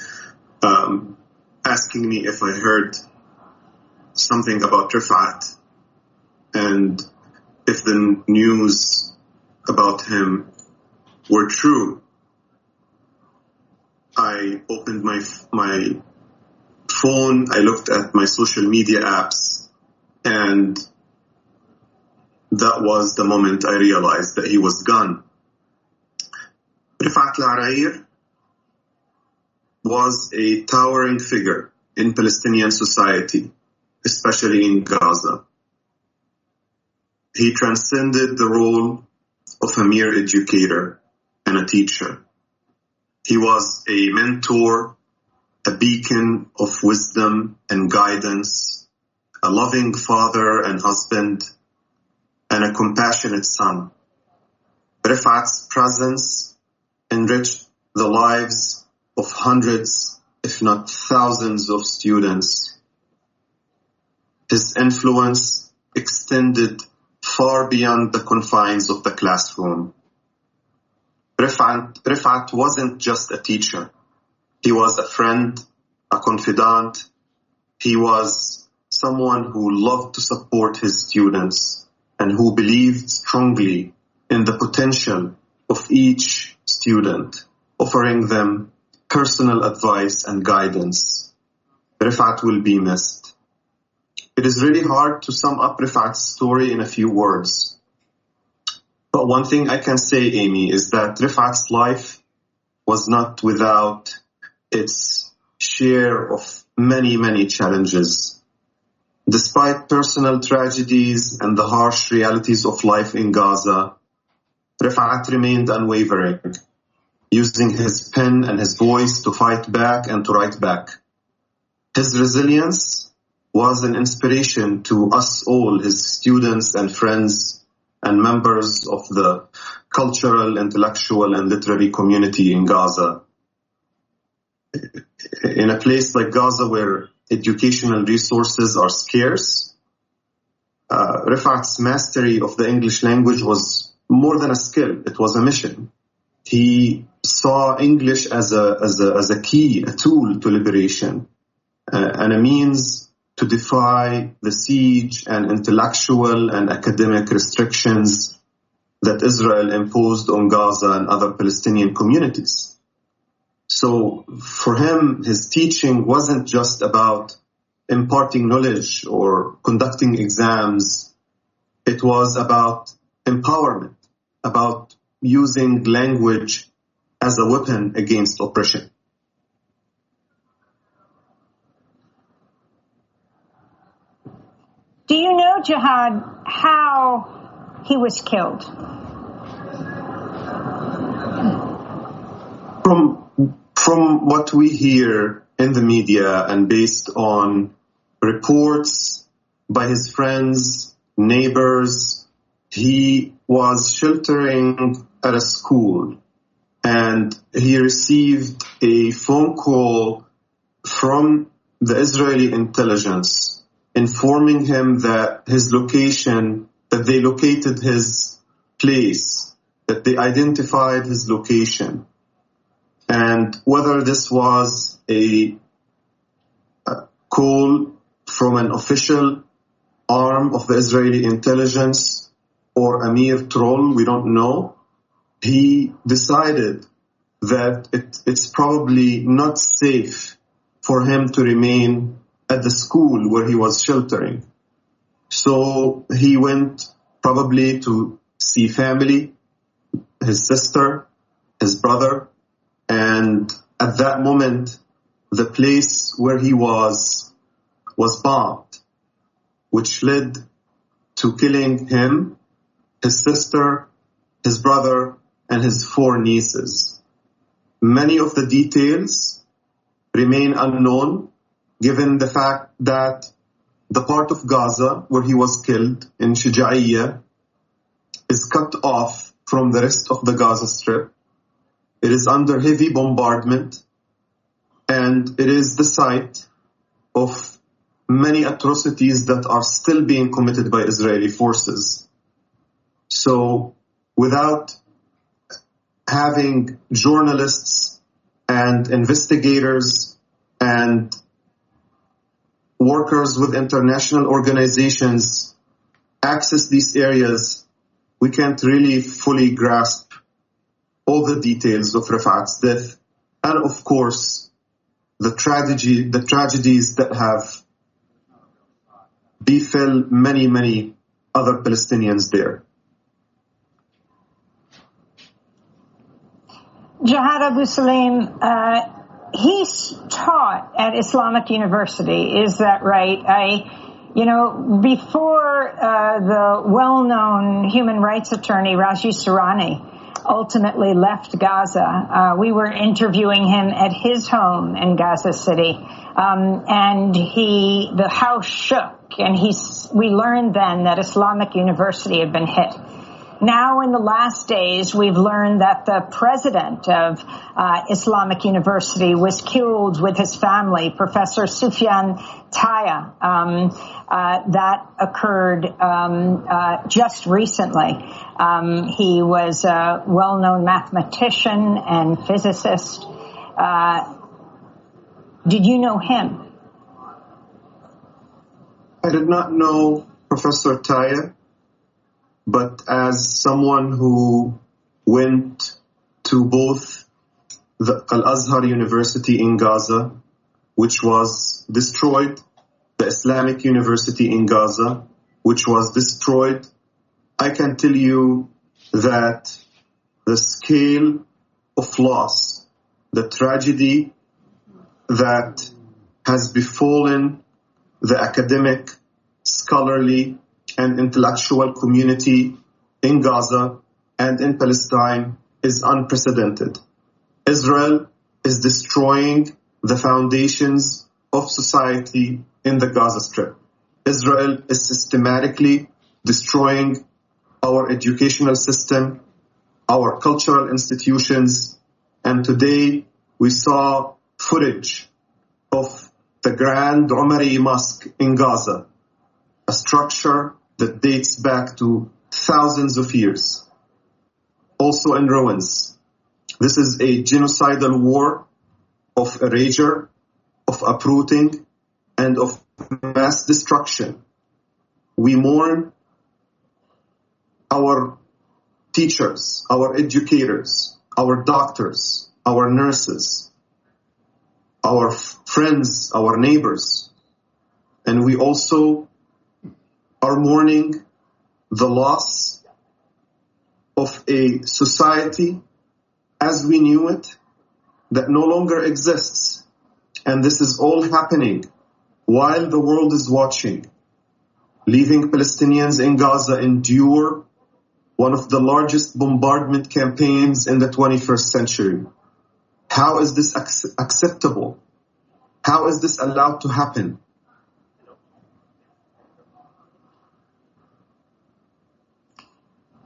um, asking me if I heard something about Rafat and if the news about him were true, I opened my my phone, I looked at my social media apps, and that was the moment I realized that he was gone. Rifat al was a towering figure in Palestinian society, especially in Gaza. He transcended the role of a mere educator and a teacher. He was a mentor, a beacon of wisdom and guidance, a loving father and husband, and a compassionate son. Rifat's presence enriched the lives of hundreds, if not thousands of students. His influence extended far beyond the confines of the classroom. Rifat, Rifat wasn't just a teacher. He was a friend, a confidant. He was someone who loved to support his students and who believed strongly in the potential of each student, offering them personal advice and guidance. Rifat will be missed. It is really hard to sum up Rifat's story in a few words. But one thing I can say, Amy, is that Rifat's life was not without its share of many, many challenges. Despite personal tragedies and the harsh realities of life in Gaza, Rifat remained unwavering, using his pen and his voice to fight back and to write back. His resilience was an inspiration to us all, his students and friends and members of the cultural, intellectual, and literary community in Gaza. In a place like Gaza where educational resources are scarce, uh, Rifat's mastery of the English language was more than a skill, it was a mission. He saw English as a, as a, as a key, a tool to liberation, uh, and a means to defy the siege and intellectual and academic restrictions that Israel imposed on Gaza and other Palestinian communities. So for him, his teaching wasn't just about imparting knowledge or conducting exams. It was about empowerment, about using language as a weapon against oppression. Do you know, Jihad, how he was killed? From from what we hear in the media and based on reports by his friends, neighbors, he was sheltering at a school and he received a phone call from the Israeli intelligence informing him that his location, that they located his place, that they identified his location. And whether this was a, a call from an official arm of the Israeli intelligence or a mere troll, we don't know. He decided that it, it's probably not safe for him to remain at the school where he was sheltering. So he went probably to see family, his sister, his brother, and at that moment, the place where he was was bombed, which led to killing him, his sister, his brother, and his four nieces. Many of the details remain unknown given the fact that the part of Gaza where he was killed in Shuja'iyya is cut off from the rest of the Gaza Strip. It is under heavy bombardment and it is the site of many atrocities that are still being committed by Israeli forces. So without having journalists and investigators and workers with international organizations access these areas, we can't really fully grasp all the details of Rafat's death. And of course, the tragedy, the tragedies that have befell many, many other Palestinians there. Jihad Abusalim, uh, he's taught at Islamic University. Is that right? I, you know, before uh, the well-known human rights attorney Raji Sourani ultimately left Gaza, uh, we were interviewing him at his home in Gaza City, um, and he, the house shook, and he, we learned then that Islamic University had been hit. Now, in the last days, we've learned that the president of uh, Islamic University was killed with his family, Professor Sufyan Tayeh. Um, uh, that occurred um, uh, just recently. Um, he was a well-known mathematician and physicist. Uh, did you know him? I did not know Professor Tayeh but as someone who went to both the Al-Azhar University in Gaza, which was destroyed, the Islamic University in Gaza, which was destroyed, I can tell you that the scale of loss, the tragedy that has befallen the academic, scholarly, and intellectual community in Gaza and in Palestine is unprecedented. Israel is destroying the foundations of society in the Gaza Strip. Israel is systematically destroying our educational system, our cultural institutions, and today we saw footage of the Grand Umari Mosque in Gaza, a structure that dates back to thousands of years, also in ruins. This is a genocidal war of erasure, of uprooting, and of mass destruction. We mourn our teachers, our educators, our doctors, our nurses, our friends, our neighbors. And we also are mourning the loss of a society as we knew it that no longer exists. And this is all happening while the world is watching. leaving Palestinians in Gaza endure one of the largest bombardment campaigns in the 21st century. How is this ac- acceptable? How is this allowed to happen?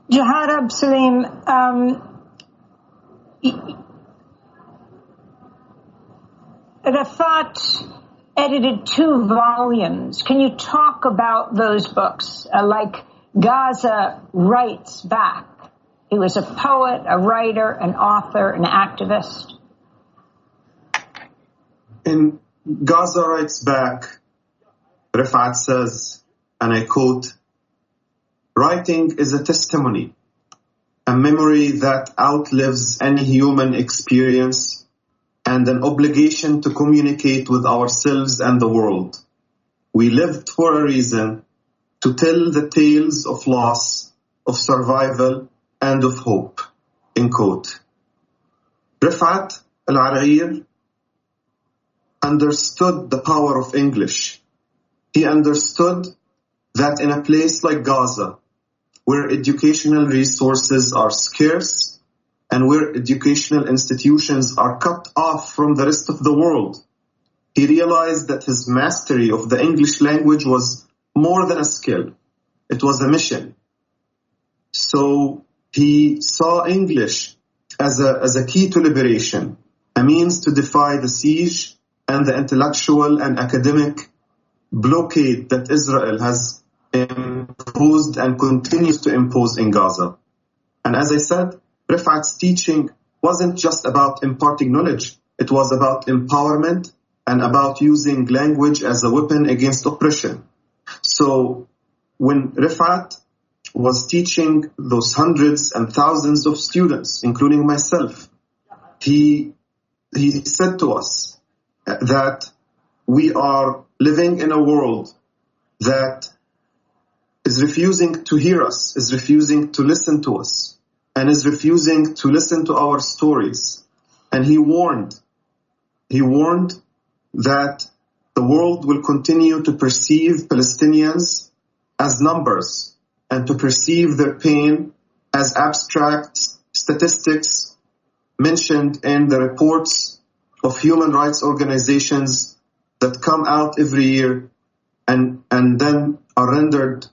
Jihad Abusalim, um, Rafat edited two volumes. Can you talk about those books? Uh, like Gaza Writes Back. He was a poet, a writer, an author, an activist. In Gaza Writes Back, Rifat says, and I quote, Writing is a testimony, a memory that outlives any human experience and an obligation to communicate with ourselves and the world. We lived for a reason to tell the tales of loss, of survival, and of hope. In quote. Rifat Alareer understood the power of English. He understood that in a place like Gaza, where educational resources are scarce and where educational institutions are cut off from the rest of the world, he realized that his mastery of the English language was more than a skill. It was a mission. So he saw English as a, as a key to liberation, a means to defy the siege and the intellectual and academic blockade that Israel has imposed and continues to impose in Gaza. And as I said, Rifat's teaching wasn't just about imparting knowledge. It was about empowerment and about using language as a weapon against oppression. So when Rifat was teaching those hundreds and thousands of students, including myself, he, he said to us that we are living in a world that is refusing to hear us, is refusing to listen to us, and is refusing to listen to our stories. And he warned, he warned that the world will continue to perceive Palestinians as numbers and to perceive their pain as abstract statistics mentioned in the reports of human rights organizations that come out every year and, and then are rendered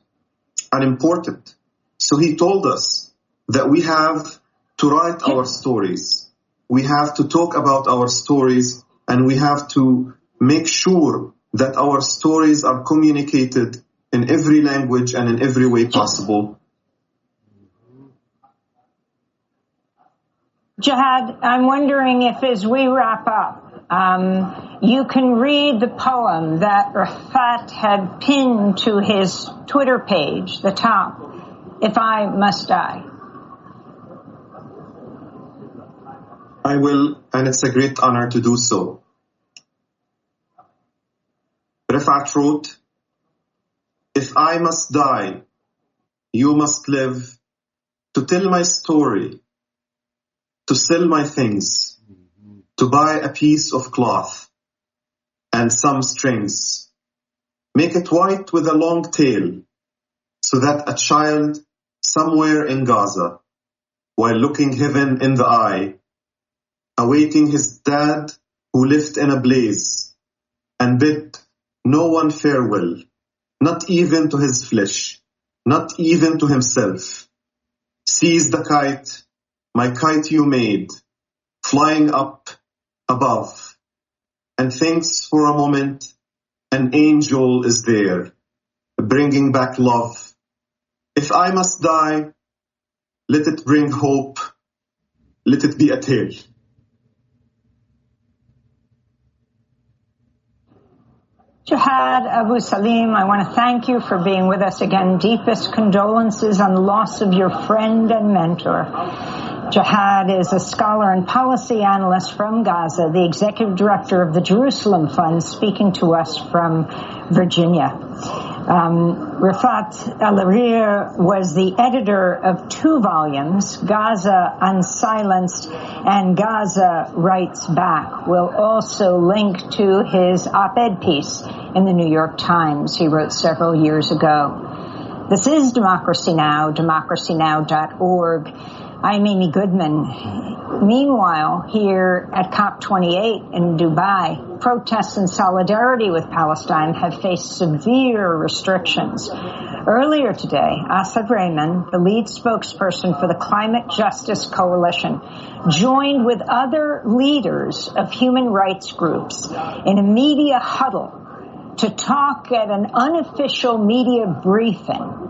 unimportant. So he told us that we have to write our stories. We have to talk about our stories and we have to make sure that our stories are communicated in every language and in every way possible. Jihad, I'm wondering if as we wrap up, um, you can read the poem that Rafat had pinned to his Twitter page, the top, If I Must Die. I will, and it's a great honor to do so. Rifat wrote, If I must die, you must live to tell my story, to sell my things, to buy a piece of cloth and some strings. Make it white with a long tail so that a child somewhere in Gaza, while looking heaven in the eye, awaiting his dad who lived in a blaze and bid no one farewell, not even to his flesh, not even to himself. Sees the kite, my kite you made, flying up above, and thinks for a moment an angel is there, bringing back love. If I must die, let it bring hope, let it be a tale. Jihad Abu Salim, I want to thank you for being with us again. Deepest condolences on the loss of your friend and mentor. Jihad is a scholar and policy analyst from Gaza, the executive director of the Jerusalem Fund, speaking to us from Virginia. Um, Rifat Alareer was the editor of two volumes, Gaza Unsilenced and Gaza Writes Back. We'll also link to his op-ed piece in the New York Times, he wrote several years ago. This is Democracy Now!, democracynow.org. I'm Amy Goodman. Meanwhile, here at COP28 in Dubai, protests in solidarity with Palestine have faced severe restrictions. Earlier today, Asad Rehman, the lead spokesperson for the Climate Justice Coalition, joined with other leaders of human rights groups in a media huddle to talk at an unofficial media briefing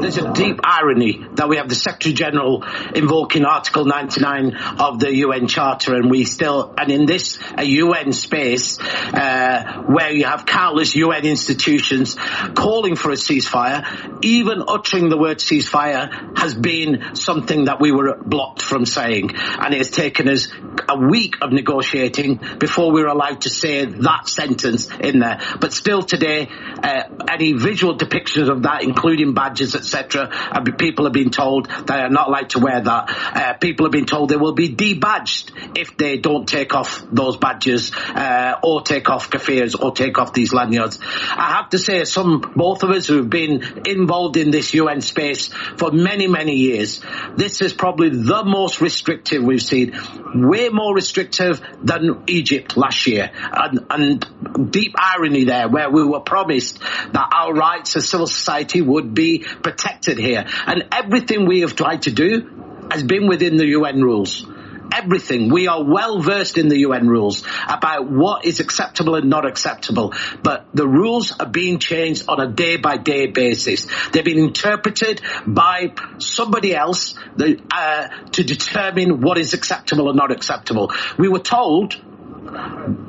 there's a deep irony that we have the Secretary General invoking Article 99 of the UN Charter, and we still, and in this a UN space uh, where you have countless UN institutions calling for a ceasefire, even uttering the word ceasefire has been something that we were blocked from saying, and it has taken us a week of negotiating before we were allowed to say that sentence in there. But still today, uh, any visual depictions of that, including badges, etc. And People have been told they are not allowed to wear that. Uh, people have been told they will be debadged if they don't take off those badges uh, or take off keffiyehs or take off these lanyards. I have to say, some both of us who have been involved in this UN space for many many years, this is probably the most restrictive we've seen. Way more restrictive than Egypt last year, and, and deep irony there, where we were promised that our rights as civil society would be protected here. And everything we have tried to do has been within the UN rules. Everything. We are well versed in the UN rules about what is acceptable and not acceptable. But the rules are being changed on a day by day basis. They've been interpreted by somebody else uh, to determine what is acceptable or not acceptable. We were told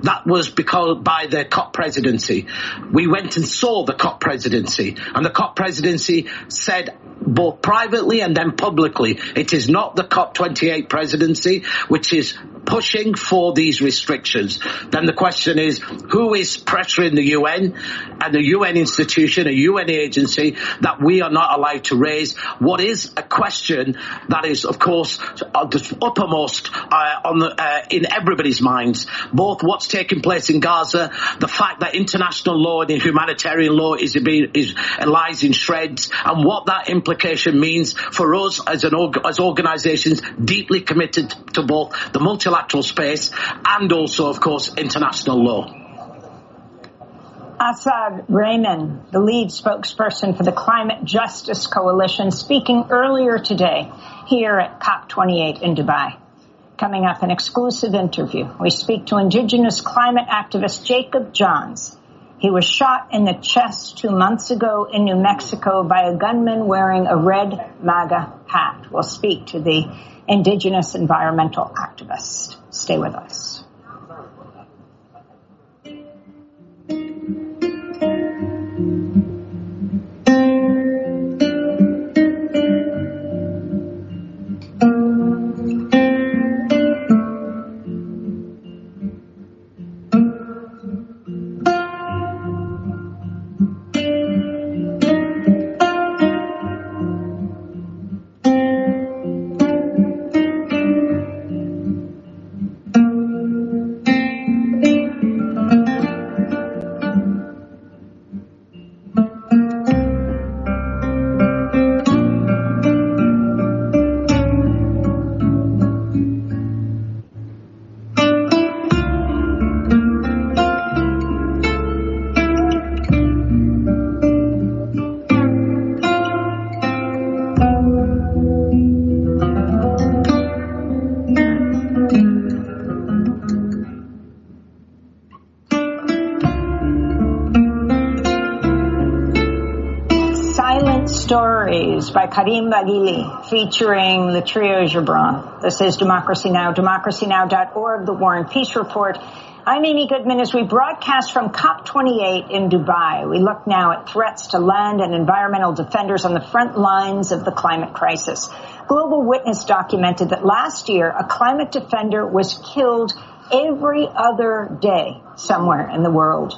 that was because by the COP presidency. We went and saw the COP presidency, and the COP presidency said both privately and then publicly, it is not the COP28 presidency which is pushing for these restrictions. Then the question is, who is pressuring the UN and the UN institution, a UN agency that we are not allowed to raise? What is a question that is, of course, uppermost uh, on the, uh, in everybody's minds, both what's taking place in Gaza, the fact that international law and humanitarian law is, is lies in shreds, and what that implication means for us as an as organisations deeply committed to both the multilateral space and also, of course, international law. Asad Rehman, the lead spokesperson for the Climate Justice Coalition, speaking earlier today here at COP28 in Dubai. Coming up, an exclusive interview. We speak to indigenous climate activist Jacob Johns. He was shot in the chest two months ago in New Mexico by a gunman wearing a red MAGA hat. We'll speak to the indigenous environmental activist. Stay with us. Karim Baghili featuring the trio Joubran. This is Democracy Now!, democracynow.org, the War and Peace Report. I'm Amy Goodman as we broadcast from COP28 in Dubai. We look now at threats to land and environmental defenders on the front lines of the climate crisis. Global Witness documented that last year a climate defender was killed every other day somewhere in the world.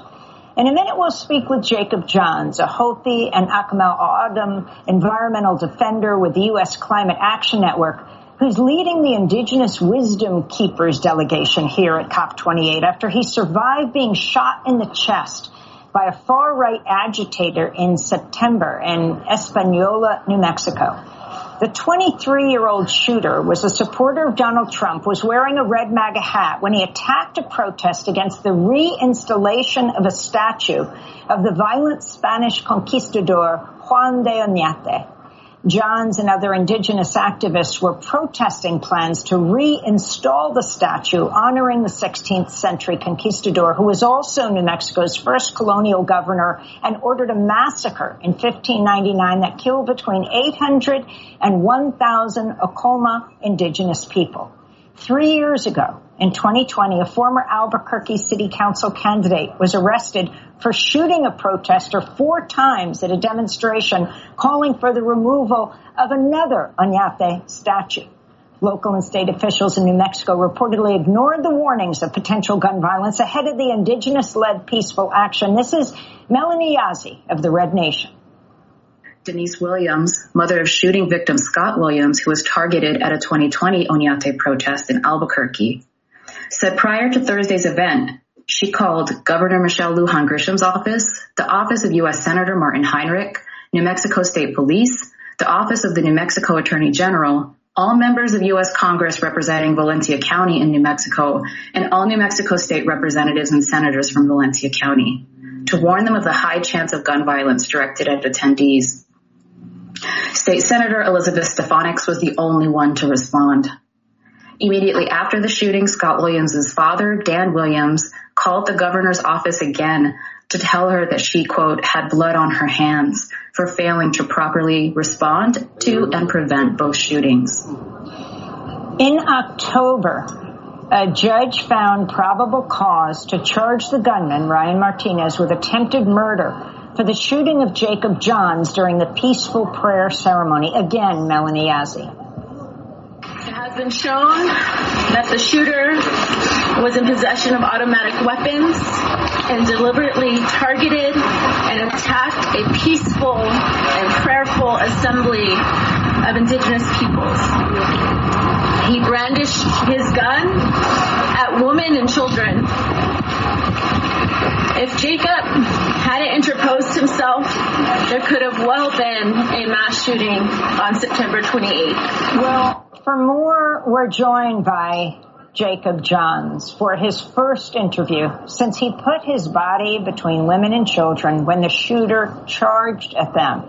In a minute, we'll speak with Jacob Johns, a Hopi and Akimel O'odham environmental defender with the U.S. Climate Action Network. who's leading the Indigenous Wisdom Keepers delegation here at COP28 after he survived being shot in the chest by a far right agitator in September in Espanola, New Mexico. The 23 year old shooter was a supporter of Donald Trump, was wearing a red MAGA hat when he attacked a protest against the reinstallation of a statue of the violent Spanish conquistador Juan de Oñate. Johns and other indigenous activists were protesting plans to reinstall the statue honoring the 16th century conquistador who was also New Mexico's first colonial governor and ordered a massacre in 1599 that killed between 800 and 1,000 Acoma indigenous people. Three years ago, in 2020, a former Albuquerque City Council candidate was arrested for shooting a protester four times at a demonstration calling for the removal of another Oñate statue. Local and state officials in New Mexico reportedly ignored the warnings of potential gun violence ahead of the indigenous-led peaceful action. This is Melanie Yazzie of the Red Nation. Denise Williams, mother of shooting victim Scott Williams, who was targeted at a 2020 Oñate protest in Albuquerque, said prior to Thursday's event, she called Governor Michelle Lujan Grisham's office, the office of U.S. Senator Martin Heinrich, New Mexico State Police, the office of the New Mexico Attorney General, all members of U.S. Congress representing Valencia County in New Mexico, and all New Mexico State representatives and senators from Valencia County to warn them of the high chance of gun violence directed at attendees. State Senator Elizabeth Stefanics was the only one to respond. Immediately after the shooting, Scott Williams' father, Dan Williams, called the governor's office again to tell her that she, quote, had blood on her hands for failing to properly respond to and prevent both shootings. In October, a judge found probable cause to charge the gunman, Ryan Martinez, with attempted murder for the shooting of Jacob Johns during the peaceful prayer ceremony. Again, Melanie Yazzie has been shown that the shooter was in possession of automatic weapons and deliberately targeted and attacked a peaceful and prayerful assembly of indigenous peoples. He brandished his gun at women and children. If Jacob hadn't interposed himself, there could have well been a mass shooting on September 28th. Well, for more, we're joined by Jacob Johns for his first interview since he put his body between women and children when the shooter charged at them.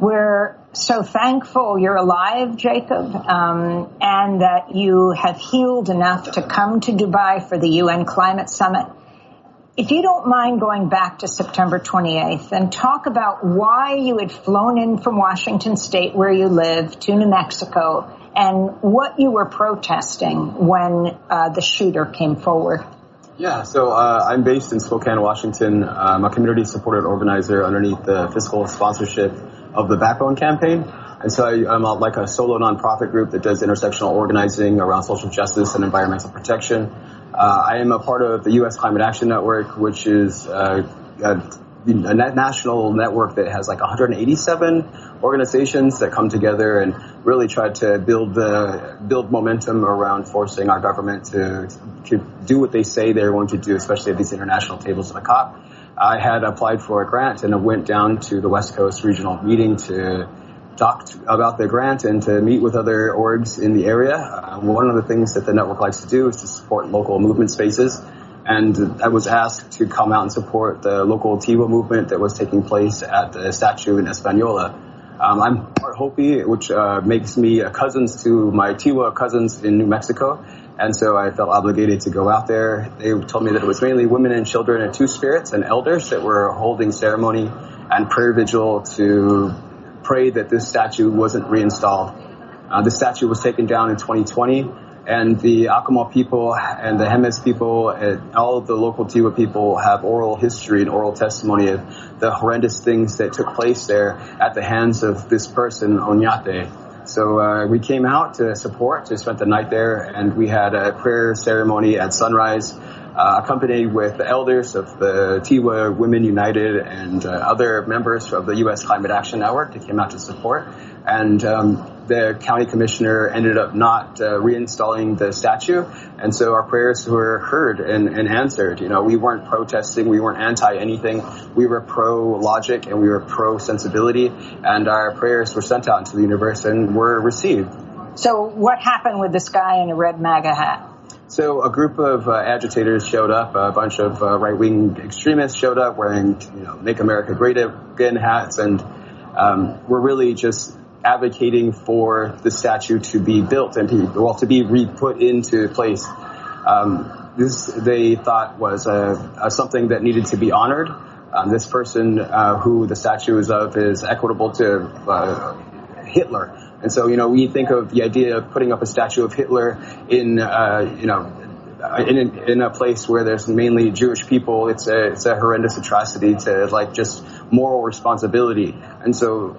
We're so thankful you're alive, Jacob, um, and that you have healed enough to come to Dubai for the UN Climate Summit. If you don't mind going back to September 28th and talk about why you had flown in from Washington State, where you live, to New Mexico and what you were protesting when uh, the shooter came forward. Yeah, so uh, I'm based in Spokane, Washington. I'm a community supported organizer underneath the fiscal sponsorship of the Backbone Campaign. And so I, am like a solo nonprofit group that does intersectional organizing around social justice and environmental protection. Uh, I am a part of the U.S. Climate Action Network, which is uh, a, national network that has like 187 organizations that come together and really try to build the build momentum around forcing our government to, to do what they say they're going to do, especially at these international tables of the COP. I had applied for a grant and I went down to the West Coast regional meeting to talk to, about the grant and to meet with other orgs in the area. Uh, one of the things that the network likes to do is to support local movement spaces. And I was asked to come out and support the local Tewa movement that was taking place at the statue in Espanola um, I'm part Hopi, which uh, makes me cousins to my Tewa cousins in New Mexico. And so I felt obligated to go out there. They told me that it was mainly women and children and two spirits and elders that were holding ceremony and prayer vigil to pray that this statue wasn't reinstalled. Uh, the statue was taken down in 2020 and the Acoma people and the Jemez people and all of the local Tewa people have oral history and oral testimony of the horrendous things that took place there at the hands of this person, Oñate. So uh, we came out to support, to spend the night there, and we had a prayer ceremony at sunrise. Uh, accompanied with the elders of the Tewa Women United and uh, other members of the U.S. Climate Action Network that came out to support. And um, the county commissioner ended up not uh, reinstalling the statue, and so our prayers were heard and, and answered. You know, we weren't protesting, we weren't anti anything, we were pro logic and we were pro sensibility, and our prayers were sent out into the universe and were received. So, what happened with this guy in a red MAGA hat? So a group of uh, agitators showed up. A bunch of uh, right-wing extremists showed up wearing, you know, "Make America Great Again" hats, and um, we're really just advocating for the statue to be built and to, well, to be re-put into place. Um, this they thought was a, something that needed to be honored. Um, this person uh, who the statue is of is equitable to uh, Hitler. And so, you know, we think of the idea of putting up a statue of Hitler in, uh, you know, in, in a place where there's mainly Jewish people, it's a, it's a horrendous atrocity to like just moral responsibility. And so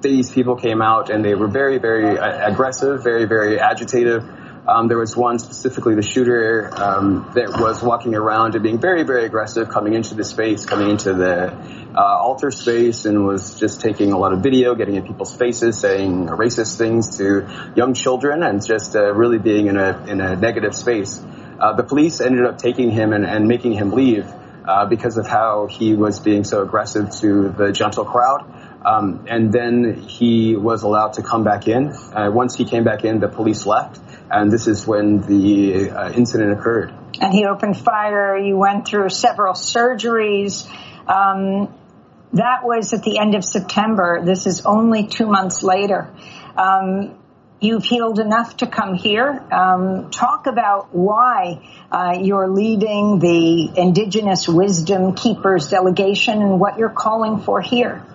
these people came out and they were very, very aggressive, very, very agitative. Um, there was one specifically, the shooter, um, that was walking around and being very, very aggressive, coming into the space, coming into the uh, altar space, and was just taking a lot of video, getting in people's faces, saying racist things to young children, and just uh, really being in a in a negative space. Uh, the police ended up taking him and, and making him leave uh, because of how he was being so aggressive to the gentle crowd. Um, and then he was allowed to come back in. Uh, once he came back in, the police left, and this is when the uh, incident occurred. And he opened fire. You went through several surgeries. Um, that was at the end of September. This is only two months later. Um, you've healed enough to come here. Um, talk about why uh, you're leading the Indigenous Wisdom Keepers delegation and what you're calling for here.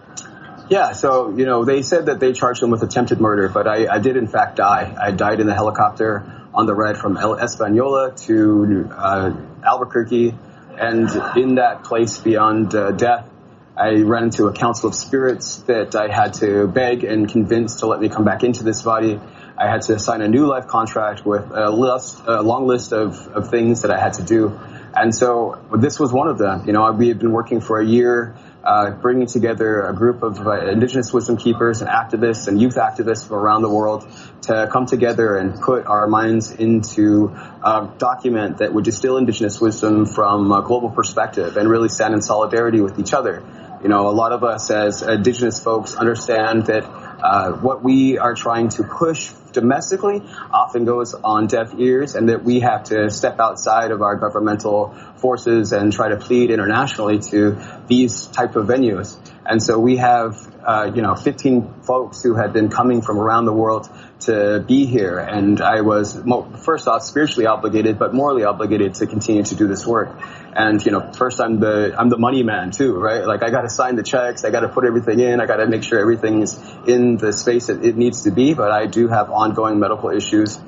Yeah, so, you know, they said that they charged him with attempted murder, but I, I did in fact die. I died in the helicopter on the ride from El Española to uh, Albuquerque, and in that place beyond uh, death, I ran into a council of spirits that I had to beg and convince to let me come back into this body. I had to sign a new life contract with a, list, a long list of, of things that I had to do. And so this was one of them. You know, we had been working for a year uh, bringing together a group of uh, indigenous wisdom keepers and activists and youth activists from around the world to come together and put our minds into a document that would distill indigenous wisdom from a global perspective and really stand in solidarity with each other. You know, a lot of us as indigenous folks understand that uh, what we are trying to push domestically often goes on deaf ears and that we have to step outside of our governmental forces and try to plead internationally to these type of venues. And so we have, uh, you know, 15 folks who had been coming from around the world to be here. And I was, first off, spiritually obligated, but morally obligated to continue to do this work. And, you know, first I'm the, I'm the money man too, right? Like I gotta sign the checks, I gotta put everything in, I gotta make sure everything is in the space that it needs to be, but I do have ongoing medical issues.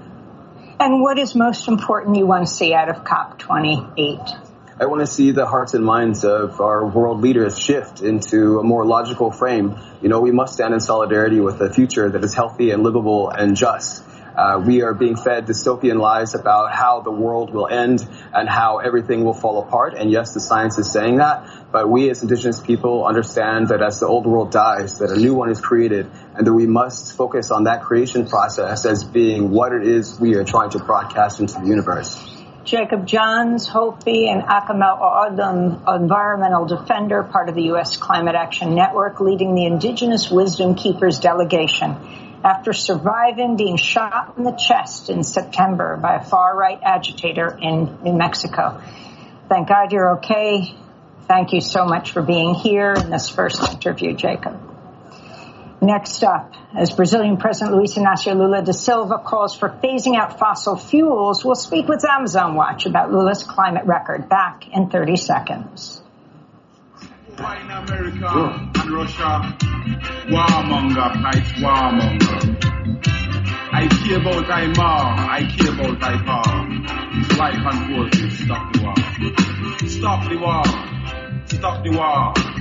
And what is most important you want to see out of COP28? I want to see the hearts and minds of our world leaders shift into a more logical frame. You know, we must stand in solidarity with a future that is healthy and livable and just. Uh, we are being fed dystopian lies about how the world will end and how everything will fall apart. And yes, the science is saying that, but we as indigenous people understand that as the old world dies, that a new one is created and that we must focus on that creation process as being what it is we are trying to broadcast into the universe. Jacob Johns, Hopi, and Akimel O'odham, environmental defender, part of the U.S. Climate Action Network, leading the Indigenous Wisdom Keepers delegation after surviving being shot in the chest in September by a far-right agitator in New Mexico. Thank God you're okay. Thank you so much for being here in this first interview, Jacob. Next up, as Brazilian President Luiz Inácio Lula da Silva calls for phasing out fossil fuels, we'll speak with Amazon Watch about Lula's climate record. Back in 30 seconds. America and Russia, warmonger fights warmonger. I care about I ma, I care about I pa. Life and stop the war. Stop the war. Stop the war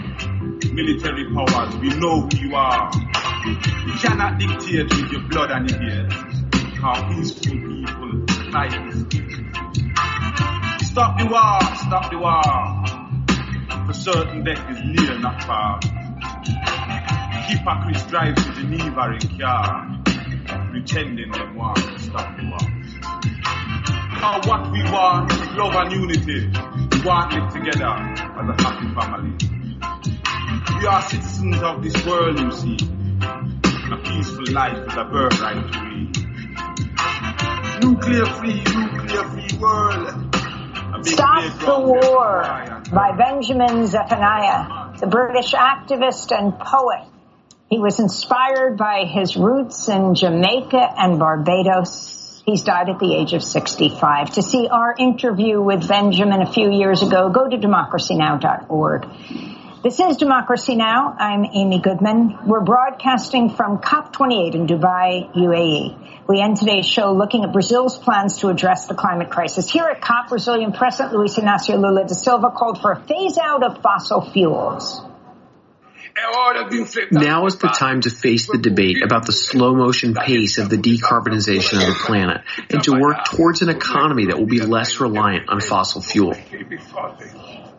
military powers, we know who you are. You cannot dictate with your blood and your ears. Our peaceful people fight this Stop the war, stop the war. For certain death is near, not far. Hypocrites drive to Geneva in car, pretending they want to stop the war. Now what we want is love and unity. We want together as a happy family. We are citizens of this world, you see. A peaceful life is a birthright to lead. Nuclear free, nuclear free world. Stop the War by Benjamin Zephaniah, the British activist and poet. He was inspired by his roots in Jamaica and Barbados. He's died at the age of 65. To see our interview with Benjamin a few years ago, go to democracynow.org. This is Democracy Now! I'm Amy Goodman. We're broadcasting from COP28 in Dubai, UAE. We end today's show looking at Brazil's plans to address the climate crisis. Here at COP, Brazilian President Luiz Inácio Lula da Silva called for a phase out of fossil fuels. Now is the time to face the debate about the slow motion pace of the decarbonization of the planet and to work towards an economy that will be less reliant on fossil fuel.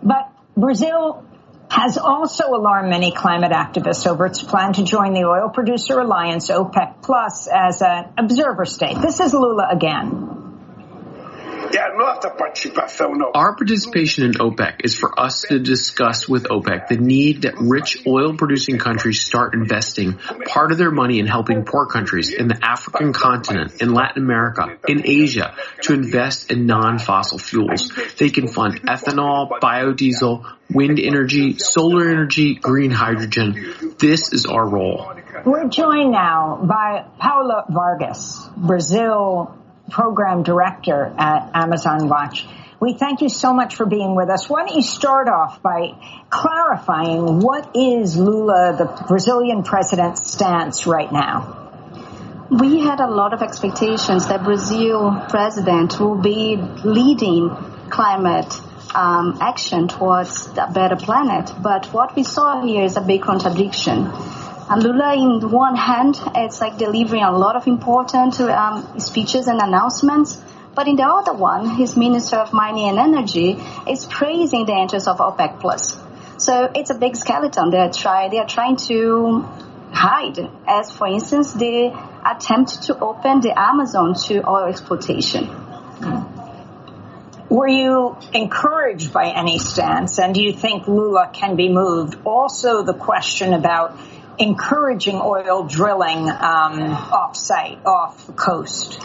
But Brazil has also alarmed many climate activists over its plan to join the oil producer alliance OPEC Plus as an observer state. This is Lula again. Our participation in OPEC is for us to discuss with OPEC the need that rich oil producing countries start investing part of their money in helping poor countries in the African continent, in Latin America, in Asia to invest in non-fossil fuels. They can fund ethanol, biodiesel, wind energy, solar energy, green hydrogen. This is our role. We're joined now by Paula Vargas, Brazil program director at Amazon Watch. We thank you so much for being with us. Why don't you start off by clarifying what is Lula, the Brazilian president's stance right now? We had a lot of expectations that Brazil president will be leading climate um, action towards a better planet. But what we saw here is a big contradiction. And Lula, in one hand, it's like delivering a lot of important um, speeches and announcements. But in the other one, his Minister of Mining and Energy is praising the interests of OPEC Plus. So it's a big skeleton. They are trying. They are trying to hide, as for instance, the attempt to open the Amazon to oil exploitation. Were you encouraged by any stance, and do you think Lula can be moved? Also, the question about encouraging oil drilling um, off the coast.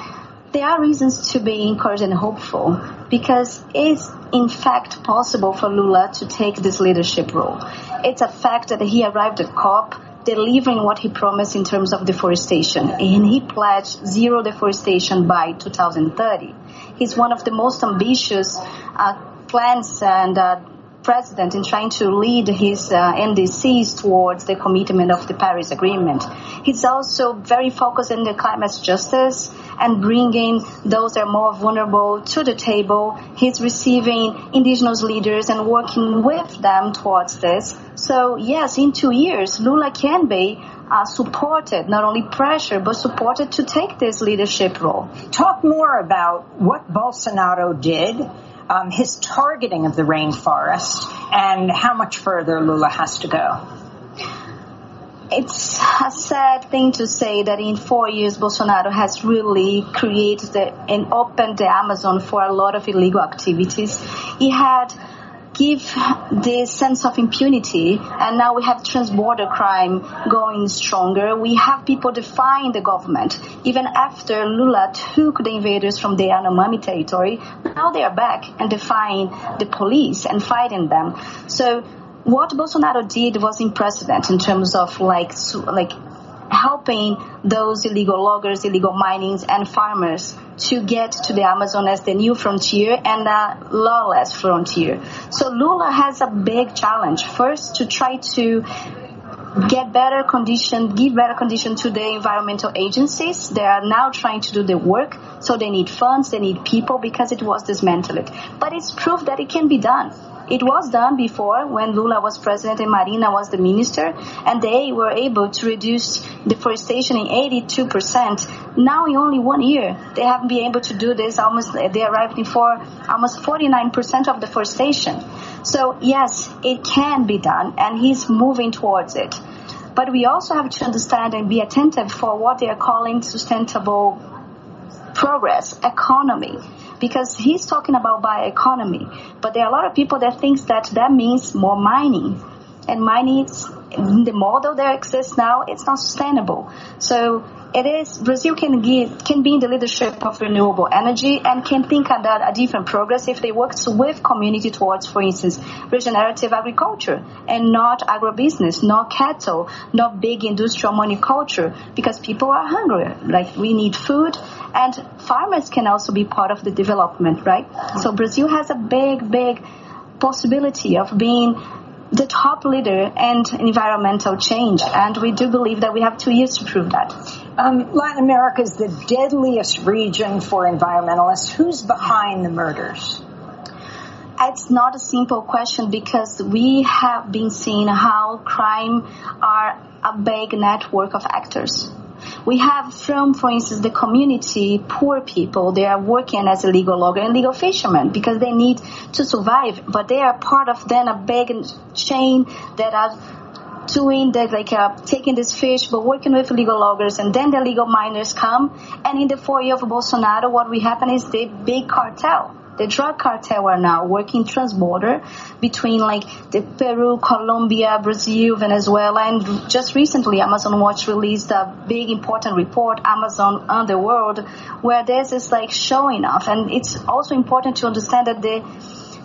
There are reasons to be encouraged and hopeful because it's in fact possible for Lula to take this leadership role. It's a fact that he arrived at COP delivering what he promised in terms of deforestation. And he pledged zero deforestation by 2030. He's one of the most ambitious uh, plans and uh, president in trying to lead his uh, NDCs towards the commitment of the Paris Agreement. He's also very focused on the climate justice and bringing those that are more vulnerable to the table. He's receiving indigenous leaders and working with them towards this. So yes, in two years, Lula can be uh, supported, not only pressure, but supported to take this leadership role. Talk more about what Bolsonaro did um, his targeting of the rainforest and how much further Lula has to go? It's a sad thing to say that in four years Bolsonaro has really created the, and opened the Amazon for a lot of illegal activities. He had give this sense of impunity and now we have transborder crime going stronger. We have people defying the government. Even after Lula took the invaders from the Yanomami territory, now they are back and defying the police and fighting them. So what Bolsonaro did was unprecedented in terms of like, like helping those illegal loggers, illegal minings, and farmers to get to the Amazon as the new frontier and a lawless frontier. So Lula has a big challenge. First, to try to get better condition, give better condition to the environmental agencies. They are now trying to do the work, so they need funds, they need people because it was dismantled. But it's proof that it can be done. It was done before when Lula was president and Marina was the minister, and they were able to reduce deforestation in 82% Now in only one year, they haven't been able to do this. Almost they arrived before almost 49% of deforestation. So yes, it can be done, and he's moving towards it. But we also have to understand and be attentive for what they are calling sustainable progress, economy, because he's talking about bioeconomy. But there are a lot of people that thinks that that means more mining, and mining, the model that exists now, it's not sustainable. So it is Brazil can give can be in the leadership of renewable energy and can think about a different progress if they work with community towards, for instance, regenerative agriculture and not agribusiness, not cattle, not big industrial monoculture, because people are hungry. Like we need food, and farmers can also be part of the development, right? So Brazil has a big, big possibility of being the top leader and environmental change, and we do believe that we have two years to prove that. Um, Latin America is the deadliest region for environmentalists. Who's behind the murders? It's not a simple question because we have been seeing how crime are a big network of actors. We have from, for instance, the community, poor people, they are working as a legal logger and legal fishermen because they need to survive, but they are part of then a big chain that are doing that, like uh, taking this fish, but working with legal loggers, and then the legal miners come. And in the four of Bolsonaro, what we happen is the big cartel the drug cartel are now working transborder between like the Peru, Colombia, Brazil, Venezuela, and just recently Amazon Watch released a big important report, Amazon Underworld, where this is like showing off. And it's also important to understand that the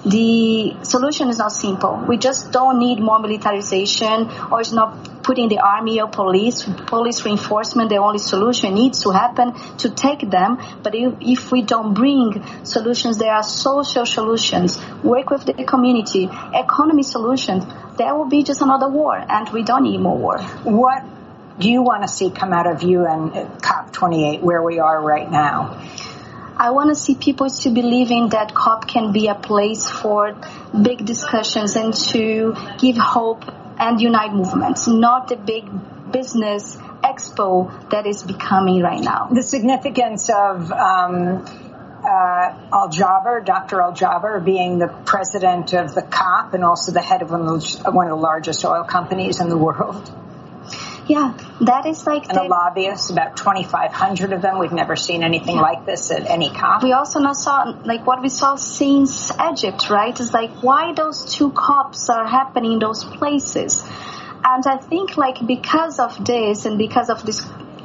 the solution is not simple. We just don't need more militarization or it's not putting the army or police, police reinforcement, the only solution needs to happen to take them. But if, if we don't bring solutions, there are social solutions, work with the community, economy solutions, there will be just another war and we don't need more war. What do you want to see come out of UN uh, COP28 where we are right now? I want to see people to believing that COP can be a place for big discussions and to give hope and unite movements, not the big business expo that is becoming right now. The significance of um, uh, Al Jaber, Dr. Al Jaber, being the president of the COP and also the head of one of the, one of the largest oil companies in the world. Yeah, that is like and the, lobbyists, about 2,500 of them. We've never seen anything yeah. like this at any COP. We also now saw, like what we saw since Egypt, right? Is like why those two COPs are happening in those places. And I think like because of this and because of this,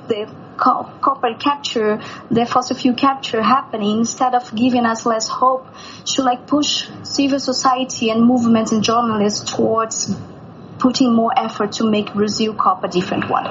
the copper capture, the fossil fuel capture happening, instead of giving us less hope, should like push civil society and movements and journalists towards putting more effort to make Brazil Cop a different one.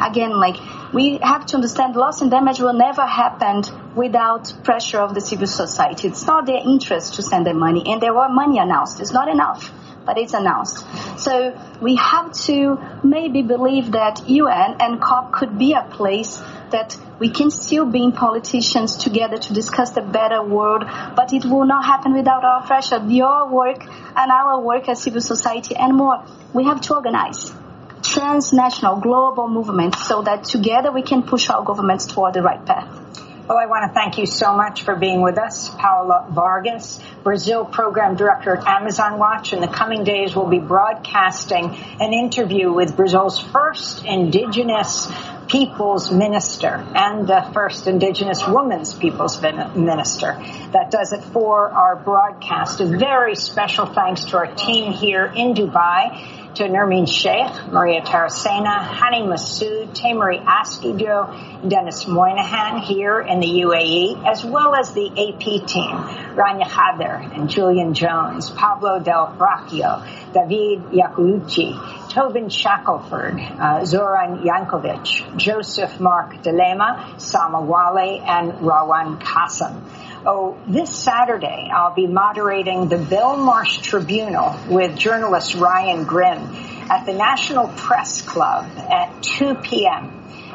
Again, like we have to understand loss and damage will never happen without pressure of the civil society. It's not their interest to send their money, and there were money announced. It's not enough, but it's announced. So we have to maybe believe that UN and COP could be a place that we can still bring politicians together to discuss the better world, but it will not happen without our pressure. Your work and our work as civil society and more. We have to organize transnational, global movements so that together we can push our governments toward the right path. Well, I want to thank you so much for being with us, Paula Vargas, Brazil Program Director at Amazon Watch. In the coming days, we'll be broadcasting an interview with Brazil's first indigenous people's minister and the first indigenous woman's people's minister. That does it for our broadcast. A very special thanks to our team here in Dubai to Sheikh, Maria Taracena, Hany Massoud, Tey-Marie Astudillo, Dennis Moynihan here in the UAE, as well as the AP team, Rania Khader and Julian Jones, Pablo Del Braccio, David Yakulucci, Tobin Shackelford, uh, Zoran Yankovic, Joseph Mark Delema, Sama Wale, and Rawan Qasim. Oh, this Saturday, I'll be moderating the Belmarsh Tribunal with journalist Ryan Grim at the National Press Club at 2 p.m.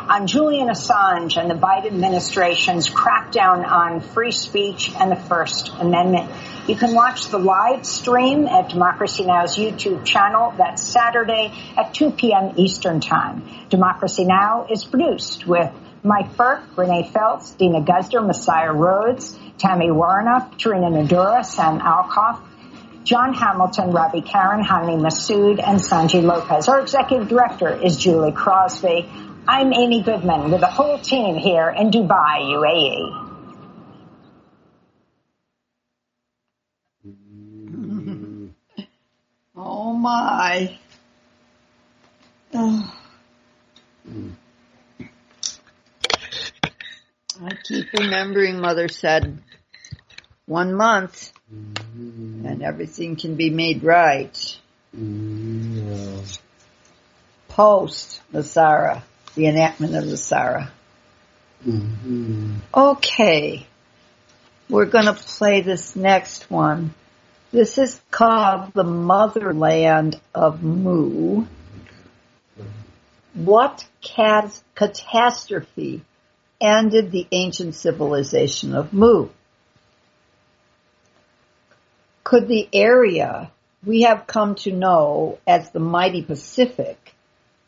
on Julian Assange and the Biden administration's crackdown on free speech and the First Amendment. You can watch the live stream at Democracy Now!'s YouTube channel. That's Saturday at 2 p.m. Eastern Time. Democracy Now! is produced with Mike Burke, Renee Feltz, Deena Guzder, Messiah Rhodes, Tami Woronoff, Charina Nadura, Sam Alcoff, John Hamilton, Robby Karran, Hany Massoud, and Sonyi Lopez. Our executive director is Julie Crosby. I'm Amy Goodman with the whole team here in Dubai, UAE. Oh my. Oh. I keep remembering Mother said one month mm-hmm. and everything can be made right. Mm-hmm. Post NESARA, the enactment of NESARA. Mm-hmm. Okay. We're going to play this next one. This is called the motherland of Mu. What cat- catastrophe ended the ancient civilization of Mu? Could the area we have come to know as the mighty Pacific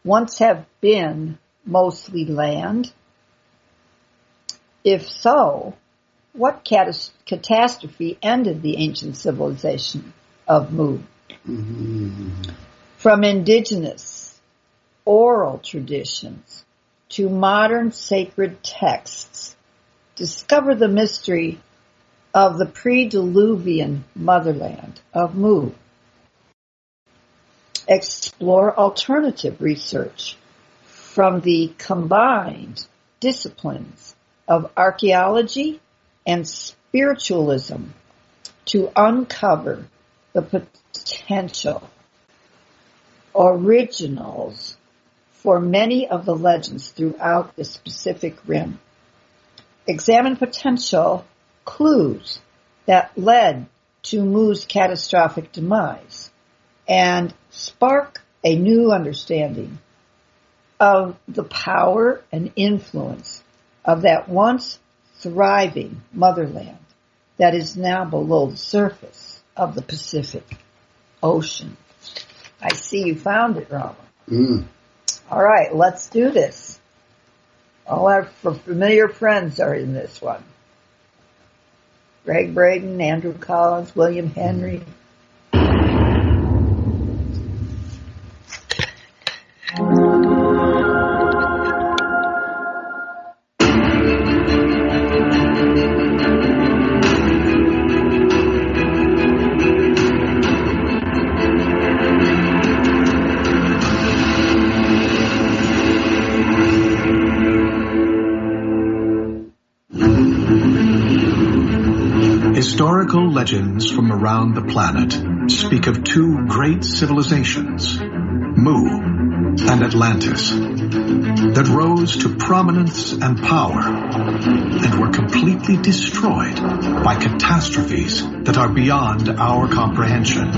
once have been mostly land? If so, what catas- catastrophe ended the ancient civilization of Mu? Mm-hmm. From indigenous oral traditions to modern sacred texts, discover the mystery of the pre-Diluvian motherland of Mu. Explore alternative research from the combined disciplines of archaeology and spiritualism to uncover the potential originals for many of the legends throughout the Pacific Rim. Examine potential clues that led to Mu's catastrophic demise and spark a new understanding of the power and influence of that once thriving motherland that is now below the surface of the Pacific Ocean. I see you found it, Rama. Mm. All right, let's do this. All our familiar friends are in this one. Gregg Braden, Andrew Collins, William Henry. Mm. Around the planet speak of two great civilizations, Mu and Atlantis, that rose to prominence and power and were completely destroyed by catastrophes that are beyond our comprehension.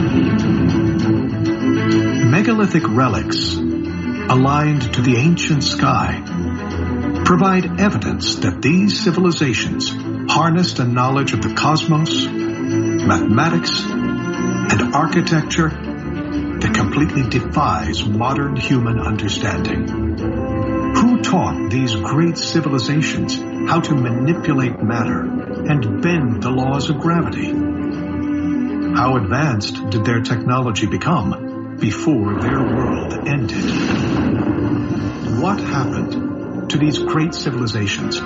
Megalithic relics aligned to the ancient sky provide evidence that these civilizations harnessed a knowledge of the cosmos, mathematics, and architecture that completely defies modern human understanding. Who taught these great civilizations how to manipulate matter and bend the laws of gravity? How advanced did their technology become before their world ended? What happened to these great civilizations?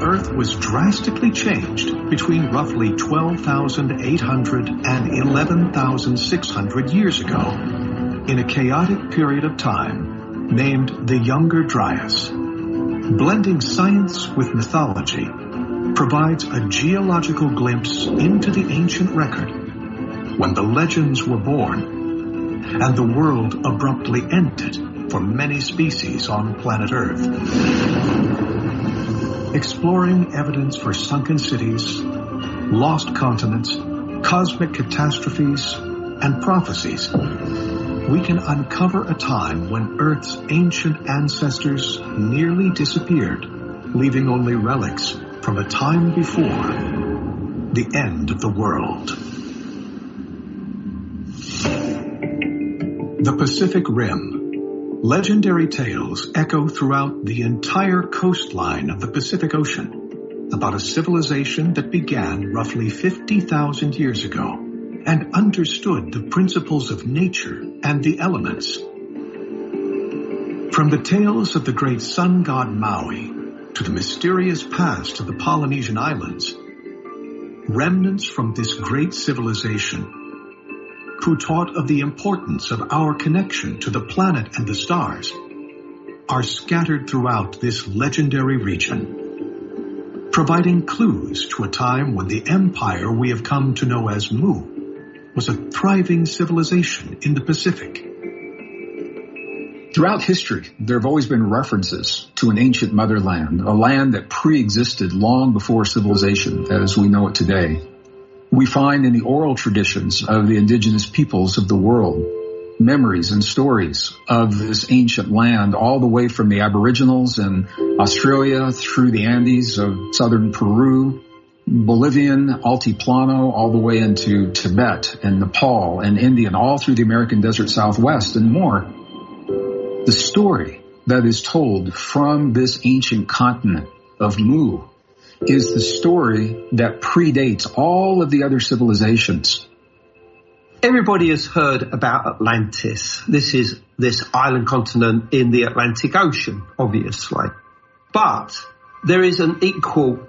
Earth was drastically changed between roughly 12,800 and 11,600 years ago in a chaotic period of time named the Younger Dryas. Blending science with mythology provides a geological glimpse into the ancient record when the legends were born and the world abruptly ended for many species on planet Earth exploring evidence for sunken cities, lost continents, cosmic catastrophes, and prophecies, we can uncover a time when Earth's ancient ancestors nearly disappeared, leaving only relics from a time before the end of the world. The Pacific Rim Legendary tales echo throughout the entire coastline of the Pacific Ocean about a civilization that began roughly 50,000 years ago and understood the principles of nature and the elements. From the tales of the great sun god Maui to the mysterious past of the Polynesian islands, remnants from this great civilization who taught of the importance of our connection to the planet and the stars, are scattered throughout this legendary region, providing clues to a time when the empire we have come to know as Mu was a thriving civilization in the Pacific. Throughout history, there have always been references to an ancient motherland, a land that pre-existed long before civilization as we know it today we find in the oral traditions of the indigenous peoples of the world memories and stories of this ancient land all the way from the aboriginals in Australia through the Andes of southern Peru, Bolivian Altiplano, all the way into Tibet and Nepal and India and all through the American desert southwest and more. The story that is told from this ancient continent of Mu is the story that predates all of the other civilizations. Everybody has heard about Atlantis. This is this island continent in the Atlantic Ocean, obviously. But there is an equal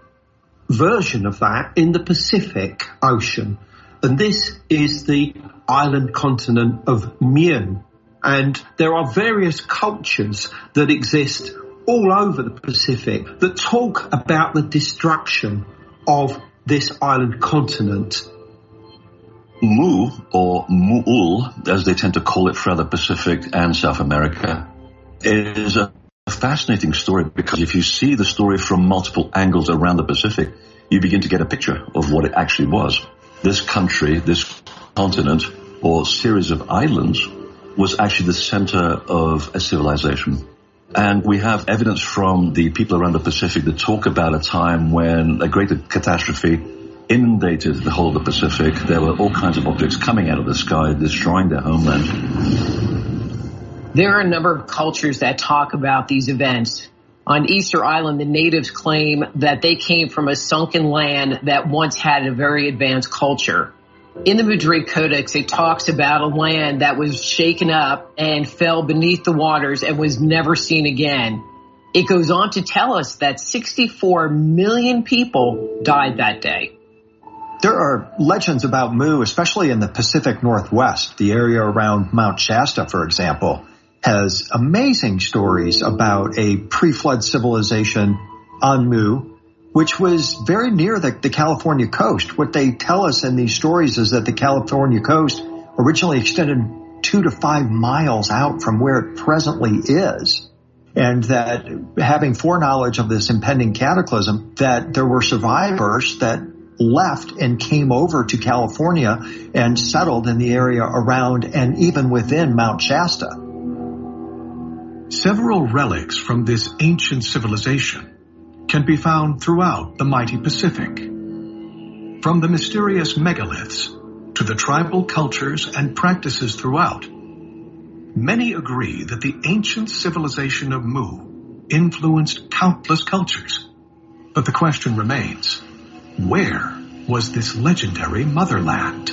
version of that in the Pacific Ocean. And this is the island continent of Mu. And there are various cultures that exist all over the Pacific that talk about the destruction of this island continent. Mu, or Mu'ul, as they tend to call it throughout the Pacific and South America, is a fascinating story because if you see the story from multiple angles around the Pacific, you begin to get a picture of what it actually was. This country, this continent, or series of islands, was actually the center of a civilization. And we have evidence from the people around the Pacific that talk about a time when a great catastrophe inundated the whole of the Pacific. There were all kinds of objects coming out of the sky, destroying their homeland. There are a number of cultures that talk about these events. On Easter Island, the natives claim that they came from a sunken land that once had a very advanced culture in the Madrid Codex, it talks about a land that was shaken up and fell beneath the waters and was never seen again. It goes on to tell us that 64 million people died that day. There are legends about Mu, especially in the Pacific Northwest. The area around Mount Shasta, for example, has amazing stories about a pre-flood civilization on Mu which was very near the, the, California coast. What they tell us in these stories is that the California coast originally extended two to five miles out from where it presently is. And that having foreknowledge of this impending cataclysm, that there were survivors that left and came over to California and settled in the area around and even within Mount Shasta. Several relics from this ancient civilization can be found throughout the mighty Pacific. From the mysterious megaliths to the tribal cultures and practices throughout, many agree that the ancient civilization of Mu influenced countless cultures. But the question remains, where was this legendary motherland?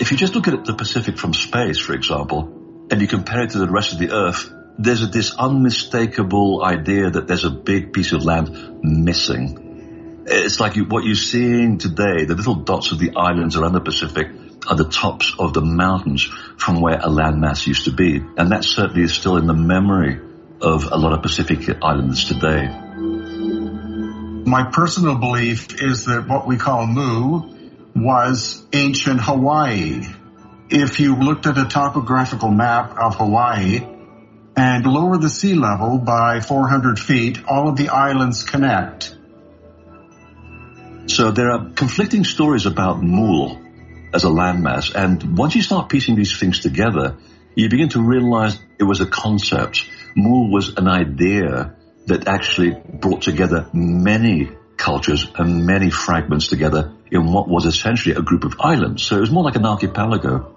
If you just look at the Pacific from space, for example, and you compare it to the rest of the Earth, there's this unmistakable idea that there's a big piece of land missing. It's like you, what you're seeing today, the little dots of the islands around the Pacific are the tops of the mountains from where a landmass used to be. And that certainly is still in the memory of a lot of Pacific islands today. My personal belief is that what we call Mu was ancient Hawaii. If you looked at a topographical map of Hawaii, and lower the sea level by 400 feet, all of the islands connect. So there are conflicting stories about Mu'ul as a landmass, and once you start piecing these things together, you begin to realize it was a concept. Mu'ul was an idea that actually brought together many cultures and many fragments together in what was essentially a group of islands. So it was more like an archipelago.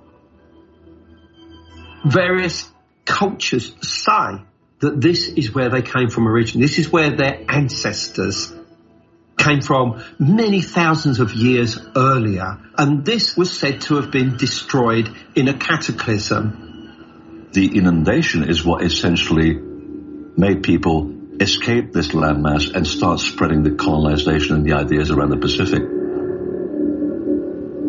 various cultures say that this is where they came from originally. This is where their ancestors came from many thousands of years earlier. And this was said to have been destroyed in a cataclysm. The inundation is what essentially made people escape this landmass and start spreading the colonization and the ideas around the Pacific.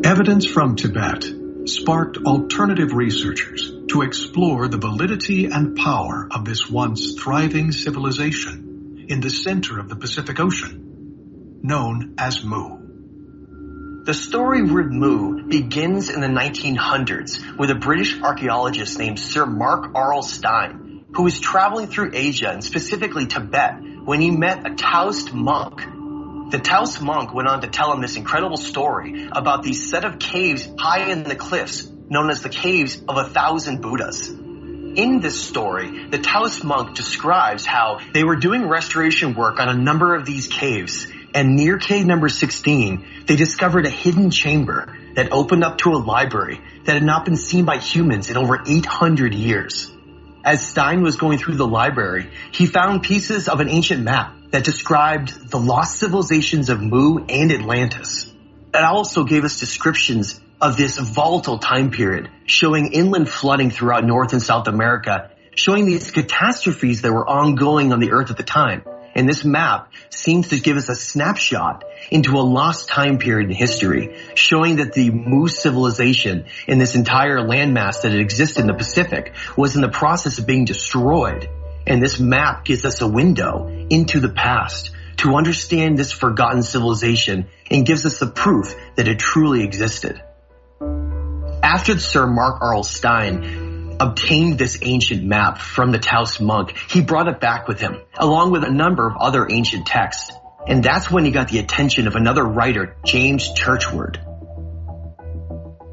Evidence from Tibet sparked alternative researchers to explore the validity and power of this once thriving civilization in the center of the Pacific Ocean, known as Mu. The story of Mu begins in the 1900s with a British archaeologist named Sir Marc Aurel Stein, who was traveling through Asia and specifically Tibet when he met a Taoist monk the Taoist monk went on to tell him this incredible story about these set of caves high in the cliffs known as the caves of a thousand Buddhas. In this story, the Taoist monk describes how they were doing restoration work on a number of these caves and near cave number 16, they discovered a hidden chamber that opened up to a library that had not been seen by humans in over 800 years. As Stein was going through the library, he found pieces of an ancient map that described the lost civilizations of Mu and Atlantis. It also gave us descriptions of this volatile time period, showing inland flooding throughout North and South America, showing these catastrophes that were ongoing on the earth at the time. And this map seems to give us a snapshot into a lost time period in history, showing that the Mu's civilization in this entire landmass that existed in the Pacific was in the process of being destroyed. And this map gives us a window into the past to understand this forgotten civilization and gives us the proof that it truly existed. After Sir Marc Aurel Stein obtained this ancient map from the Taos monk, he brought it back with him, along with a number of other ancient texts. And that's when he got the attention of another writer, James Churchward.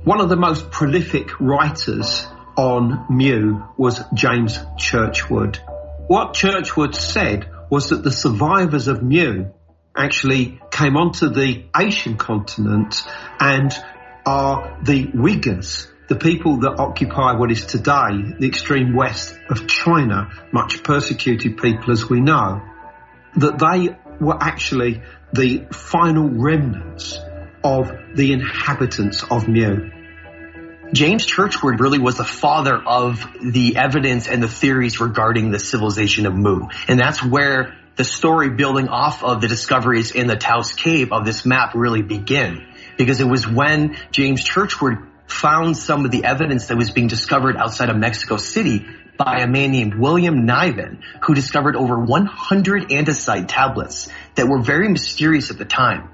One of the most prolific writers on Mu was James Churchward. What Churchward said was that the survivors of Mu actually came onto the Asian continent and are the Uyghurs, the people that occupy what is today the extreme west of China, much persecuted people as we know, that they were actually the final remnants of the inhabitants of Mu. James Churchward really was the father of the evidence and the theories regarding the civilization of Mu. And that's where the story building off of the discoveries in the Taos cave of this map really begin. Because it was when James Churchward found some of the evidence that was being discovered outside of Mexico City by a man named William Niven, who discovered over 100 andesite tablets that were very mysterious at the time.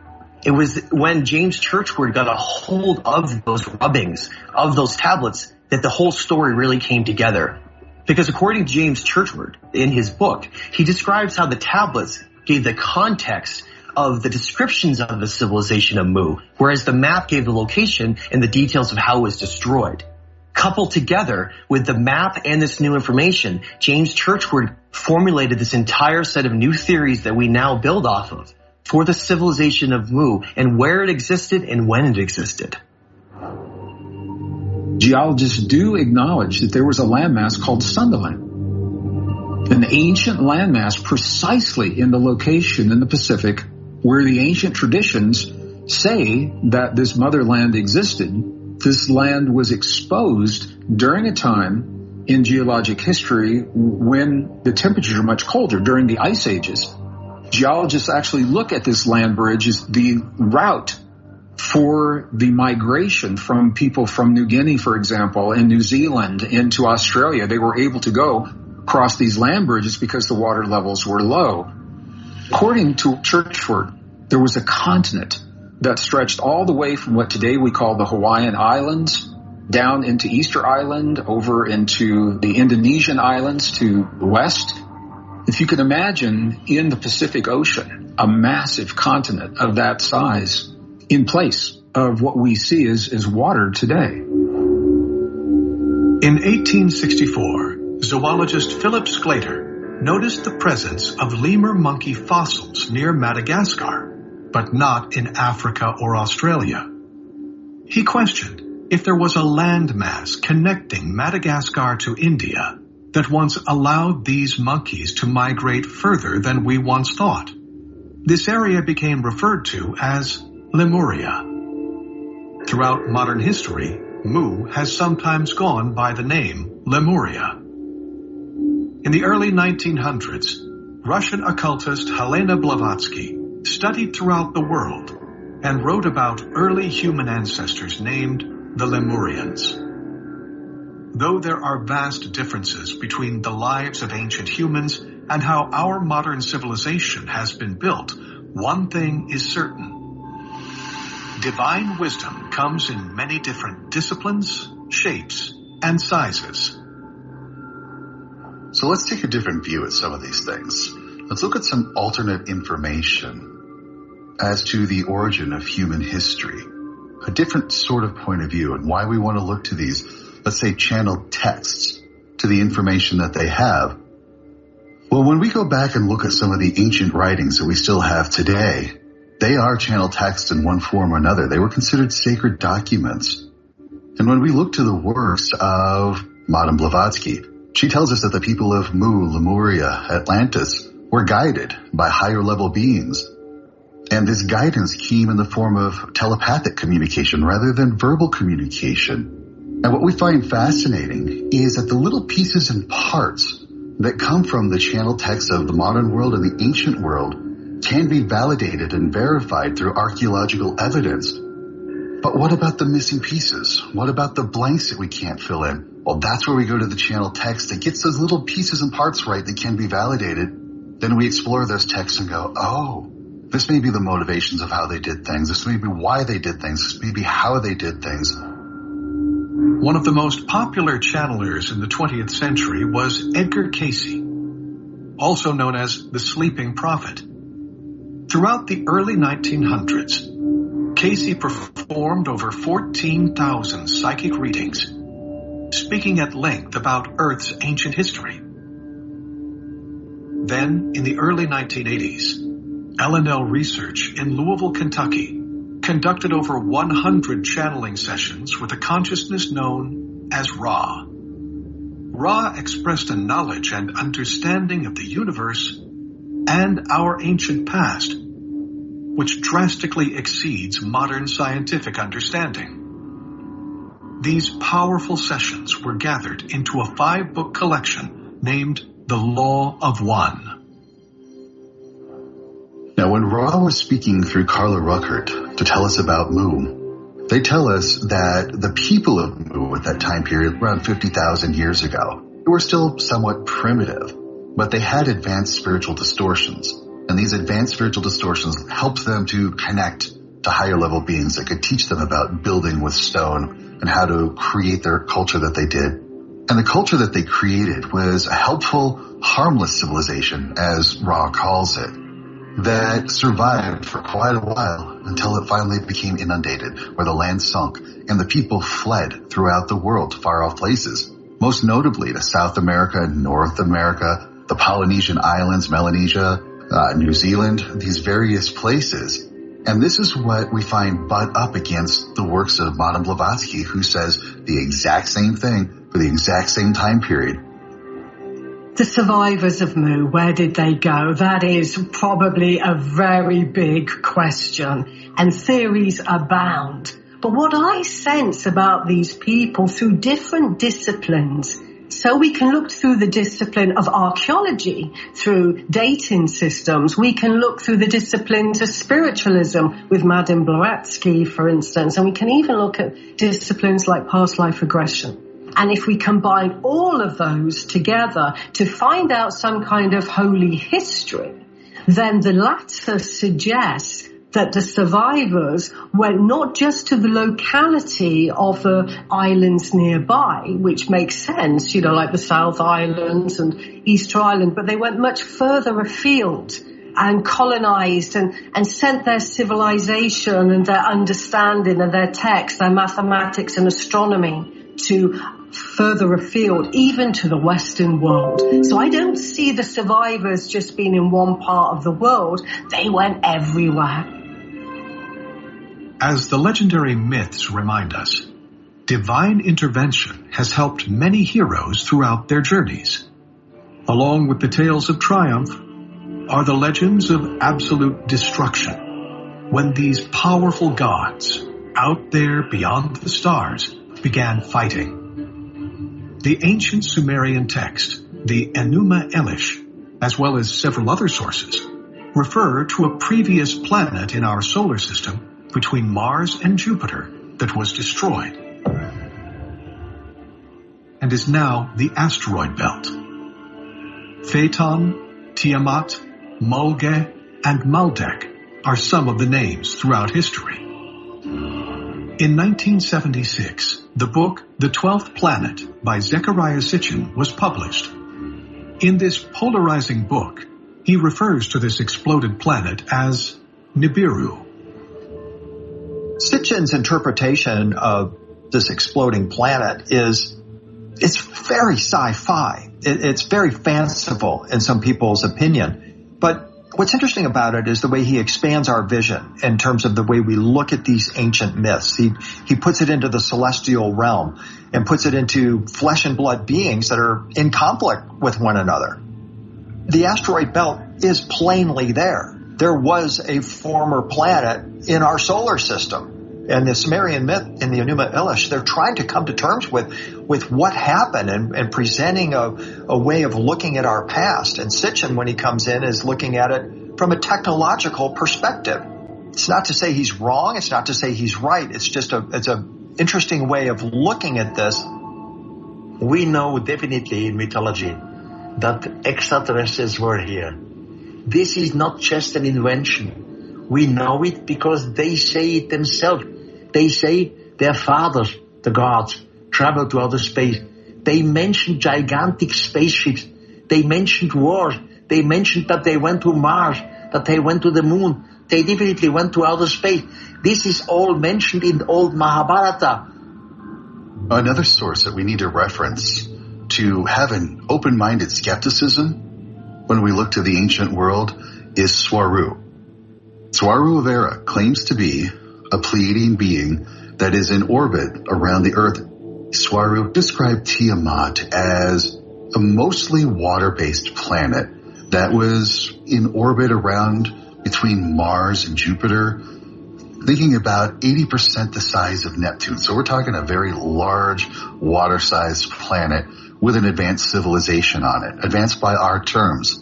It was when James Churchward got a hold of those rubbings of those tablets that the whole story really came together. Because according to James Churchward in his book, he describes how the tablets gave the context of the descriptions of the civilization of Mu, whereas the map gave the location and the details of how it was destroyed. Coupled together with the map and this new information, James Churchward formulated this entire set of new theories that we now build off of for the civilization of Mu and where it existed and when it existed. Geologists do acknowledge that there was a landmass called Sundaland an ancient landmass precisely in the location in the Pacific where the ancient traditions say that this motherland existed, this land was exposed during a time in geologic history when the temperatures are much colder, during the ice ages. Geologists actually look at this land bridge as the route for the migration from people from New Guinea, for example, and New Zealand into Australia. They were able to go across these land bridges because the water levels were low. According to Churchward, there was a continent that stretched all the way from what today we call the Hawaiian Islands down into Easter Island, over into the Indonesian islands to the west. If you can imagine in the Pacific Ocean, a massive continent of that size in place of what we see as, as water today. In 1864, zoologist Philip Sclater noticed the presence of lemur monkey fossils near Madagascar but not in Africa or Australia. He questioned, if there was a landmass connecting Madagascar to India that once allowed these monkeys to migrate further than we once thought. This area became referred to as Lemuria. Throughout modern history, Mu has sometimes gone by the name Lemuria. In the early 1900s, Russian occultist Helena Blavatsky studied throughout the world and wrote about early human ancestors named the Lemurians. Though there are vast differences between the lives of ancient humans and how our modern civilization has been built, one thing is certain. Divine wisdom comes in many different disciplines, shapes, and sizes. So let's take a different view at some of these things. Let's look at some alternate information as to the origin of human history. A different sort of point of view and why we want to look to these, let's say, channeled texts to the information that they have. Well, when we go back and look at some of the ancient writings that we still have today, they are channel text in one form or another. They were considered sacred documents. And when we look to the works of Madame Blavatsky, she tells us that the people of Mu, Lemuria, Atlantis were guided by higher level beings. And this guidance came in the form of telepathic communication rather than verbal communication. And what we find fascinating is that the little pieces and parts that come from the channel texts of the modern world and the ancient world can be validated and verified through archaeological evidence. But what about the missing pieces? What about the blanks that we can't fill in? Well, that's where we go to the channel text that gets those little pieces and parts right that can be validated. Then we explore those texts and go, oh, this may be the motivations of how they did things. This may be why they did things. This may be how they did things. One of the most popular channelers in the 20th century was Edgar Cayce, also known as the Sleeping Prophet. Throughout the early 1900s, Cayce performed over 14,000 psychic readings, speaking at length about Earth's ancient history. Then, in the early 1980s, L&L Research in Louisville, Kentucky, conducted over 100 channeling sessions with a consciousness known as Ra. Ra expressed a knowledge and understanding of the universe and our ancient past, which drastically exceeds modern scientific understanding. These powerful sessions were gathered into a five book collection named The Law of One. Now, when Ra was speaking through Carla Rueckert to tell us about Mu, they tell us that the people of Mu at that time period, around 50,000 years ago, were still somewhat primitive but they had advanced spiritual distortions. And these advanced spiritual distortions helped them to connect to higher level beings that could teach them about building with stone and how to create their culture that they did. And the culture that they created was a helpful, harmless civilization, as Ra calls it, that survived for quite a while until it finally became inundated, where the land sunk and the people fled throughout the world to far off places, most notably to South America, North America, the Polynesian Islands, Melanesia, uh, New Zealand, these various places. And this is what we find butt up against the works of Madame Blavatsky, who says the exact same thing for the exact same time period. The survivors of Mu, where did they go? That is probably a very big question and theories abound. But what I sense about these people through different disciplines so we can look through the discipline of archaeology, through dating systems. We can look through the disciplines of spiritualism with Madame Blavatsky, for instance, and we can even look at disciplines like past life regression. And if we combine all of those together to find out some kind of holy history, then the latter suggests that the survivors went not just to the locality of the islands nearby, which makes sense, you know, like the South Islands and Easter Island, but they went much further afield and colonized and, and sent their civilization and their understanding and their text, their mathematics and astronomy to further afield, even to the Western world. So I don't see the survivors just being in one part of the world. They went everywhere. As the legendary myths remind us, divine intervention has helped many heroes throughout their journeys. Along with the tales of triumph are the legends of absolute destruction, when these powerful gods, out there beyond the stars, began fighting. The ancient Sumerian text, the Enuma Elish, as well as several other sources, refer to a previous planet in our solar system between Mars and Jupiter that was destroyed and is now the asteroid belt. Phaeton, Tiamat, Mulge, and Maldek are some of the names throughout history. In 1976, the book The Twelfth Planet by Zecharia Sitchin was published. In this polarizing book, he refers to this exploded planet as Nibiru. Sitchin's interpretation of this exploding planet is it's very sci-fi. It, it's very fanciful in some people's opinion. But what's interesting about it is the way he expands our vision in terms of the way we look at these ancient myths. He, he puts it into the celestial realm and puts it into flesh and blood beings that are in conflict with one another. The asteroid belt is plainly there. There was a former planet in our solar system and the Sumerian myth in the Enuma Elish, they're trying to come to terms with, with what happened and, and presenting a, a way of looking at our past. And Sitchin, when he comes in, is looking at it from a technological perspective. It's not to say he's wrong. It's not to say he's right. It's just a, it's a interesting way of looking at this. We know definitely in mythology that extraterrestrials were here. This is not just an invention. We know it because they say it themselves. They say their fathers, the gods, traveled to outer space. They mentioned gigantic spaceships. They mentioned wars. They mentioned that they went to Mars, that they went to the moon. They definitely went to outer space. This is all mentioned in old Mahabharata. Another source that we need to reference to have an open-minded skepticism when we look to the ancient world is Swaru. Swaruu of Erra claims to be a Pleiadian being that is in orbit around the Earth. Swaru described Tiamat as a mostly water-based planet that was in orbit around between Mars and Jupiter, thinking about 80% the size of Neptune. So we're talking a very large water-sized planet with an advanced civilization on it, advanced by our terms.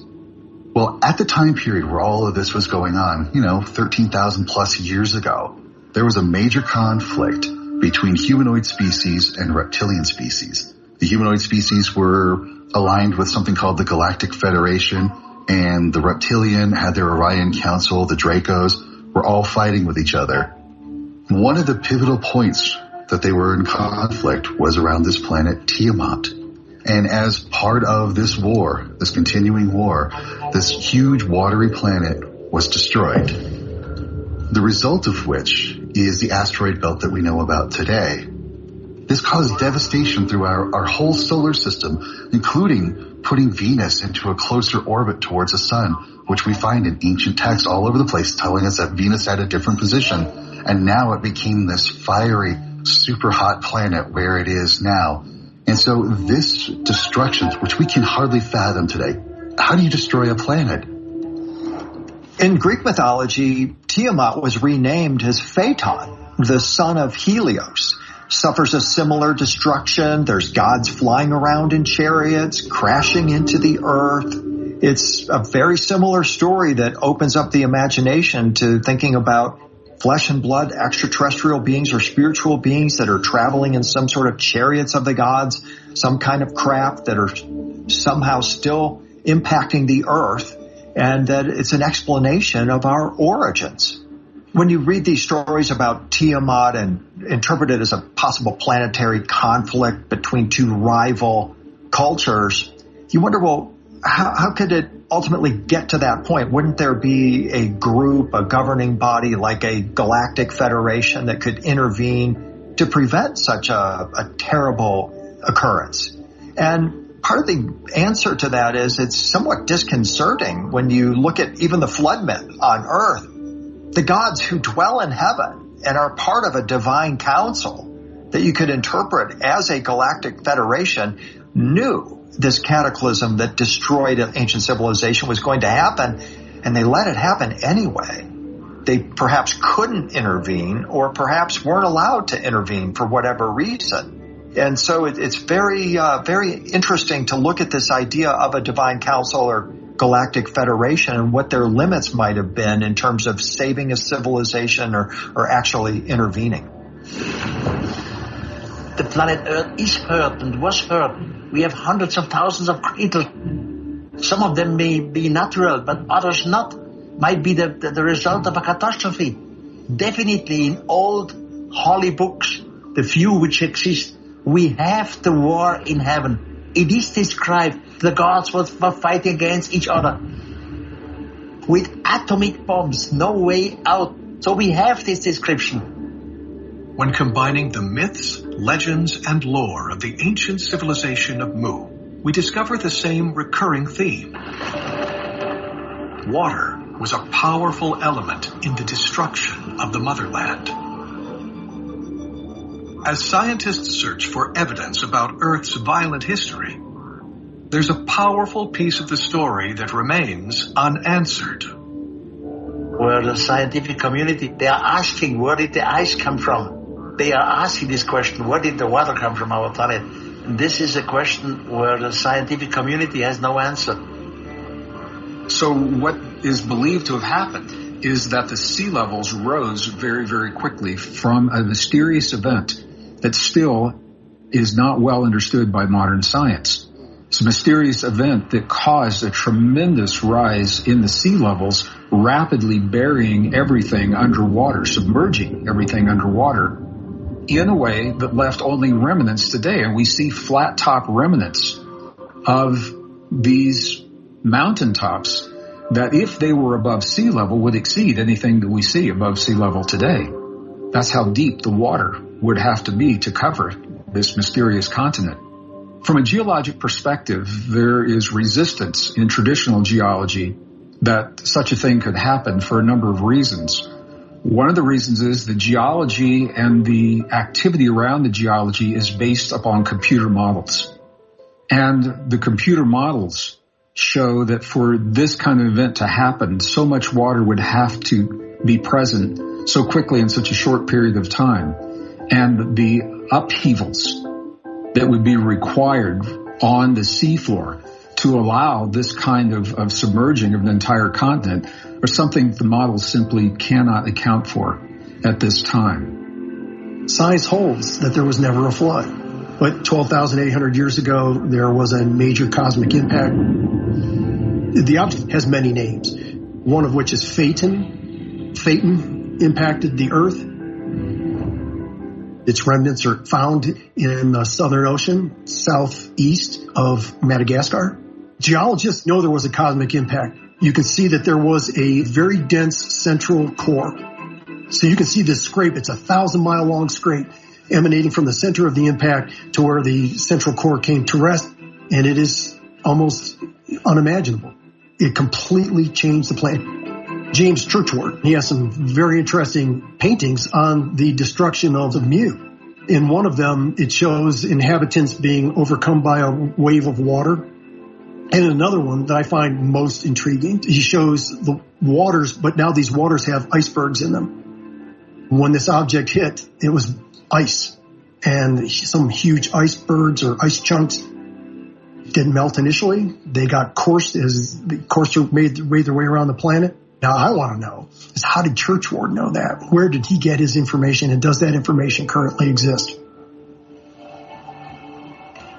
Well, at the time period where all of this was going on, you know, 13,000 plus years ago, there was a major conflict between humanoid species and reptilian species. The humanoid species were aligned with something called the Galactic Federation, and the reptilian had their Orion Council, the Dracos, were all fighting with each other. One of the pivotal points that they were in conflict was around this planet Tiamat. And as part of this war, this continuing war, this huge watery planet was destroyed. The result of which is the asteroid belt that we know about today. This caused devastation through our, our whole solar system, including putting Venus into a closer orbit towards the sun, which we find in ancient texts all over the place telling us that Venus had a different position. And now it became this fiery, super hot planet where it is now. And so this destruction, which we can hardly fathom today, how do you destroy a planet? In Greek mythology, Tiamat was renamed as Phaeton, the son of Helios. Suffers a similar destruction. There's gods flying around in chariots, crashing into the earth. It's a very similar story that opens up the imagination to thinking about flesh and blood extraterrestrial beings or spiritual beings that are traveling in some sort of chariots of the gods, some kind of craft that are somehow still impacting the earth and that it's an explanation of our origins. When you read these stories about Tiamat and interpret it as a possible planetary conflict between two rival cultures, you wonder, well, how, how could it ultimately get to that point? Wouldn't there be a group, a governing body like a galactic federation that could intervene to prevent such a, a terrible occurrence? And part of the answer to that is it's somewhat disconcerting when you look at even the flood myth on earth. The gods who dwell in heaven and are part of a divine council, that you could interpret as a galactic federation knew this cataclysm that destroyed an ancient civilization was going to happen, and they let it happen anyway. They perhaps couldn't intervene, or perhaps weren't allowed to intervene for whatever reason. And so it, it's very, uh, very interesting to look at this idea of a divine council or galactic federation and what their limits might have been in terms of saving a civilization or, or actually intervening. The planet Earth is hurt and was hurt. We have hundreds of thousands of cradles. Some of them may be natural, but others not. Might be the, the, the result of a catastrophe. Definitely in old holy books, the few which exist, we have the war in heaven. It is described the gods were fighting against each other with atomic bombs, no way out. So we have this description. When combining the myths, legends, and lore of the ancient civilization of Mu, we discover the same recurring theme. Water was a powerful element in the destruction of the motherland. As scientists search for evidence about Earth's violent history, there's a powerful piece of the story that remains unanswered. Where the scientific community, they are asking where did the ice come from? They are asking this question, where did the water come from our planet? And this is a question where the scientific community has no answer. So what is believed to have happened is that the sea levels rose very, very quickly from a mysterious event that still is not well understood by modern science. It's a mysterious event that caused a tremendous rise in the sea levels, rapidly burying everything underwater, submerging everything underwater in a way that left only remnants today. And we see flat top remnants of these mountaintops that if they were above sea level would exceed anything that we see above sea level today. That's how deep the water would have to be to cover this mysterious continent. From a geologic perspective, there is resistance in traditional geology that such a thing could happen for a number of reasons. One of the reasons is the geology and the activity around the geology is based upon computer models. And the computer models show that for this kind of event to happen, so much water would have to be present so quickly in such a short period of time. And the upheavals that would be required on the seafloor to allow this kind of, of submerging of an entire continent something the models simply cannot account for at this time. Science holds that there was never a flood, but 12,800 years ago there was a major cosmic impact. The object has many names, one of which is Phaeton. Phaeton impacted the Earth. Its remnants are found in the Southern Ocean, southeast of Madagascar. Geologists know there was a cosmic impact. You can see that there was a very dense central core. So you can see this scrape. It's a thousand mile long scrape emanating from the center of the impact to where the central core came to rest. And it is almost unimaginable. It completely changed the planet. James Churchward, he has some very interesting paintings on the destruction of the Mu. In one of them, it shows inhabitants being overcome by a wave of water and another one that I find most intriguing, he shows the waters, but now these waters have icebergs in them. When this object hit, it was ice and some huge icebergs or ice chunks didn't melt initially. They got coursed as the courser made, made their way around the planet. Now I want to know is how did Churchward know that? Where did he get his information and does that information currently exist?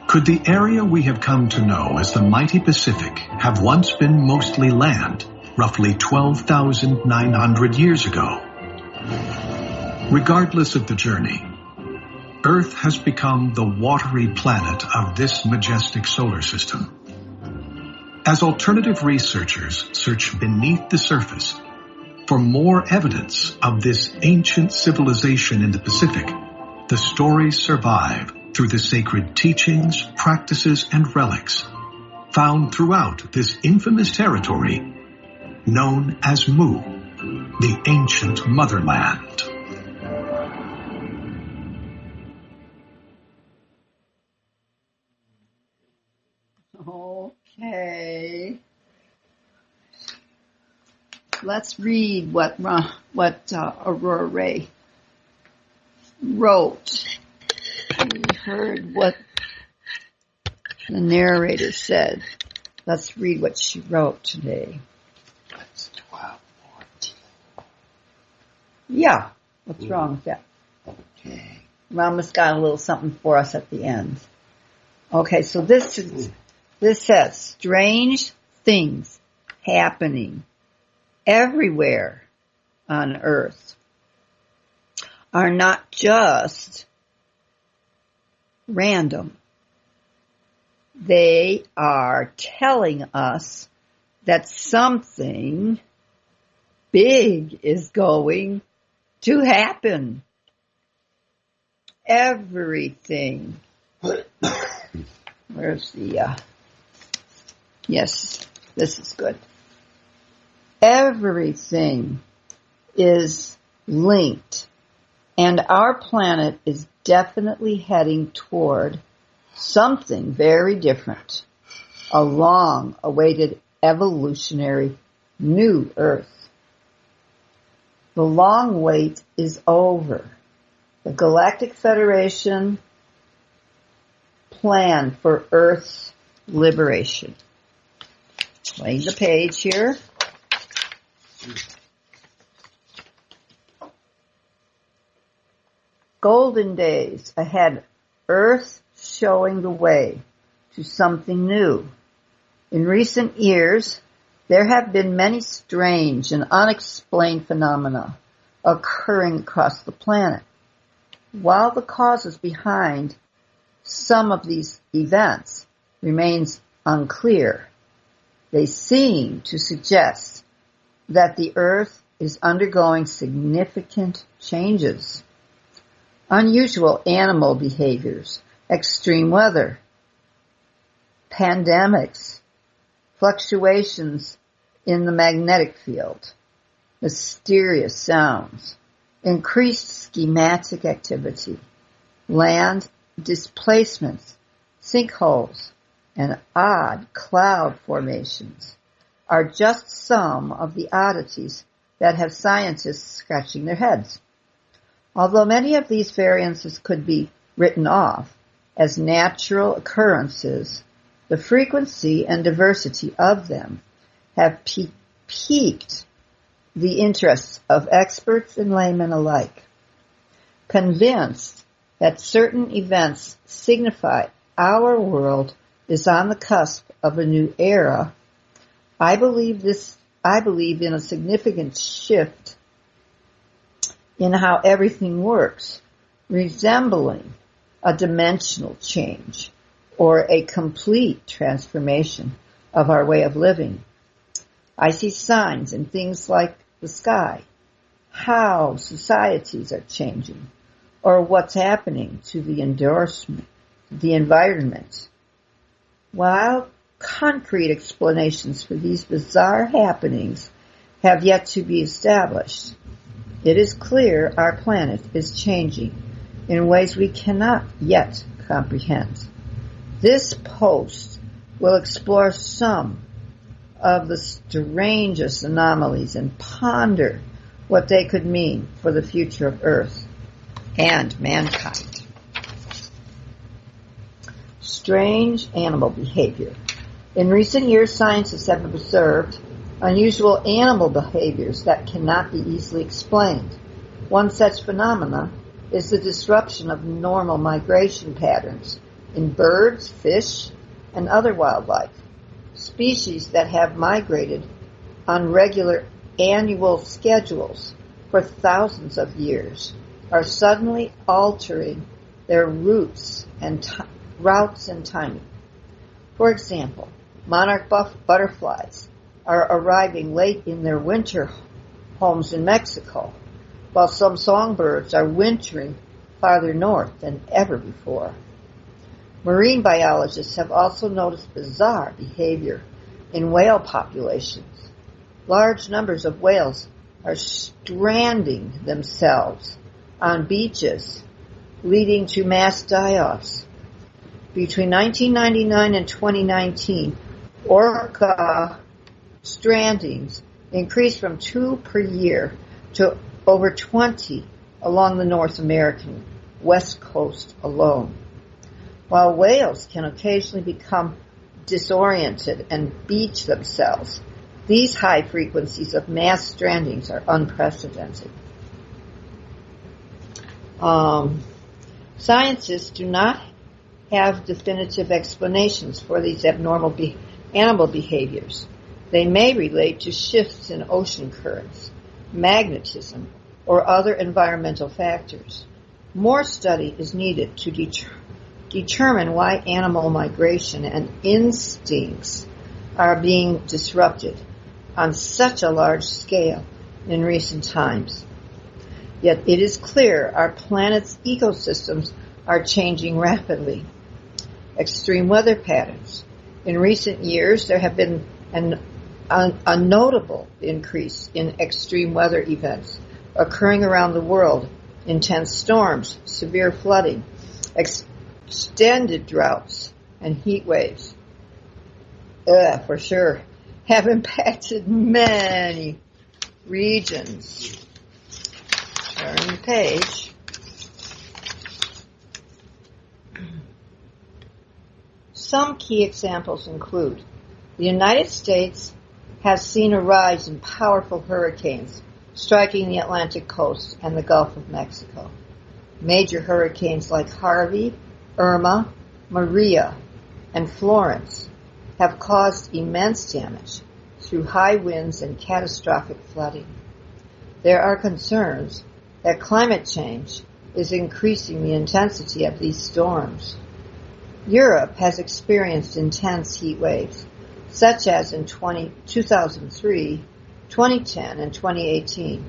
Could the area we have come to know as the mighty Pacific have once been mostly land, roughly 12,900 years ago? Regardless of the journey, Earth has become the watery planet of this majestic solar system. As alternative researchers search beneath the surface for more evidence of this ancient civilization in the Pacific, the stories survive through the sacred teachings, practices, and relics found throughout this infamous territory known as Mu, the ancient motherland. Okay. Let's read what what uh, Aurora Ray wrote. Heard what the narrator said. Let's read what she wrote today. Yeah. What's wrong with that? Okay. Mama's got a little something for us at the end. Okay, so this is, this says strange things happening everywhere on earth are not just random. They are telling us that something big is going to happen. Everything. [COUGHS] Where's the, uh, yes, this is good. Everything is linked and our planet is definitely heading toward something very different. A long awaited evolutionary new Earth. The long wait is over. The Galactic Federation plan for Earth's liberation. Playing the page here. Hmm. Golden days ahead. Earth showing the way to something new. In recent years, there have been many strange and unexplained phenomena occurring across the planet. While the causes behind some of these events remains unclear, they seem to suggest that the earth is undergoing significant changes. Unusual animal behaviors, extreme weather, pandemics, fluctuations in the magnetic field, mysterious sounds, increased schematic activity, land displacements, sinkholes, and odd cloud formations are just some of the oddities that have scientists scratching their heads. Although many of these variances could be written off as natural occurrences, the frequency and diversity of them have pe- piqued the interests of experts and laymen alike. Convinced that certain events signify our world is on the cusp of a new era, I believe this, I believe in a significant shift in how everything works, resembling a dimensional change or a complete transformation of our way of living. I see signs in things like the sky, how societies are changing, or what's happening to the endorsement, the environment. While concrete explanations for these bizarre happenings have yet to be established, it is clear our planet is changing in ways we cannot yet comprehend. This post will explore some of the strangest anomalies and ponder what they could mean for the future of Earth and mankind. Strange animal behavior. In recent years, scientists have observed unusual animal behaviors that cannot be easily explained. One such phenomena is the disruption of normal migration patterns in birds, fish, and other wildlife. Species that have migrated on regular annual schedules for thousands of years are suddenly altering their routes and t- routes and timing. For example, monarch buff- butterflies are arriving late in their winter homes in Mexico, while some songbirds are wintering farther north than ever before. Marine biologists have also noticed bizarre behavior in whale populations. Large numbers of whales are stranding themselves on beaches, leading to mass die-offs. Between 1999 and 2019, orca strandings increased from two per year to over 20 along the North American west coast alone. While whales can occasionally become disoriented and beach themselves, these high frequencies of mass strandings are unprecedented. Um, scientists do not have definitive explanations for these abnormal be- animal behaviors. They may relate to shifts in ocean currents, magnetism, or other environmental factors. More study is needed to deter- determine why animal migration and instincts are being disrupted on such a large scale in recent times. Yet it is clear our planet's ecosystems are changing rapidly. Extreme weather patterns. In recent years, there have been an, a, notable increase in extreme weather events occurring around the world. Intense storms, severe flooding, extended droughts, and heat waves. For sure, have impacted many regions. Turn the page. Some key examples include the United States has seen a rise in powerful hurricanes striking the Atlantic coast and the Gulf of Mexico. Major hurricanes like Harvey, Irma, Maria, and Florence have caused immense damage through high winds and catastrophic flooding. There are concerns that climate change is increasing the intensity of these storms. Europe has experienced intense heat waves, such as in 20, 2003, 2010, and 2018,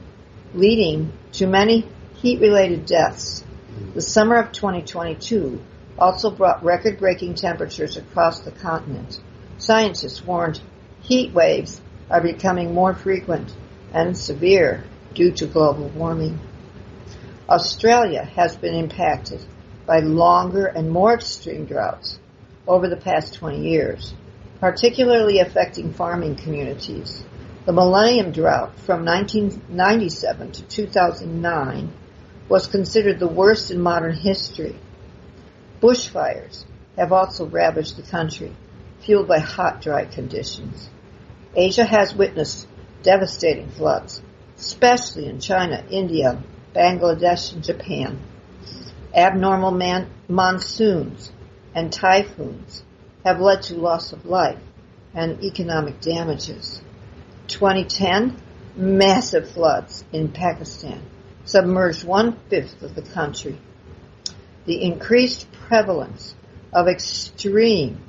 leading to many heat-related deaths. The summer of 2022 also brought record-breaking temperatures across the continent. Scientists warned heat waves are becoming more frequent and severe due to global warming. Australia has been impacted by longer and more extreme droughts over the past 20 years, particularly affecting farming communities. The Millennium Drought from 1997 to 2009 was considered the worst in modern history. Bushfires have also ravaged the country, fueled by hot, dry conditions. Asia has witnessed devastating floods, especially in China, India, Bangladesh, and Japan abnormal man- monsoons and typhoons have led to loss of life and economic damages. 2010, massive floods in Pakistan submerged one-fifth of the country. The increased prevalence of extreme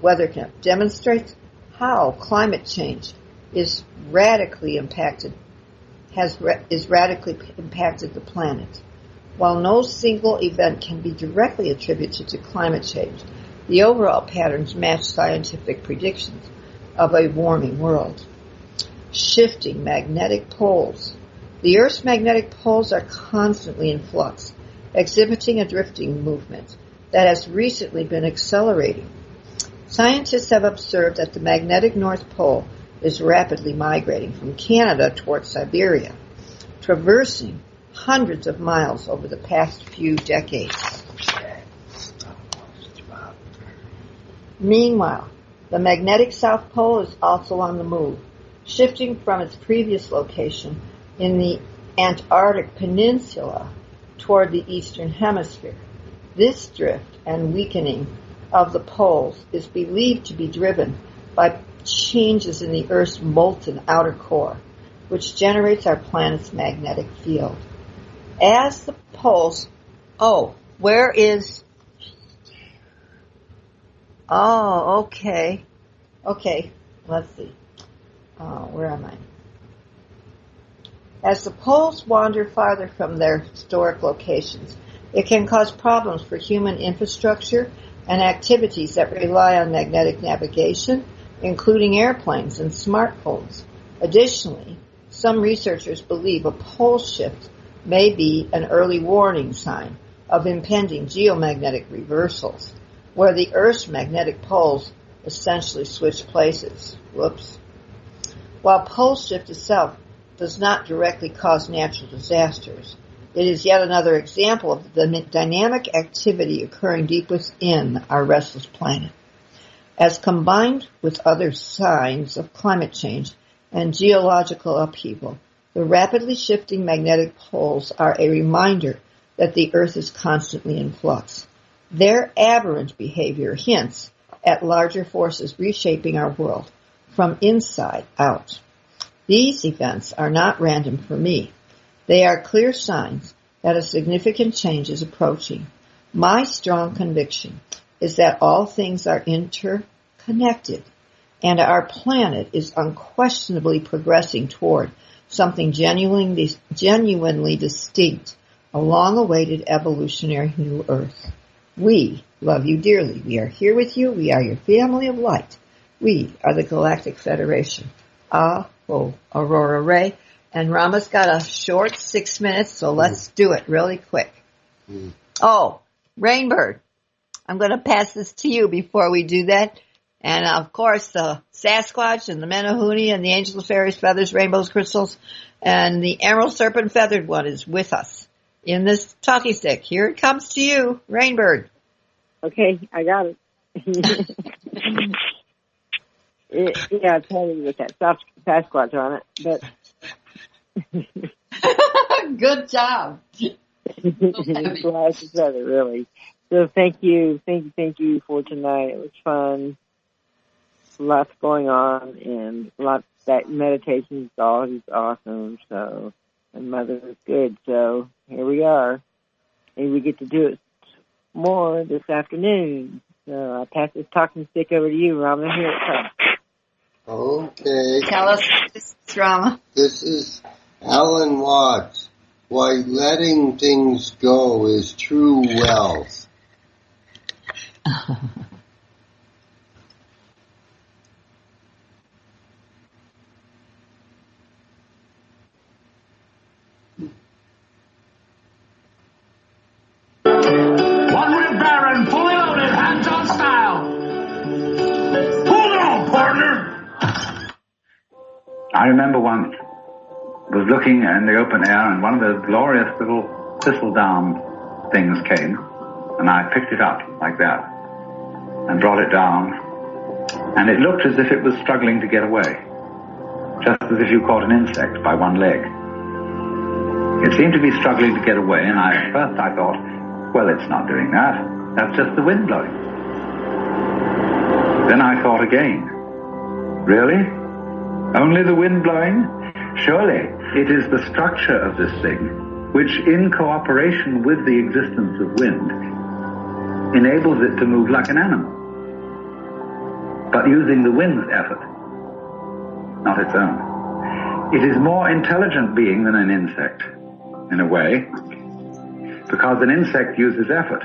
weather demonstrates how climate change is radically impacted has is radically impacted the planet. While no single event can be directly attributed to climate change, the overall patterns match scientific predictions of a warming world. Shifting magnetic poles. The Earth's magnetic poles are constantly in flux, exhibiting a drifting movement that has recently been accelerating. Scientists have observed that the magnetic North Pole is rapidly migrating from Canada towards Siberia, traversing hundreds of miles over the past few decades. Meanwhile, the magnetic South Pole is also on the move, shifting from its previous location in the Antarctic Peninsula toward the Eastern Hemisphere. This drift and weakening of the poles is believed to be driven by changes in the Earth's molten outer core, which generates our planet's magnetic field as the poles. Oh, where is? Oh, okay, okay. Let's see. Uh, where am I? As the poles wander farther from their historic locations, it can cause problems for human infrastructure and activities that rely on magnetic navigation, including airplanes and smartphones. Additionally, some researchers believe a pole shift may be an early warning sign of impending geomagnetic reversals, where the Earth's magnetic poles essentially switch places. Whoops. While pole shift itself does not directly cause natural disasters, it is yet another example of the dynamic activity occurring deep within our restless planet. As combined with other signs of climate change and geological upheaval, the rapidly shifting magnetic poles are a reminder that the Earth is constantly in flux. Their aberrant behavior hints at larger forces reshaping our world from inside out. These events are not random for me. They are clear signs that a significant change is approaching. My strong conviction is that all things are interconnected and our planet is unquestionably progressing toward something genuinely, genuinely distinct, a long-awaited evolutionary new Earth. We love you dearly. We are here with you. We are your family of light. We are the Galactic Federation. Ah, oh, Aurora Ray. And Rama's got a short six minutes, so let's do it really quick. Mm. Oh, Rainbird, I'm going to pass this to you before we do that. And of course, the Sasquatch and the Menehune and the Angels, Fairies, Feathers, Rainbows, Crystals, and the Emerald Serpent Feathered one is with us in this talking stick. Here it comes to you, Rainbird. Okay, I got it. [LAUGHS] it yeah, it's heavy with that Sas- Sasquatch on it, but [LAUGHS] Good job. [LAUGHS] to said it really. So thank you, thank you, thank you for tonight. It was fun. Lots going on and lots that meditation is always awesome. So and mother is good. So here we are. And we get to do it more this afternoon. So uh, I pass this talking stick over to you, Rama. Here it comes. Okay. Tell us this drama. This is Alan Watts. Why letting things go is true wealth. [LAUGHS] I remember once was looking in the open air and one of those glorious little thistle down things came and I picked it up like that and brought it down and it looked as if it was struggling to get away. Just as if you caught an insect by one leg. It seemed to be struggling to get away and I, at first I thought, well it's not doing that. That's just the wind blowing. Then I thought again, really? Only the wind blowing? Surely it is the structure of this thing which, in cooperation with the existence of wind, enables it to move like an animal, but using the wind's effort, not its own. It is more intelligent being than an insect, in a way, because an insect uses effort.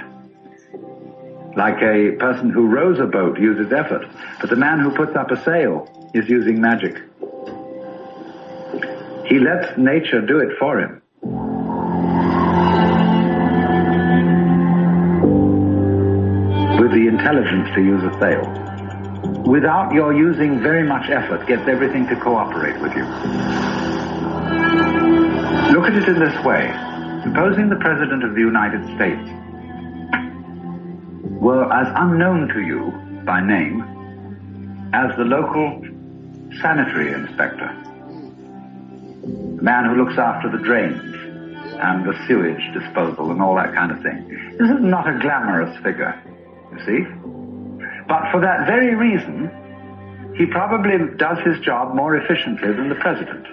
Like a person who rows a boat uses effort, but the man who puts up a sail is using magic. He lets nature do it for him. With the intelligence to use a sail. Without your using very much effort, gets everything to cooperate with you. Look at it in this way. Supposing the President of the United States were as unknown to you by name as the local sanitary inspector the man who looks after the drains and the sewage disposal and all that kind of thing. This is not a glamorous figure, you see. But for that very reason, he probably does his job more efficiently than the president.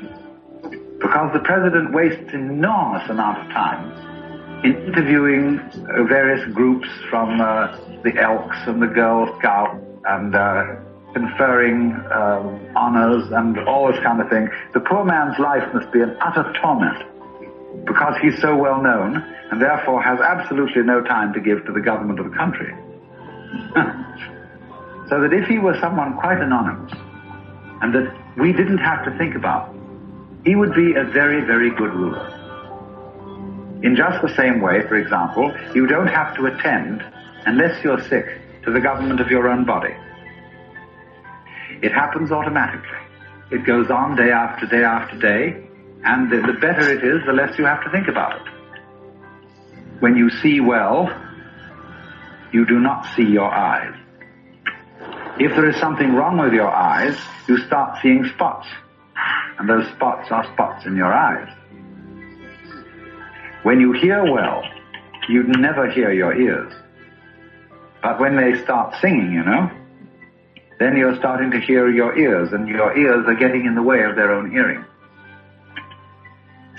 Because the president wastes an enormous amount of time in interviewing uh, various groups from uh, the Elks and the Girl Scouts and uh, conferring um, honors and all this kind of thing. The poor man's life must be an utter torment because he's so well known and therefore has absolutely no time to give to the government of the country. [LAUGHS] so that if he were someone quite anonymous and that we didn't have to think about, he would be a very, very good ruler. In just the same way, for example, you don't have to attend, unless you're sick, to the government of your own body. It happens automatically. it goes on day after day after day, and the, the better it is, the less you have to think about it. When you see well, you do not see your eyes. If there is something wrong with your eyes, you start seeing spots. And those spots are spots in your eyes. When you hear well, you never hear your ears. But when they start singing, you know, then you're starting to hear your ears, and your ears are getting in the way of their own hearing.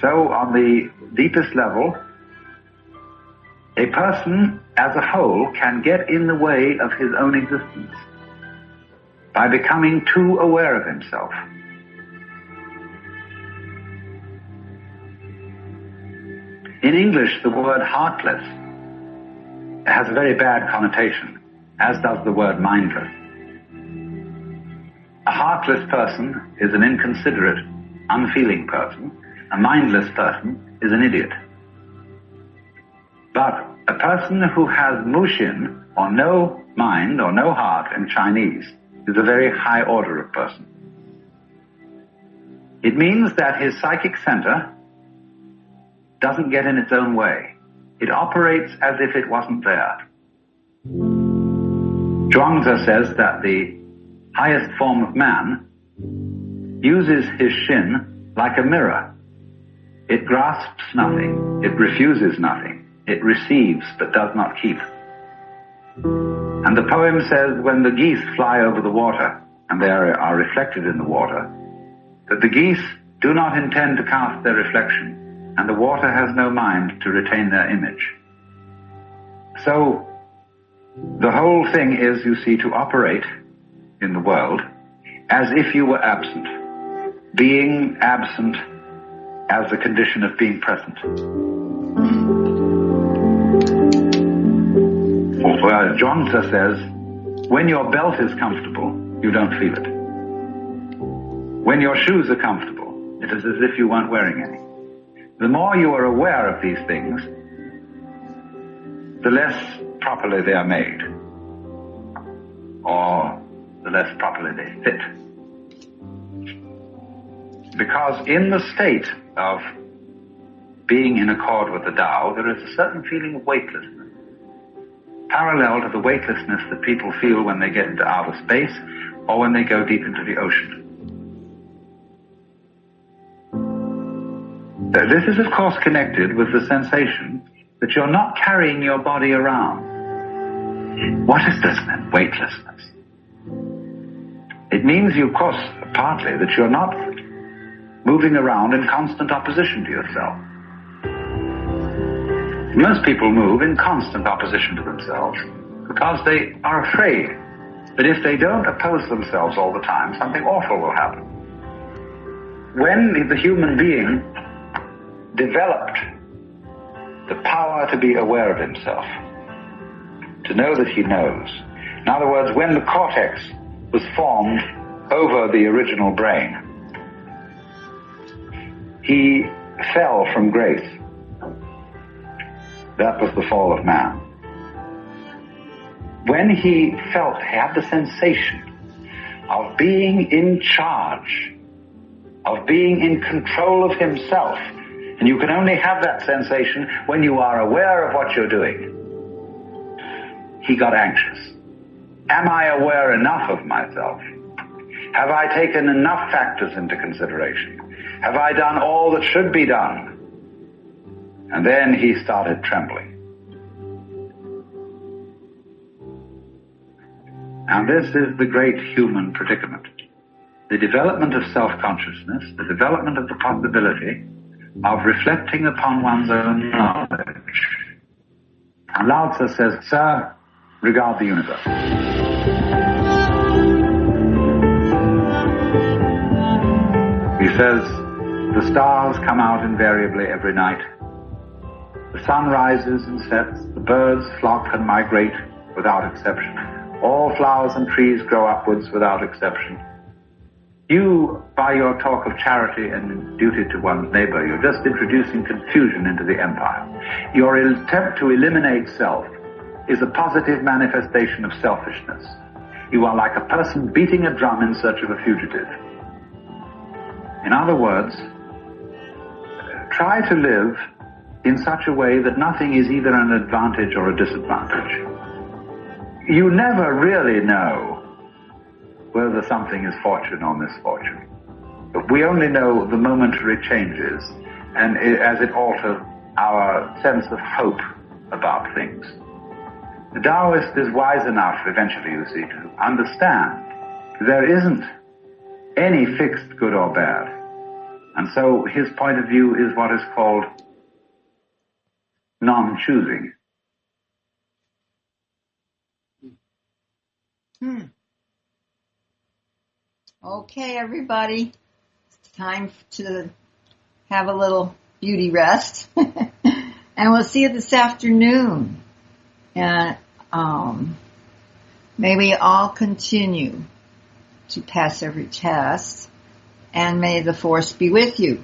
So on the deepest level, a person as a whole can get in the way of his own existence by becoming too aware of himself. In English, the word heartless has a very bad connotation, as does the word mindless. A heartless person is an inconsiderate, unfeeling person. A mindless person is an idiot. But a person who has mushin, or no mind, or no heart in Chinese, is a very high order of person. It means that his psychic center doesn't get in its own way. It operates as if it wasn't there. Zhuangzi says that the highest form of man uses his shin like a mirror. It grasps nothing. It refuses nothing. It receives but does not keep. And the poem says when the geese fly over the water and they are, are reflected in the water, that the geese do not intend to cast their reflection and the water has no mind to retain their image. So, the whole thing is, you see, to operate in the world as if you were absent. Being absent as a condition of being present. Well, Zhuangzi says, when your belt is comfortable, you don't feel it. When your shoes are comfortable, it is as if you weren't wearing any. The more you are aware of these things, the less properly they are made, or the less properly they fit. Because in the state of being in accord with the Tao, there is a certain feeling of weightlessness, parallel to the weightlessness that people feel when they get into outer space or when they go deep into the ocean. Uh, this is, of course, connected with the sensation that you're not carrying your body around. What is this then, weightlessness? It means, of course, partly that you're not moving around in constant opposition to yourself. Most people move in constant opposition to themselves because they are afraid that if they don't oppose themselves all the time, something awful will happen. When the human being developed the power to be aware of himself, to know that he knows. In other words, when the cortex was formed over the original brain, he fell from grace. That was the fall of man. When he felt, he had the sensation of being in charge, of being in control of himself, and you can only have that sensation when you are aware of what you're doing. He got anxious. Am I aware enough of myself? Have I taken enough factors into consideration? Have I done all that should be done? And then he started trembling. And this is the great human predicament. The development of self-consciousness, the development of the possibility of reflecting upon one's own knowledge. And Lao Tzu says, Sir, regard the universe. He says, the stars come out invariably every night. The sun rises and sets. The birds flock and migrate without exception. All flowers and trees grow upwards without exception. You, by your talk of charity and duty to one's neighbor, you're just introducing confusion into the empire. Your attempt to eliminate self is a positive manifestation of selfishness. You are like a person beating a drum in search of a fugitive. In other words, try to live in such a way that nothing is either an advantage or a disadvantage. You never really know whether something is fortune or misfortune. We only know the momentary changes and it, as it alters our sense of hope about things. The Taoist is wise enough eventually, you see, to understand there isn't any fixed good or bad. And so his point of view is what is called non-choosing. Hmm. Okay, everybody. It's time to have a little beauty rest. [LAUGHS] and we'll see you this afternoon. And um, may we all continue to pass every test. And may the force be with you.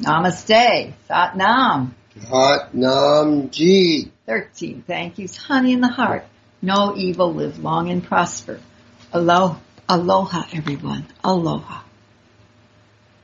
Namaste. Sat Nam. Hot Nam Ji. 13. Thank yous. Honey in the heart. No evil. Live long and prosper. Aloha. Aloha, everyone. Aloha.